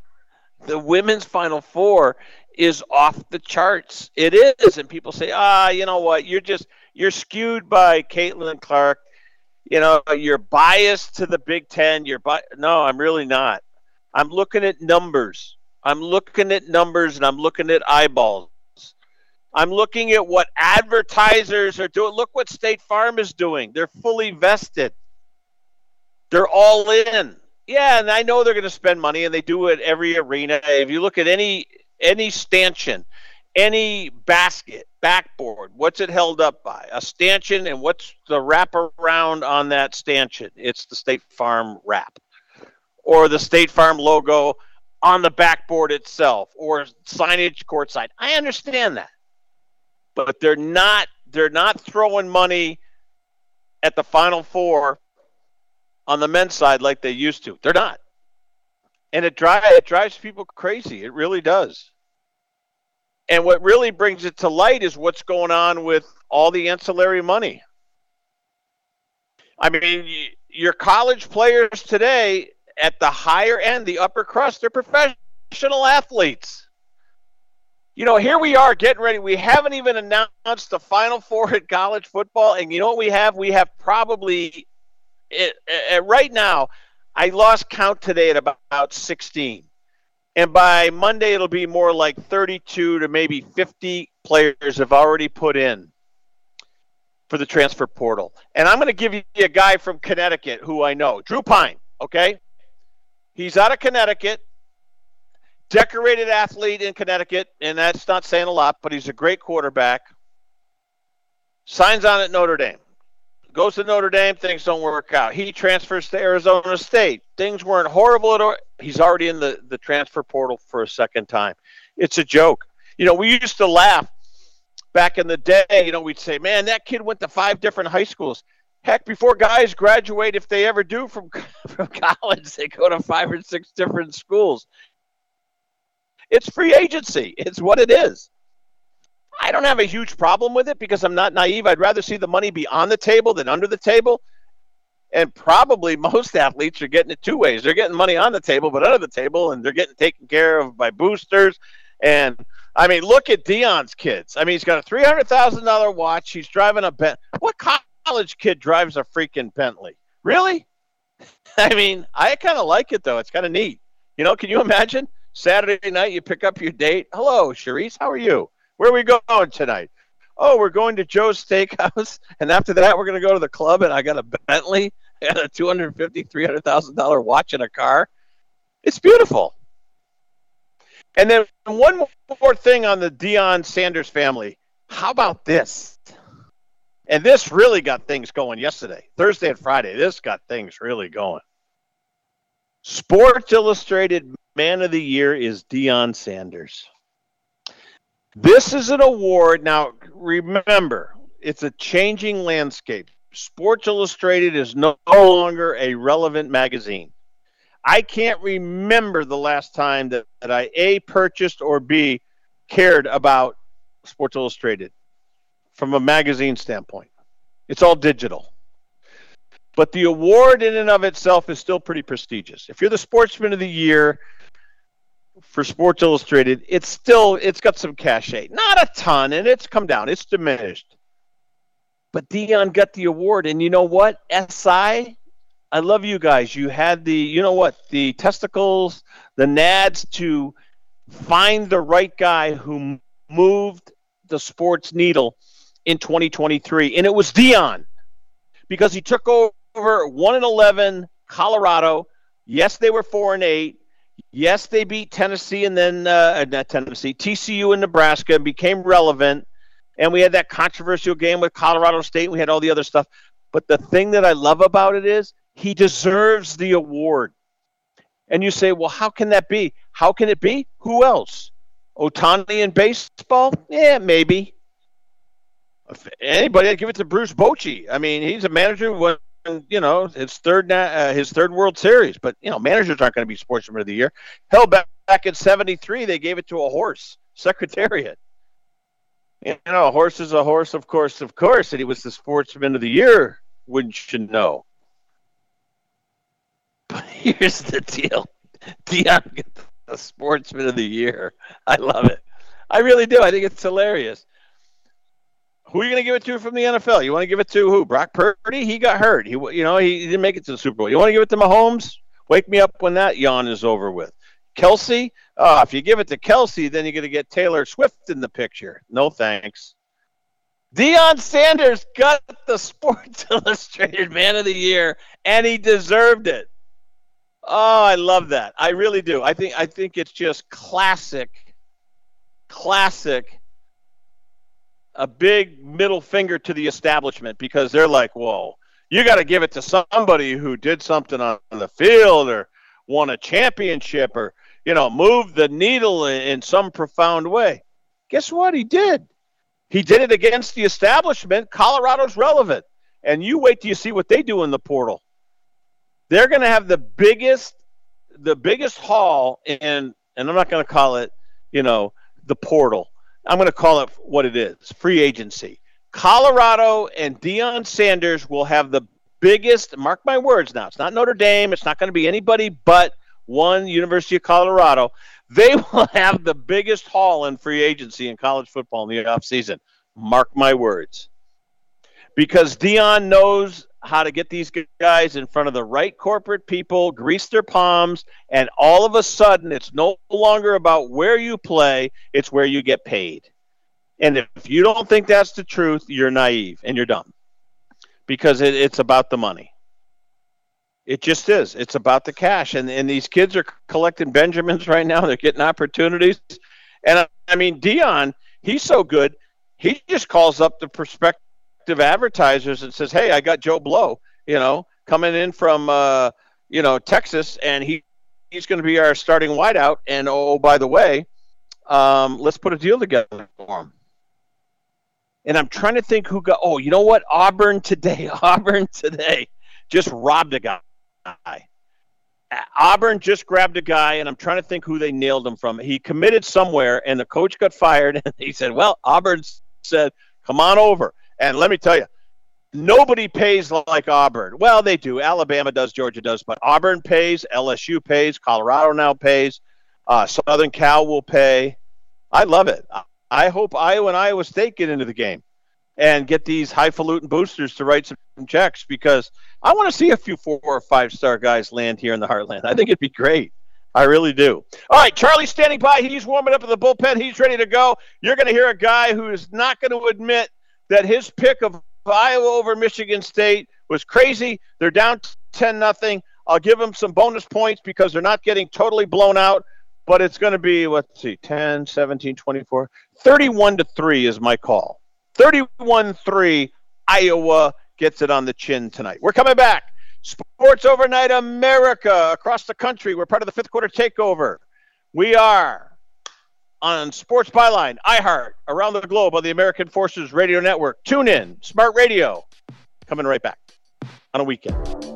the women's Final Four is off the charts. It is, and people say, ah, you know what? You're just you're skewed by Caitlin Clark. You know, you're biased to the Big Ten. You're bi- no, I'm really not. I'm looking at numbers. I'm looking at numbers and I'm looking at eyeballs. I'm looking at what advertisers are doing. Look what State Farm is doing. They're fully vested. They're all in. Yeah, and I know they're going to spend money, and they do it every arena. If you look at any any stanchion, any basket, backboard, what's it held up by? A stanchion, and what's the wrap around on that stanchion? It's the State Farm wrap, or the State Farm logo on the backboard itself, or signage courtside. I understand that, but they're not they're not throwing money at the Final Four on the men's side like they used to. They're not. And it, it drives people crazy. It really does. And what really brings it to light is what's going on with all the ancillary money. I mean, your college players today at the higher end, the upper crust, they're professional athletes. You know, here we are getting ready. We haven't even announced the Final Four at college football. And you know what we have? We have probably it, it, right now, I lost count today at about, about 16. And by Monday, it'll be more like 32 to maybe 50 players have already put in for the transfer portal. And I'm going to give you a guy from Connecticut who I know, Drew Pyne, Okay, he's out of Connecticut, decorated athlete in Connecticut, and that's not saying a lot, but he's a great quarterback. Signs on at Notre Dame goes to Notre Dame, things don't work out. He transfers to Arizona State. Things weren't horrible at all. He's already in the, the transfer portal for a second time. It's a joke. You know, we used to laugh back in the day. You know, we'd say, man, that kid went to five different high schools. Heck, before guys graduate, if they ever do from, from college, they go to five or six different schools. It's free agency, it's what it is. I don't have a huge problem with it because I'm not naive. I'd rather see the money be on the table than under the table. And probably most athletes are getting it two ways. They're getting money on the table, but under the table, and they're getting taken care of by boosters. And I mean, look at Deion's kids. I mean, he's got a three hundred thousand dollar watch. He's driving a Bent. What college kid drives a freaking Bentley? Really? I mean, I kind of like it though. It's kind of neat. You know, can you imagine Saturday night you pick up your date? Hello, Cherise. How are you? Where are we going tonight? Oh, we're going to Joe's Steakhouse, and after that, we're going to go to the club. And I got a Bentley, and a two hundred fifty, three hundred thousand dollar watch in a car. It's beautiful. And then one more thing on the Deion Sanders family. How about this? And this really got things going yesterday, Thursday and Friday. This got things really going. Sports Illustrated Man of the Year is Deion Sanders. This is an award. Now, remember, it's a changing landscape. Sports Illustrated is no longer a relevant magazine. I can't remember the last time that, that I A, purchased or B, cared about Sports Illustrated from a magazine standpoint. It's all digital. But the award in and of itself is still pretty prestigious. If you're the Sportsman of the Year, for Sports Illustrated, it's still it's got some cachet, not a ton, and it's come down, it's diminished. But Deion got the award, and you know what? SI, I love you guys. You had the, you know what, the testicles, the nads to find the right guy who moved the sports needle in 2023, and it was Deion because he took over one and eleven Colorado. Yes, they were four and eight Yes, they beat Tennessee and then uh, not Tennessee, TCU and Nebraska and became relevant. And we had that controversial game with Colorado State. We had all the other stuff. But the thing that I love about it is he deserves the award. And you say, well, how can that be? How can it be? Who else? Ohtani in baseball? Yeah, maybe. If anybody, I'd give it to Bruce Bochy. I mean, he's a manager who you know his third uh, his third World Series. But you know managers aren't going to be Sportsman of the Year. Hell, back back in '73 they gave it to a horse, Secretariat. You know, a horse is a horse, of course, of course, and he was the Sportsman of the Year. Wouldn't you know? But here's the deal: Deion gets the Sportsman of the Year. I love it. I really do. I think it's hilarious. Who are you going to give it to from the NFL? You want to give it to who? Brock Purdy? He got hurt. He, you know, he didn't make it to the Super Bowl. You want to give it to Mahomes? Wake me up when that yawn is over with. Kelce? Uh, if you give it to Kelce, then you're going to get Taylor Swift in the picture. No thanks. Deion Sanders got the Sports Illustrated Man of the Year, and he deserved it. Oh, I love that. I really do. I think I think it's just classic, classic. A big middle finger to the establishment because they're like, "Whoa, you got to give it to somebody who did something on the field or won a championship or you know moved the needle in, some profound way." Guess what? He did. He did it against the establishment. Colorado's relevant, and you wait till you see what they do in the portal they're going to have the biggest the biggest haul in and I'm not going to call it, you know, the portal. I'm going to call it what it is, free agency. Colorado and Deion Sanders will have the biggest, mark my words now. It's not Notre Dame, it's not going to be anybody but one University of Colorado. They will have the biggest haul in free agency in college football in the offseason. Mark my words. Because Deion knows how to get these guys in front of the right corporate people, grease their palms, and all of a sudden it's no longer about where you play, it's where you get paid. And if you don't think that's the truth, you're naive and you're dumb because it, it's about the money. It just is. It's about the cash. And, and these kids are collecting Benjamins right now. They're getting opportunities. And I, I mean, Deion, he's so good. He just calls up the prospective advertisers and says, "Hey, I got Joe Blow, you know, coming in from uh, you know Texas, and he he's going to be our starting wideout. And oh, by the way, um, let's put a deal together for him." And I'm trying to think who got. Oh, you know what? Auburn today. Auburn today just robbed a guy. Auburn just grabbed a guy, and I'm trying to think who they nailed him from. He committed somewhere, and the coach got fired. And he said, "Well, Auburn said, come on over." And let me tell you, nobody pays like Auburn. Well, they do. Alabama does, Georgia does, but Auburn pays, LSU pays, Colorado now pays, uh, Southern Cal will pay. I love it. I hope Iowa and Iowa State get into the game and get these highfalutin boosters to write some checks because I want to see a few four or five star guys land here in the heartland. I think it'd be great. I really do. All right, Charlie's standing by. He's warming up in the bullpen. He's ready to go. You're going to hear a guy who is not going to admit that his pick of Iowa over Michigan State was crazy. They're down 10 nothing. I'll give them some bonus points because they're not getting totally blown out, but it's going to be, let's see, 10, 17, 24, 31 to 3 is my call. 31 3, Iowa gets it on the chin tonight. We're coming back. Sports Overnight America across the country. We're part of the fifth quarter takeover. We are on Sports Byline, iHeart, around the globe on the American Forces Radio Network. Tune in, Smart Radio. Coming right back on a weekend.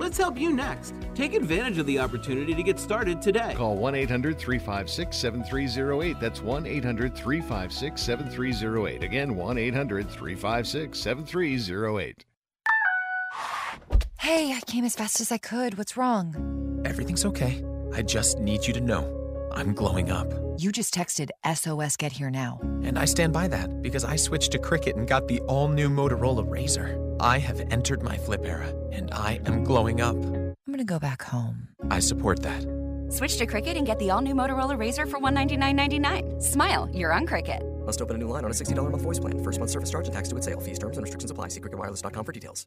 Let's help you next. Take advantage of the opportunity to get started today. Call 1 800 356 7308. That's 1 800 356 7308. Again, 1 800 356 7308. Hey, I came as fast as I could. What's wrong? Everything's okay. I just need you to know I'm glowing up. You just texted SOS Get Here Now. And I stand by that because I switched to Cricket and got the all new Motorola Razr. I have entered my flip era, and I am glowing up. I'm gonna go back home. I support that. Switch to Cricket and get the all new Motorola Razr for $199.99. Smile, you're on Cricket. Must open a new line on a $60 month voice plan. First month service charge and tax to its sale. Fees, terms, and restrictions apply. See cricketwireless.com for details.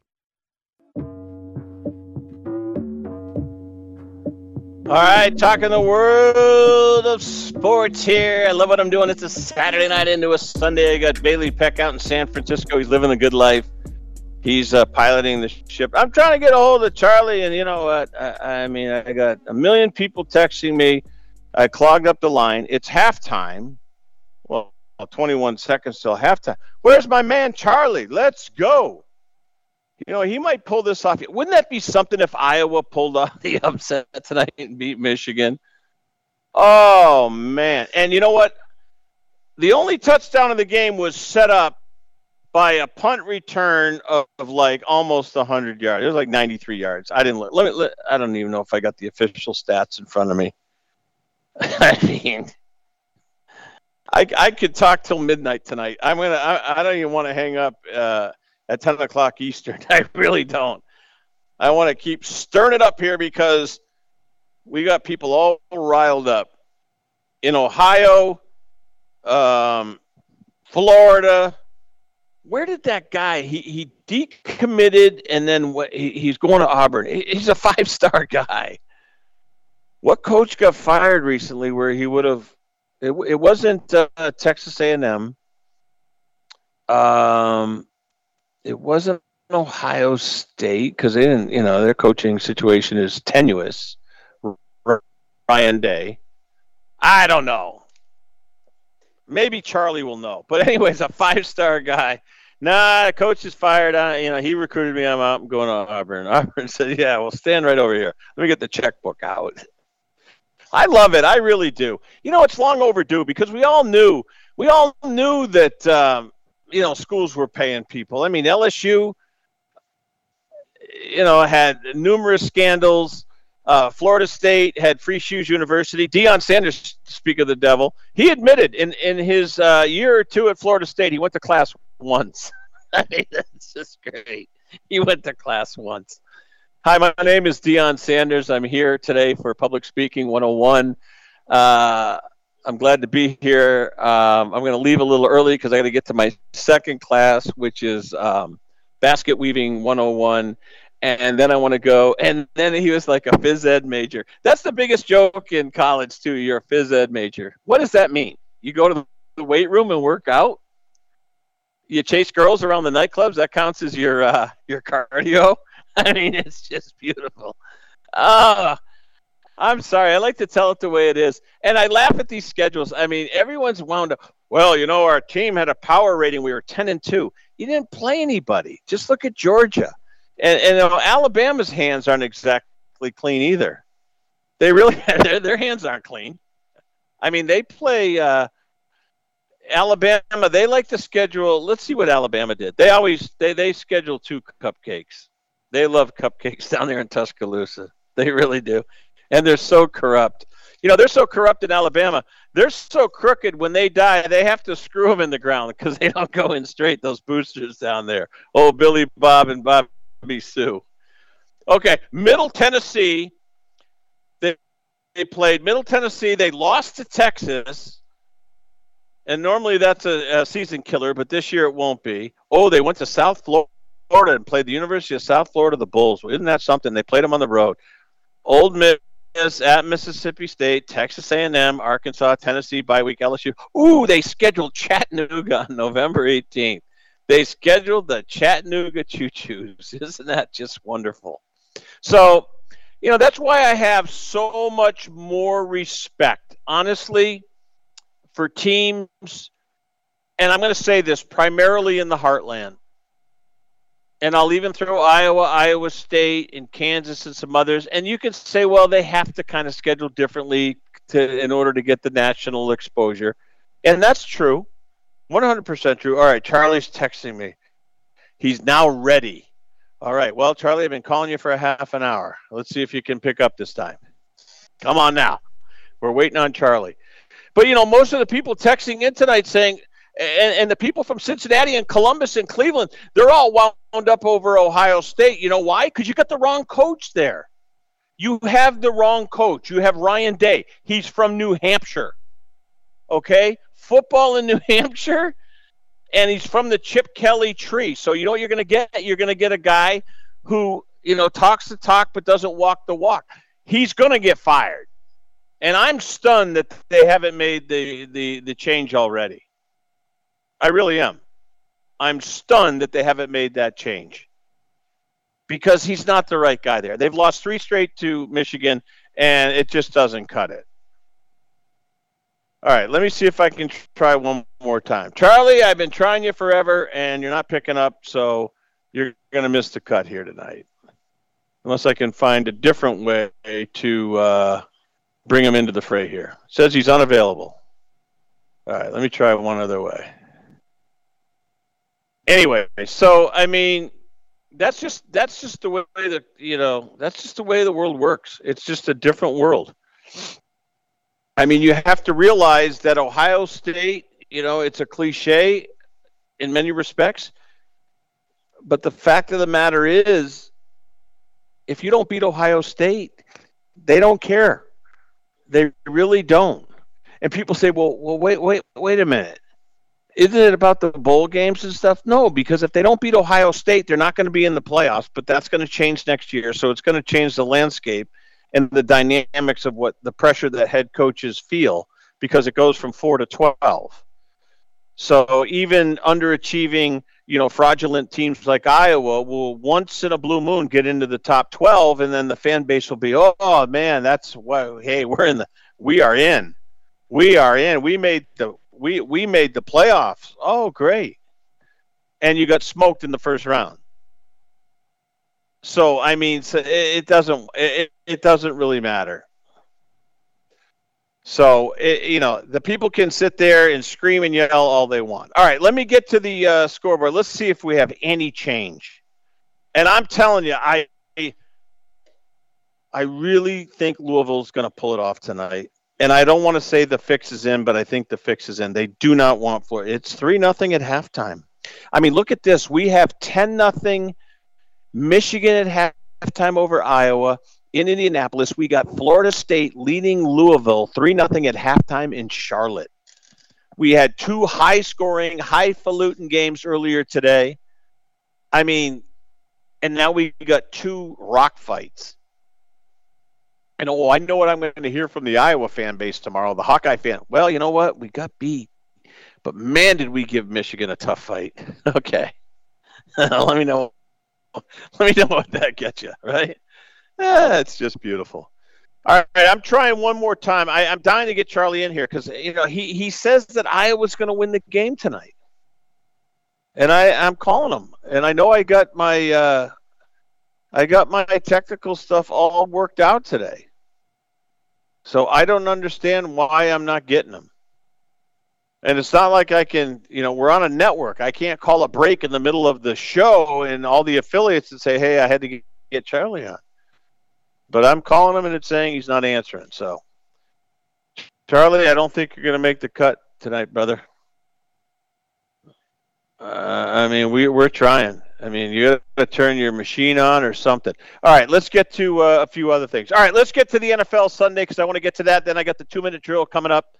All right, talking the world of sports here. I love what I'm doing. It's a Saturday night into a Sunday. I got Bailey Peck out in San Francisco. He's living the good life. He's uh, piloting the ship. I'm trying to get a hold of Charlie, and you know what? I, I mean, I got a million people texting me. I clogged up the line. It's halftime. Well, 21 seconds till halftime. Where's my man Charlie? Let's go. You know, he might pull this off. Wouldn't that be something if Iowa pulled off the upset tonight and beat Michigan? Oh, man. And you know what? The only touchdown of the game was set up by a punt return of, of like almost 100 yards. It was like 93 yards. I didn't look. Let me, let, I don't even know if I got the official stats in front of me. I mean, I, I could talk till midnight tonight. I'm going to, I don't even want to hang up. Uh, at 10 o'clock Eastern. I really don't. I want to keep stirring it up here because we got people all riled up. In Ohio, um, Florida, where did that guy? He he decommitted and then what? He, he's going to Auburn. He's a five star guy. What coach got fired recently where he would have? It, it wasn't uh, Texas A and M. Um, it wasn't Ohio State because they didn't, you know, their coaching situation is tenuous. Ryan Day. I don't know. Maybe Charlie will know. But anyways, a five-star guy. Nah, the coach is fired. I, you know, he recruited me. I'm out. I'm going to Auburn. Auburn said, "Yeah, well, stand right over here. Let me get the checkbook out." I love it. I really do. You know, it's long overdue because we all knew. We all knew that um, you know, schools were paying people. I mean, LSU, you know, had numerous scandals. Uh, Florida State had Free Shoes University. Deion Sanders, speak of the devil, he admitted in in his uh, year or two at Florida State, he went to class once. I mean, that's just great. He went to class once. Hi, my name is Deion Sanders. I'm here today for Public Speaking 101. Uh, I'm glad to be here. Um, I'm going to leave a little early because I got to get to my second class, which is um, basket weaving 101. And then I want to go. And then he was like a phys ed major. That's the biggest joke in college, too. You're a phys ed major. What does that mean? You go to the weight room and work out? You chase girls around the nightclubs? That counts as your uh, your cardio? I mean, it's just beautiful. Ah. Uh, I'm sorry. I like to tell it the way it is. And I laugh at these schedules. I mean, everyone's wound up. Well, you know, our team had a power rating. We were 10 and 2. You didn't play anybody. Just look at Georgia. And, and you know, Alabama's hands aren't exactly clean either. They really, their, hands aren't clean. I mean, they play uh, Alabama. They like to schedule. Let's see what Alabama did. They always they they schedule two cupcakes. They love cupcakes down there in Tuscaloosa. They really do and they're so corrupt. You know, they're so corrupt in Alabama. They're so crooked when they die, they have to screw them in the ground because they don't go in straight. Those boosters down there. Oh, Billy Bob and Bobby Sue. Okay, Middle Tennessee. They they played Middle Tennessee. They lost to Texas. And normally that's a, a season killer, but this year it won't be. Oh, they went to South Florida and played the University of South Florida, the Bulls. Isn't that something? They played them on the road. Ole Miss at Mississippi State, Texas A&M, Arkansas, Tennessee, bye week LSU. Ooh, they scheduled Chattanooga on November 18th. They scheduled the Chattanooga Choo Choos. Isn't that just wonderful? So, you know, that's why I have so much more respect, honestly, for teams. And I'm going to say this primarily in the heartland. And I'll even throw Iowa, Iowa State, and Kansas and some others. And you can say, well, they have to kind of schedule differently to in order to get the national exposure. And that's true. 100% true. All right, Charlie's texting me. He's now ready. All right. Well, Charlie, I've been calling you for a half an hour. Let's see if you can pick up this time. Come on now. We're waiting on Charlie. But, you know, most of the people texting in tonight saying, and, and the people from Cincinnati and Columbus and Cleveland, they're all wound up over Ohio State. You know why? Because you got the wrong coach there. You have the wrong coach. You have Ryan Day. He's from New Hampshire. Okay? football in New Hampshire, and he's from the Chip Kelly tree. So you know what you're going to get? You're going to get a guy who you know talks the talk but doesn't walk the walk. He's going to get fired, and I'm stunned that they haven't made the the the change already. I really am. I'm stunned that they haven't made that change because he's not the right guy there. They've lost three straight to Michigan, and it just doesn't cut it. All right, let me see if I can try one more time. Charlie, I've been trying you forever, and you're not picking up, so you're going to miss the cut here tonight. Unless I can find a different way to uh, bring him into the fray here. Says he's unavailable. All right, let me try one other way. Anyway, so I mean, that's just that's just the way that you know that's just the way the world works. It's just a different world. I mean, you have to realize that Ohio State, you know, it's a cliche in many respects. But the fact of the matter is, if you don't beat Ohio State, they don't care. They really don't. And people say, well, well, wait, wait, wait a minute. Isn't it about the bowl games and stuff? No, because if they don't beat Ohio State, they're not going to be in the playoffs, but that's going to change next year. So it's going to change the landscape and the dynamics of what the pressure that head coaches feel because it goes from four to 12. So even underachieving, you know, fraudulent teams like Iowa will once in a blue moon get into the top 12 and then the fan base will be, oh, oh man, that's what, hey, we're in the, we are in. We are in. We made the, we, we made the playoffs. Oh, great. And you got smoked in the first round. So I mean, so it, doesn't it, it doesn't really matter. So it, you know, the people can sit there and scream and yell all they want. All right, let me get to the uh, scoreboard. Let's see if we have any change. And I'm telling you, I I really think Louisville's going to pull it off tonight. And I don't want to say the fix is in, but I think the fix is in. They do not want Florida. It's three nothing at halftime. I mean, look at this. We have ten nothing Michigan at halftime over Iowa. In Indianapolis, we got Florida State leading Louisville 3 0 at halftime in Charlotte. We had two high scoring, highfalutin games earlier today. I mean, and now we got two rock fights. And oh, I know what I'm going to hear from the Iowa fan base tomorrow, the Hawkeye fan. Well, you know what? We got beat. But man, did we give Michigan a tough fight. okay. Let me know Let me know what that gets you, right? It's just beautiful. All right, I'm trying one more time. I, am dying to get Charlie in here because you know he he says that Iowa's going to win the game tonight, and I I'm calling him, and I know I got my uh, I got my technical stuff all worked out today, so I don't understand why I'm not getting them. And it's not like I can, you know, we're on a network. I can't call a break in the middle of the show and all the affiliates and say, hey, I had to get Charlie on. But I'm calling him and it's saying he's not answering. So, Charlie, I don't think you're going to make the cut tonight, brother. Uh, I mean, we, we're trying. I mean, you got to turn your machine on or something. All right, let's get to uh, a few other things. All right, let's get to the NFL Sunday because I want to get to that. Then I got the two minute drill coming up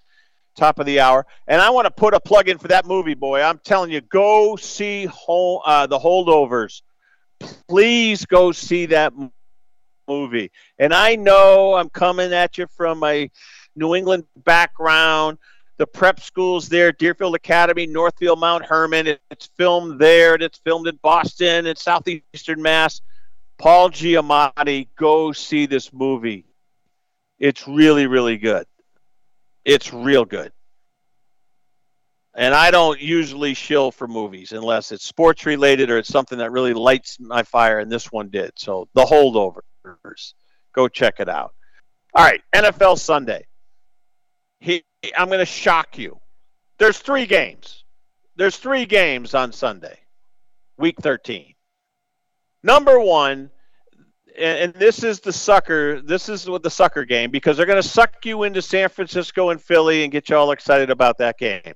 top of the hour. And I want to put a plug in for that movie, boy. I'm telling you, go see uh, the holdovers Please go see that movie. And I know I'm coming at you from my New England background. The prep schools there, Deerfield Academy, Northfield, Mount Hermon. It's filmed there. It's filmed in Boston and Southeastern Mass. Paul Giamatti, go see this movie. It's really, really good. It's real good. And I don't usually shill for movies unless it's sports related or it's something that really lights my fire, and this one did. So, The Holdovers. Go check it out. All right, NFL Sunday. He, I'm going to shock you. There's three games. There's three games on Sunday, week 13. Number one, and this is the sucker. This is what the sucker game because they're going to suck you into San Francisco and Philly and get you all excited about that game.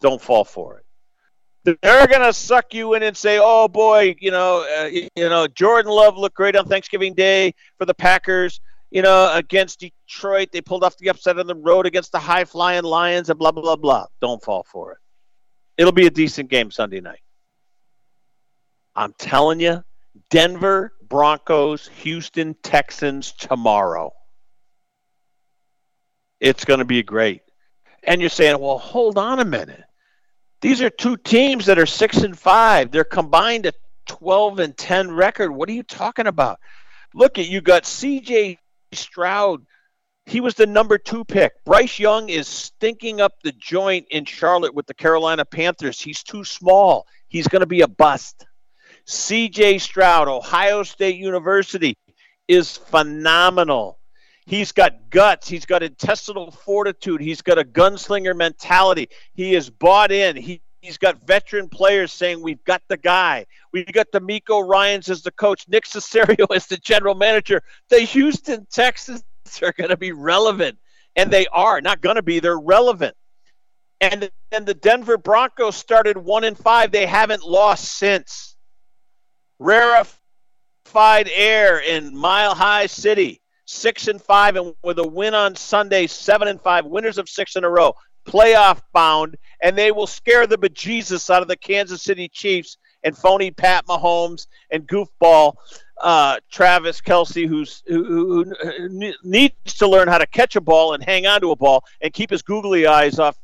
Don't fall for it. They're going to suck you in and say, "Oh boy, you know, uh, you know, Jordan Love looked great on Thanksgiving Day for the Packers. You know, against Detroit, they pulled off the upset on the road against the high flying Lions and blah blah blah." Don't fall for it. It'll be a decent game Sunday night. I'm telling you, Denver Broncos, Houston Texans tomorrow. It's going to be great. And you're saying, well, hold on a minute. These are two teams that are six and five. They're combined a 12 and 10 record. What are you talking about? Look at you got CJ Stroud. He was the number two pick. Bryce Young is stinking up the joint in Charlotte with the Carolina Panthers. He's too small. He's going to be a bust. CJ Stroud, Ohio State University, is phenomenal. He's got guts. He's got intestinal fortitude. He's got a gunslinger mentality. He is bought in. He, he's got veteran players saying, We've got the guy. We've got DeMeco Ryans as the coach, Nick Caserio as the general manager. The Houston Texans are going to be relevant. And they are not going to be, they're relevant. And then the Denver Broncos started one and five. They haven't lost since rarefied air in Mile High City, six and five, and with a win on Sunday, seven and five, winners of six in a row, playoff bound, and they will scare the bejesus out of the Kansas City Chiefs and phony Pat Mahomes and goofball uh, Travis Kelce, who's who, who, needs to learn how to catch a ball and hang on to a ball and keep his googly eyes off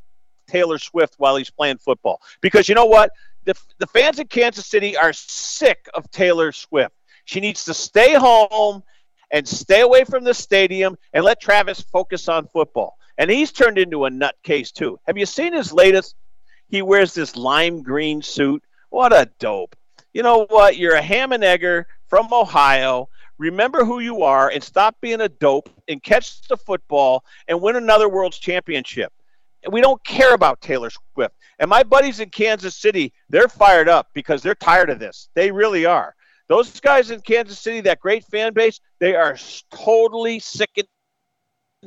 Taylor Swift while he's playing football. Because you know what? the, the fans in Kansas City are sick of Taylor Swift. She needs to stay home and stay away from the stadium and let Travis focus on football. And he's turned into a nutcase too. Have you seen his latest? He wears this lime green suit. What a dope. You know what? You're a ham and egger from Ohio. Remember who you are and stop being a dope and catch the football and win another world's championship. We don't care about Taylor Swift. And my buddies in Kansas City, they're fired up because they're tired of this. They really are. Those guys in Kansas City, that great fan base, they are totally sick and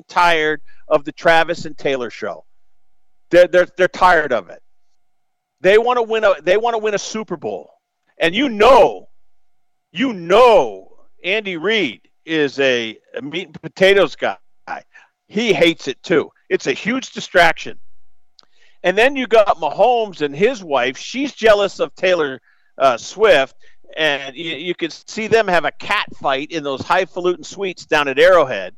tired of the Travis and Taylor show. They're, they're, they're tired of it. They want to win a they want to win a Super Bowl. And you know, you know Andy Reid is a, a meat and potatoes guy. He hates it too. It's a huge distraction. And then you got Mahomes and his wife. She's jealous of Taylor uh, Swift, and you, you see them have a cat fight in those highfalutin suites down at Arrowhead.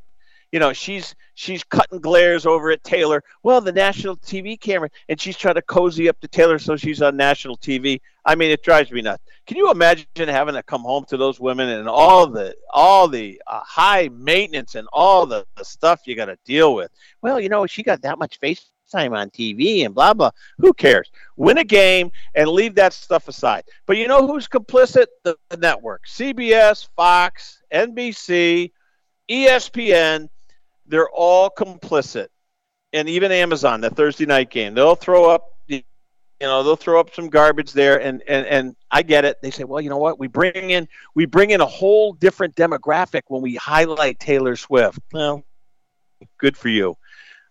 You know, she's she's cutting glares over at Taylor. Well, the national TV camera, and she's trying to cozy up to Taylor so she's on national TV. I mean, it drives me nuts. Can you imagine having to come home to those women and all the all the uh, high maintenance and all the, the stuff you got to deal with? Well, you know, she got that much face time on TV and blah blah. Who cares? Win a game and leave that stuff aside. But you know who's complicit? The, the network, CBS, Fox, NBC, ESPN. They're all complicit, and even Amazon. The Thursday night game, they'll throw up. You know, they'll throw up some garbage there, and, and and I get it. They say, well, you know what? We bring in we bring in a whole different demographic when we highlight Taylor Swift. Well, good for you.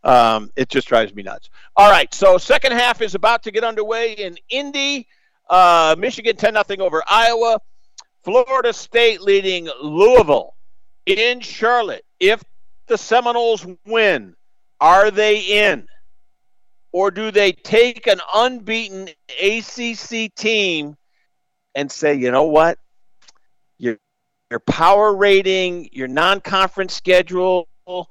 Um, it just drives me nuts. All right, so second half is about to get underway in Indy. Uh, Michigan 10 0 over Iowa. Florida State leading Louisville in Charlotte. If the Seminoles win, are they in? Or do they take an unbeaten ACC team and say, you know what? your your power rating, your non-conference schedule of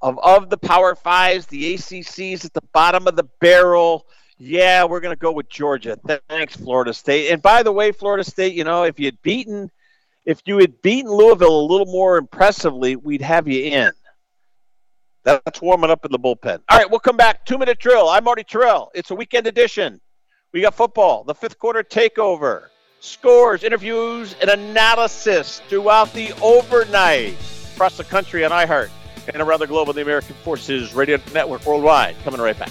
of the Power Fives, the ACCs at the bottom of the barrel. Yeah, we're going to go with Georgia. Thanks, Florida State. And by the way, Florida State, you know, if you had beaten, if you had beaten Louisville a little more impressively, we'd have you in. That's warming up in the bullpen. All right, we'll come back. Two minute drill. I'm Marty Tirrell. It's a weekend edition. We got football, the fifth quarter takeover, scores, interviews, and analysis throughout the overnight across the country on iHeart and around the globe on the American Forces Radio Network worldwide. Coming right back.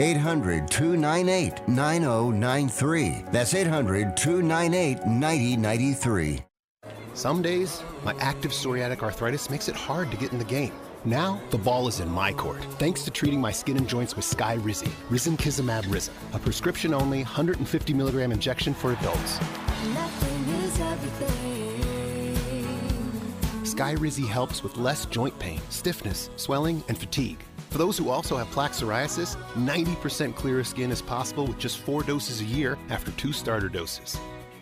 800 298 9093. That's 800 298 9093. Some days, my active psoriatic arthritis makes it hard to get in the game. Now, the ball is in my court, thanks to treating my skin and joints with Sky Skyrizi, Risankizumab Risa, a prescription only 150 milligram injection for adults. Sky Skyrizi helps with less joint pain, stiffness, swelling, and fatigue. For those who also have plaque psoriasis, 90% clearer skin is possible with just four doses a year after two starter doses.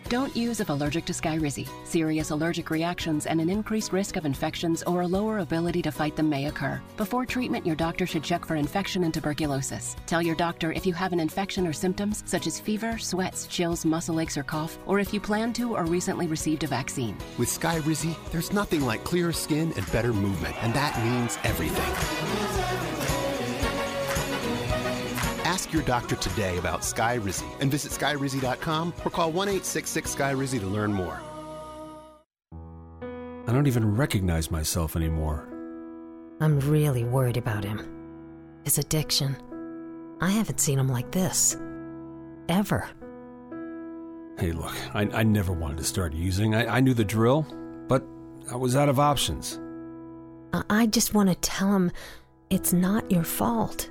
Don't use if allergic to Skyrizi. Serious allergic reactions and an increased risk of infections or a lower ability to fight them may occur. Before treatment, your doctor should check for infection and tuberculosis. Tell your doctor if you have an infection or symptoms such as fever, sweats, chills, muscle aches, or cough, or if you plan to or recently received a vaccine. With Skyrizi, there's nothing like clearer skin and better movement, and that means everything. Ask your doctor today about Skyrizi and visit skyrizi.com or call 1 866 Skyrizi to learn more. I don't even recognize myself anymore. I'm really worried about him. His addiction. I haven't seen him like this. Ever. Hey, look, I, I never wanted to start using. I, I knew the drill, but I was out of options. I, I just want to tell him it's not your fault.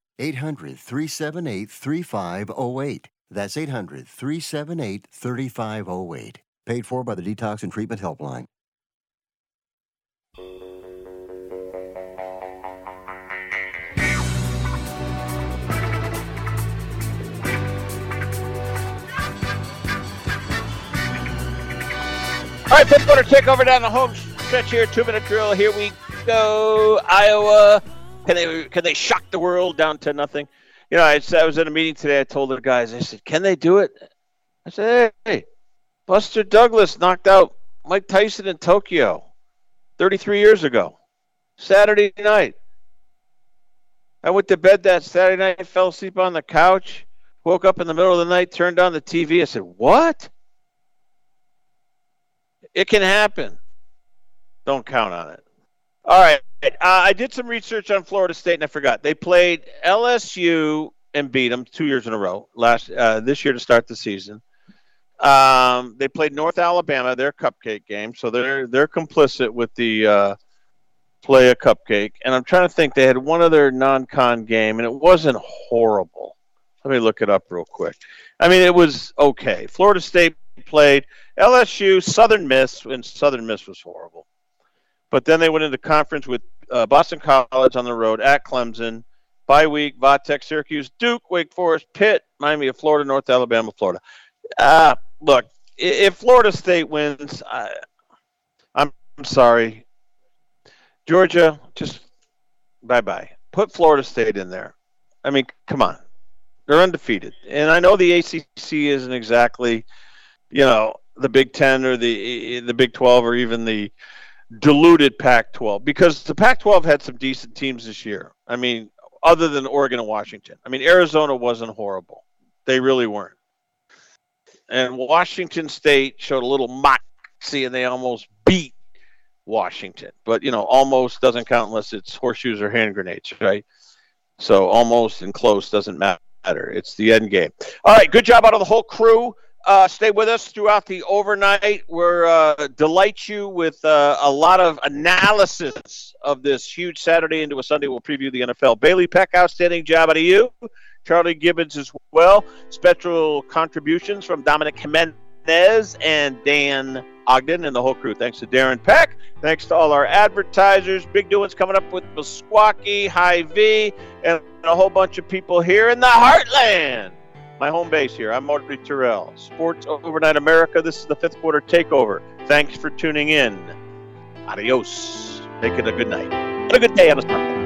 800 378 3508. That's 800 378 3508. Paid for by the Detox and Treatment Helpline. All right, fifth quarter takeover down the home stretch here. Two minute drill. Here we go. Iowa. Can they can they shock the world down to nothing? You know, I, I was in a meeting today. I told the guys. I said, "Can they do it?" I said, "Hey, Buster Douglas knocked out Mike Tyson in Tokyo 33 years ago, Saturday night. I went to bed that Saturday night, fell asleep on the couch, woke up in the middle of the night, turned on the TV. I said, "What?" It can happen. Don't count on it. All right. Uh, I did some research on Florida State, and I forgot they played LSU and beat them two years in a row. Last uh, this year to start the season. Um, they played North Alabama, their cupcake game, so they're they're complicit with the uh, play a cupcake. And I'm trying to think, they had one other non-con game, and it wasn't horrible. Let me look it up real quick. I mean, it was okay. Florida State played LSU, Southern Miss, and Southern Miss was horrible. But then they went into conference with uh, Boston College on the road at Clemson, bye week, Vatech, Syracuse, Duke, Wake Forest, Pitt, Miami of Florida, North Alabama, Florida. Uh, look, if Florida State wins, I, I'm, sorry. Georgia, just bye bye. Put Florida State in there. I mean, come on. They're undefeated. And I know the ACC isn't exactly, you know, the Big 10 or the the Big 12 or even the diluted Pac 12 because the Pac 12 had some decent teams this year. I mean, other than Oregon and Washington. I mean, Arizona wasn't horrible. They really weren't. And Washington State showed a little moxie and they almost beat Washington. But, you know, almost doesn't count unless it's horseshoes or hand grenades, right? So almost and close doesn't matter. It's the end game. All right, good job out of the whole crew. Uh, stay with us throughout the overnight. We're uh, delight you with uh, a lot of analysis of this huge Saturday into a Sunday. We'll preview the NFL. Bailey Peck, outstanding job out of you. Charlie Gibbons as well. Special contributions from Dominic Jimenez and Dan Ogden and the whole crew. Thanks to Darren Peck. Thanks to all our advertisers. Big doings coming up with Meskwaki, Hy-Vee, and a whole bunch of people here in the heartland my home base here. I'm Marty Tirrell, Sports Overnight America. This is the fifth quarter takeover. Thanks for tuning in. Adios. Make it a good night and a good day on a Sunday.